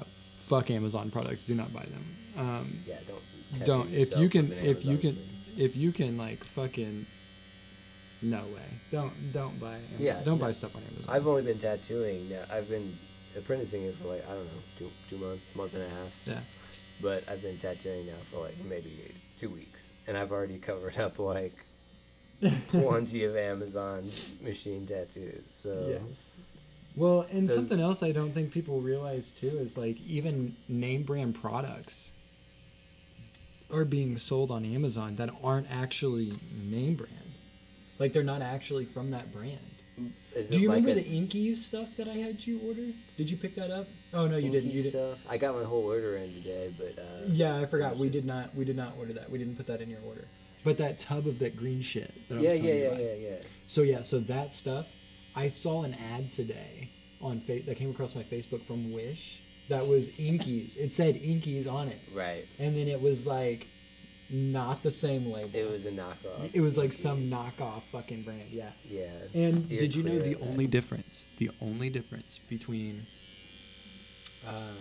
S1: fuck Amazon products. Do not buy them. Um,
S2: Yeah, don't.
S1: don't if you can if you can
S2: thing.
S1: if you can like fucking no way don't don't buy Amazon.
S2: Yeah,
S1: don't
S2: no.
S1: buy stuff on Amazon.
S2: I've only been tattooing. I've been apprenticing it for like I don't know two two months, month and a half.
S1: yeah
S2: But I've been tattooing now for like maybe two weeks, and I've already covered up like plenty of Amazon machine tattoos. So
S1: yes. Well, and something else I don't think people realize too is like even name brand products are being sold on Amazon that aren't actually name brand. Like they're not actually from that brand.
S2: Is
S1: Do you
S2: like
S1: remember the Inkeeze stuff that I had you order? Did you pick that up? Oh no, you didn't.
S2: Inky
S1: You didn't.
S2: I got my whole order in today, but uh,
S1: Yeah, I forgot. We
S2: just-
S1: did not. We did not order that. We didn't put that in your order. But that tub of that green shit. That I was
S2: yeah,
S1: telling
S2: yeah,
S1: you
S2: yeah,
S1: about.
S2: yeah, yeah.
S1: So yeah, so that stuff. I saw an ad today on fa- that came across my Facebook from Wish. That was Inkeeze. It said Inkeeze on it,
S2: Right.
S1: and then it was like not the same label.
S2: It was a knockoff.
S1: It was like some knockoff fucking brand. Yeah.
S2: Yeah.
S1: And did you know the
S2: of that.
S1: only difference? The only difference between um,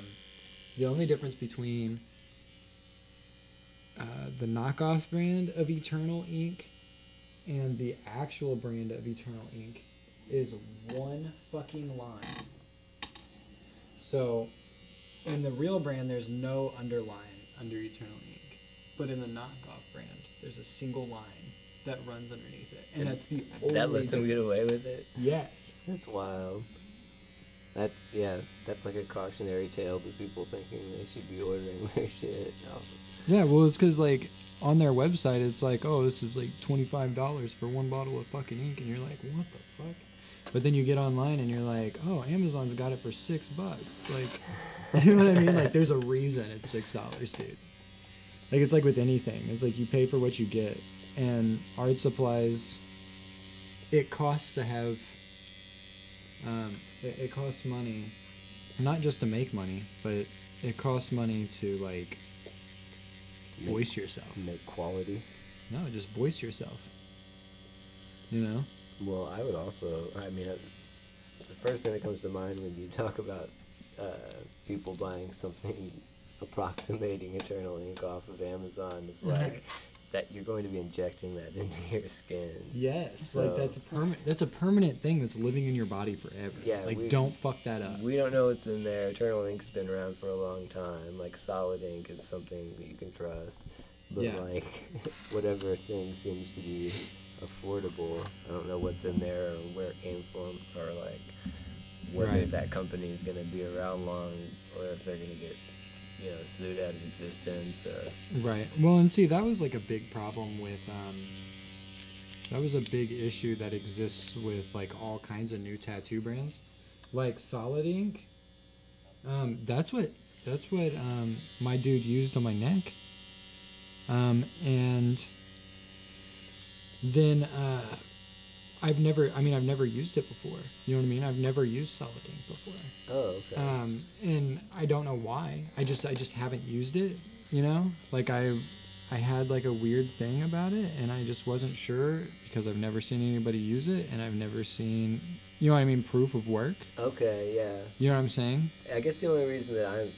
S1: the only difference between uh, the knockoff brand of Eternal Ink and the actual brand of Eternal Ink is one fucking line. So, in the real brand, there's no underline under Eternal Ink, but in the knockoff brand, there's a single line that runs underneath it, and
S2: And
S1: that's the only.
S2: That lets them get away with it.
S1: Yes.
S2: That's wild. That's yeah. That's like a cautionary tale to people thinking they should be ordering their shit. No.
S1: Yeah, well, it's because like on their website, it's like, oh, this is like twenty five dollars for one bottle of fucking ink, and you're like, what the fuck? But then you get online and you're like, oh, Amazon's got it for six bucks. Like, you know what I mean? Like, there's a reason it's six dollars, dude. Like, it's like with anything. It's like you pay for what you get, and art supplies. It costs to have. Um, it, it costs money, not just to make money, but it costs money to like voice yourself.
S2: Make quality.
S1: No, just voice yourself. You know?
S2: Well, I would also. I mean, uh, the first thing that comes to mind when you talk about uh, people buying something approximating Eternal Ink off of Amazon is like
S1: Right.
S2: that you're going to be injecting that into your skin.
S1: Yes.
S2: So-
S1: like that's a permanent. That's a permanent thing that's living in your body forever.
S2: Yeah,
S1: Like
S2: we-
S1: don't fuck that up.
S2: We don't know what's in there. Eternal Ink's been around for a long time. Like solid ink is something that you can trust. But
S1: Yeah.
S2: like whatever thing seems to be affordable, I don't know what's in there or where it came from or like whether
S1: Right.
S2: that company is gonna be around long or if they're gonna get you know sued out of existence. Or,
S1: Right. Well, and see, that was like a big problem with. Um, that was a big issue that exists with like all kinds of new tattoo brands, like Solid Ink. Um, that's what that's what um, my dude used on my neck. Um, and then uh, I've never. I mean, I've never used it before. You know what I mean? I've never used Solid Ink before
S2: oh, okay.
S1: um, and I don't know why. I just I just haven't used it. You know, like I I had like a weird thing about it, and I just wasn't sure because I've never seen anybody use it, and I've never seen you know what I mean proof of work.
S2: okay, yeah.
S1: You know what I'm saying?
S2: I guess the only reason that I'm,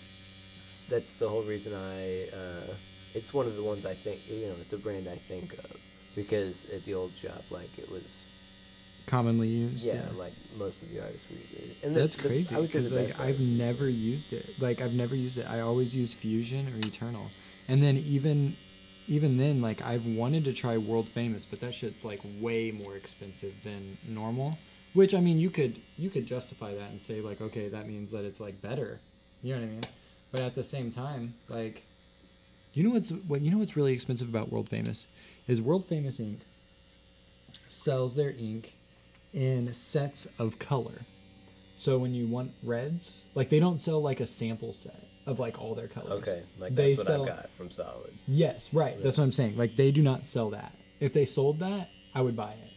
S2: that's the whole reason I, uh, it's one of the ones I think, you know, it's a brand I think of. Because at the old shop, like, it was,
S1: Commonly used.
S2: yeah, like, most of the artists we it. And the-
S1: That's
S2: the-
S1: crazy
S2: I would say
S1: because
S2: the
S1: like I've never used it. Like I've never used it. I always use Fusion or Eternal, and then even even then, like I've wanted to try World Famous, but that shit's like way more expensive than normal. Which I mean, you could you could justify that and say like, okay, that means that it's like better. You know what I mean? But at the same time, like, you know what's what you know what's really expensive about World Famous is World Famous Ink sells their ink in sets of color. So when you want reds, like they don't sell like a sample set of like all their colors.
S2: Okay, like,
S1: they
S2: that's what
S1: sell-
S2: I've got from Solid.
S1: Yes, right. That's what I'm saying. Like they do not sell that. If they sold that, I would buy it.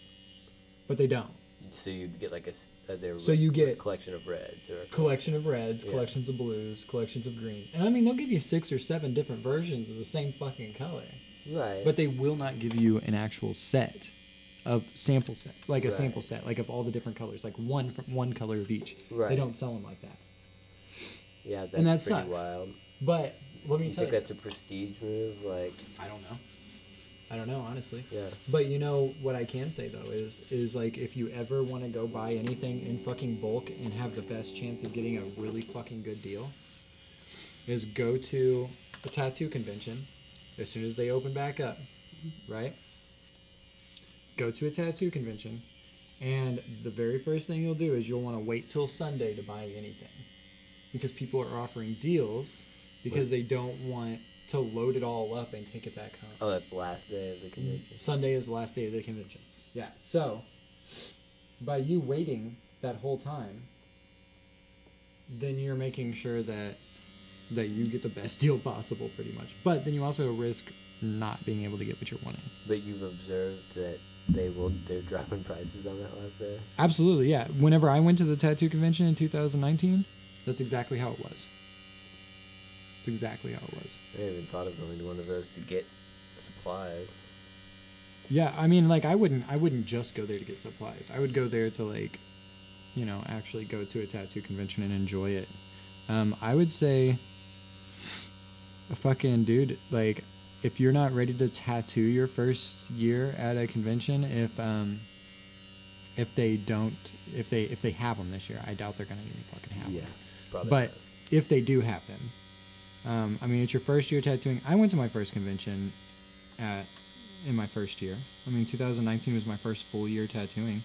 S1: But they don't.
S2: So you get, like, a, s- uh, their
S1: So you get-
S2: collection of reds. or a
S1: Collection of reds,
S2: Yeah.
S1: collections of blues, collections of greens. And I mean they'll give you six or seven different versions of the same fucking color.
S2: Right.
S1: But they will not give you an actual set of sample set, like a
S2: Right.
S1: sample set, like of all the different colors, like one from one color of each.
S2: Right.
S1: They don't sell them like that.
S2: Yeah, that's
S1: And that
S2: pretty
S1: sucks.
S2: wild.
S1: But let me
S2: You
S1: tell
S2: think
S1: you,
S2: that's a prestige move? Like,
S1: I don't know. I don't know honestly.
S2: yeah.
S1: But you know what I can say though is is like if you ever want to go buy anything in fucking bulk and have the best chance of getting a really fucking good deal, is go to a tattoo convention as soon as they open back up, right? Go to a tattoo convention, and the very first thing you'll do is you'll want to wait till Sunday to buy anything, because people are offering deals because they don't want to load it all up and take it back home.
S2: Oh, that's the last day of the convention.
S1: Sunday is the last day of the convention. Yeah. So, by you waiting that whole time, then you're making sure that that you get the best deal possible, pretty much. But then you also risk not being able to get what you're wanting.
S2: But you've observed that they will they're dropping prices on that last day.
S1: Absolutely, yeah. Whenever I went to the tattoo convention in 2019, that's exactly how it was. That's exactly how it was.
S2: I even thought of going to one of those to get supplies.
S1: Yeah, I mean, like I wouldn't, I wouldn't just go there to get supplies. I would go there to like, you know, actually go to a tattoo convention and enjoy it. Um, I would say, a fucking dude, like, if you're not ready to tattoo your first year at a convention, if um, if they don't, if they if they have them this year, I doubt they're gonna even fucking have
S2: Yeah,
S1: them.
S2: probably.
S1: But
S2: not.
S1: if they do have them, um, I mean, it's your first year tattooing. I went to my first convention at in my first year. I mean, 2019 was my first full year tattooing,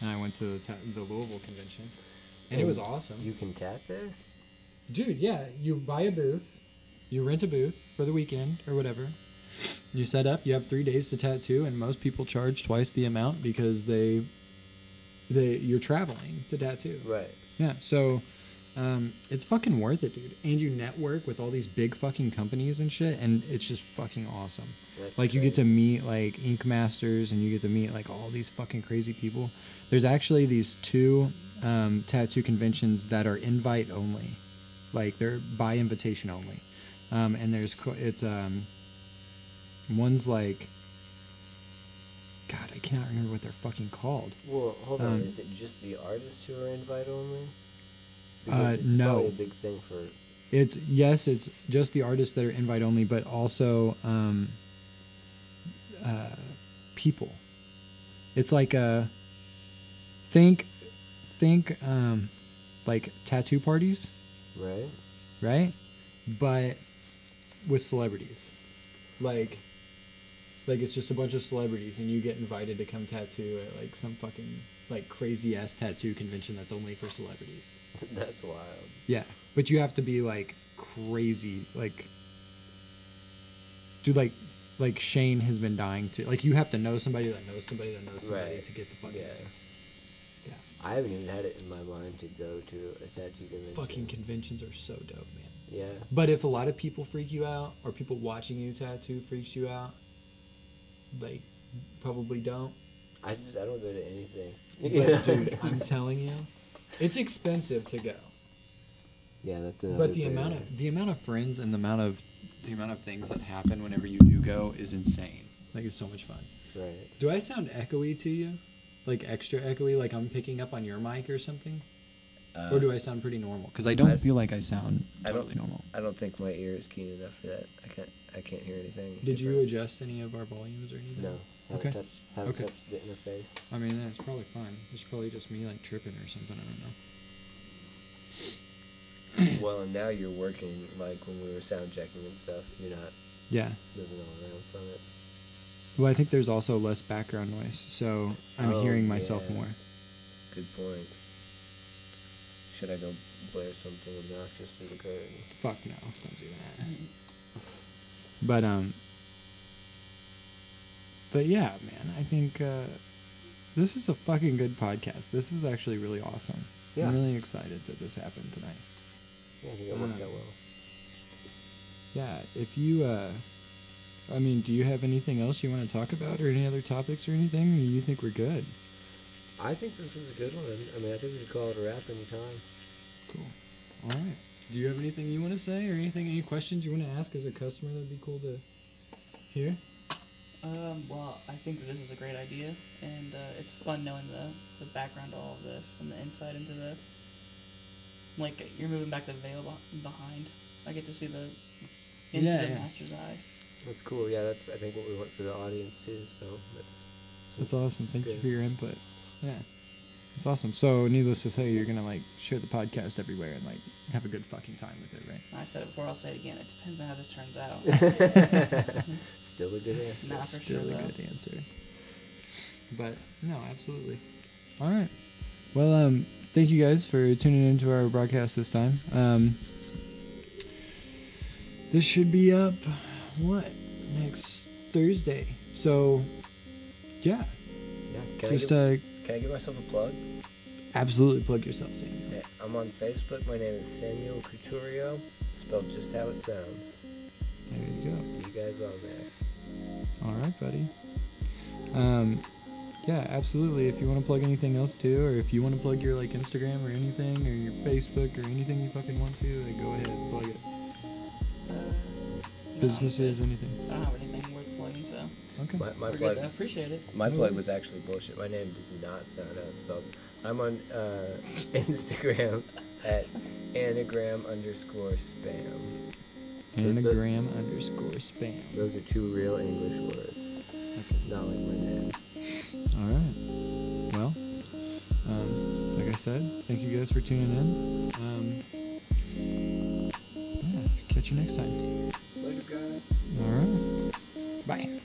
S1: and I went to the, ta- the Louisville convention, and it was awesome.
S2: You can tat there.
S1: Dude, yeah, you buy a booth, you rent a booth for the weekend or whatever. You set up. You have three days to tattoo, and most people charge twice the amount because they they you're traveling to tattoo.
S2: Right.
S1: Yeah, so um, it's fucking worth it, dude. And you network with all these big fucking companies and shit, and it's just fucking awesome.
S2: That's
S1: like you get to meet like Ink Masters, and you get to meet like all these fucking crazy people. There's actually these two um, tattoo conventions that are invite only, like they're by invitation only. Um, and there's it's um, one's like, God, I cannot remember what they're fucking called.
S2: Well, hold on.
S1: Um,
S2: Is it just the artists who are invite only?
S1: Uh,
S2: it's
S1: no.
S2: probably a big thing for.
S1: It's yes, it's just the artists that are invite only, but also um, uh, people. It's like a think, think um, like tattoo parties,
S2: Right.
S1: right? But with celebrities, like, like it's just a bunch of celebrities, and you get invited to come tattoo at like some fucking like crazy ass tattoo convention that's only for celebrities.
S2: That's wild.
S1: Yeah, but you have to be like crazy, like, dude, like, like Shane has been dying to. Like, you have to know somebody that knows somebody that knows somebody
S2: Right.
S1: to get the fucking
S2: Yeah.
S1: thing. Yeah,
S2: I haven't even had it in my mind to go to a tattoo convention.
S1: fucking conventions are so dope, man.
S2: Yeah.
S1: But if a lot of people freak you out, or people watching you tattoo freaks you out, like, probably don't.
S2: I just I don't go to anything.
S1: But dude, I'm telling you, it's expensive to go.
S2: yeah, that's
S1: But the amount of the amount of friends and the amount of the amount of things that happen whenever you do go is insane. Like it's so much fun.
S2: right.
S1: Do I sound echoey to you? Like extra echoey, like I'm picking up on your mic or something? Or do I um, sound pretty normal? Because I don't
S2: I-
S1: feel like I sound
S2: I don't-
S1: totally normal.
S2: I don't think my ear is keen enough for that. I can't I can't hear anything.
S1: Did you adjust any of our volumes or anything?
S2: No. Haven't
S1: Okay.
S2: touched haven't
S1: Okay.
S2: touched the interface.
S1: I mean, that's probably fine. It's probably just me like tripping or something. I don't know.
S2: well, and now you're working like when we were sound checking and stuff. You're not
S1: Yeah.
S2: moving all around from it.
S1: Well, I think there's also less background noise, so I'm
S2: Oh,
S1: hearing myself
S2: yeah.
S1: more.
S2: Good point. Should I go blare something obnoxious through the curtain?
S1: Fuck no, don't do that. But um, but yeah, man, I think uh, this is a fucking good podcast. This was actually really awesome.
S2: Yeah.
S1: I'm really excited that this happened tonight.
S2: Yeah, I think it worked
S1: Uh,
S2: out well.
S1: Yeah, if you, uh, I mean, do you have anything else you want to talk about, or any other topics or anything? Or you think we're good?
S2: I think this was a good one. I mean, I think we could call it a wrap anytime.
S1: Cool. All right. Do you have anything you want to say, or anything, any questions you want to ask as a customer? That'd be cool to hear.
S4: Um, well, I think that this is a great idea, and uh, it's fun knowing the, the background to all of this and the insight into the like you're moving back the veil behind. I get to see the into
S1: Yeah,
S4: the
S1: yeah.
S4: master's eyes.
S2: That's cool. Yeah, that's I think what we want for the audience too. So that's
S1: That's awesome. Thank you for your input. Yeah. It's awesome. So, needless to say, you're gonna like share the podcast everywhere and like have a good fucking time with it, right?
S4: I said it before. I'll say it again. It depends on how this turns out.
S2: Still a good answer.
S4: Nah, for
S1: Still
S4: sure,
S1: a
S4: though.
S1: good answer. But no, absolutely. All right. Well, um, thank you guys for tuning into our broadcast this time. Um, this should be up what next Thursday. So, yeah,
S2: Yeah. Can
S1: just
S2: I give,
S1: uh,
S2: can I give myself a plug?
S1: absolutely plug yourself, Samuel.
S2: Yeah, I'm on Facebook. My name is Samuel Couturier. Spelled just how it sounds.
S1: There you go.
S2: See you guys on there.
S1: All right, buddy. Um, yeah, absolutely. If you want to plug anything else too, or if you want to plug your like Instagram or anything, or your Facebook or anything you fucking want to, like, go ahead, plug it.
S4: Uh, no,
S1: Businesses,
S4: I
S1: anything. Okay.
S2: My, my plug.
S4: good. I appreciate it.
S2: My
S1: No
S2: plug was actually bullshit. My name does not sound how it's spelled. I'm on uh, Instagram at anagram underscore spam.
S1: Anagram underscore spam.
S2: Those are two real English words,
S1: Okay.
S2: not like my name.
S1: All right. Well, um, like I said, thank you guys for tuning in. Um, yeah, catch you next time. Bye.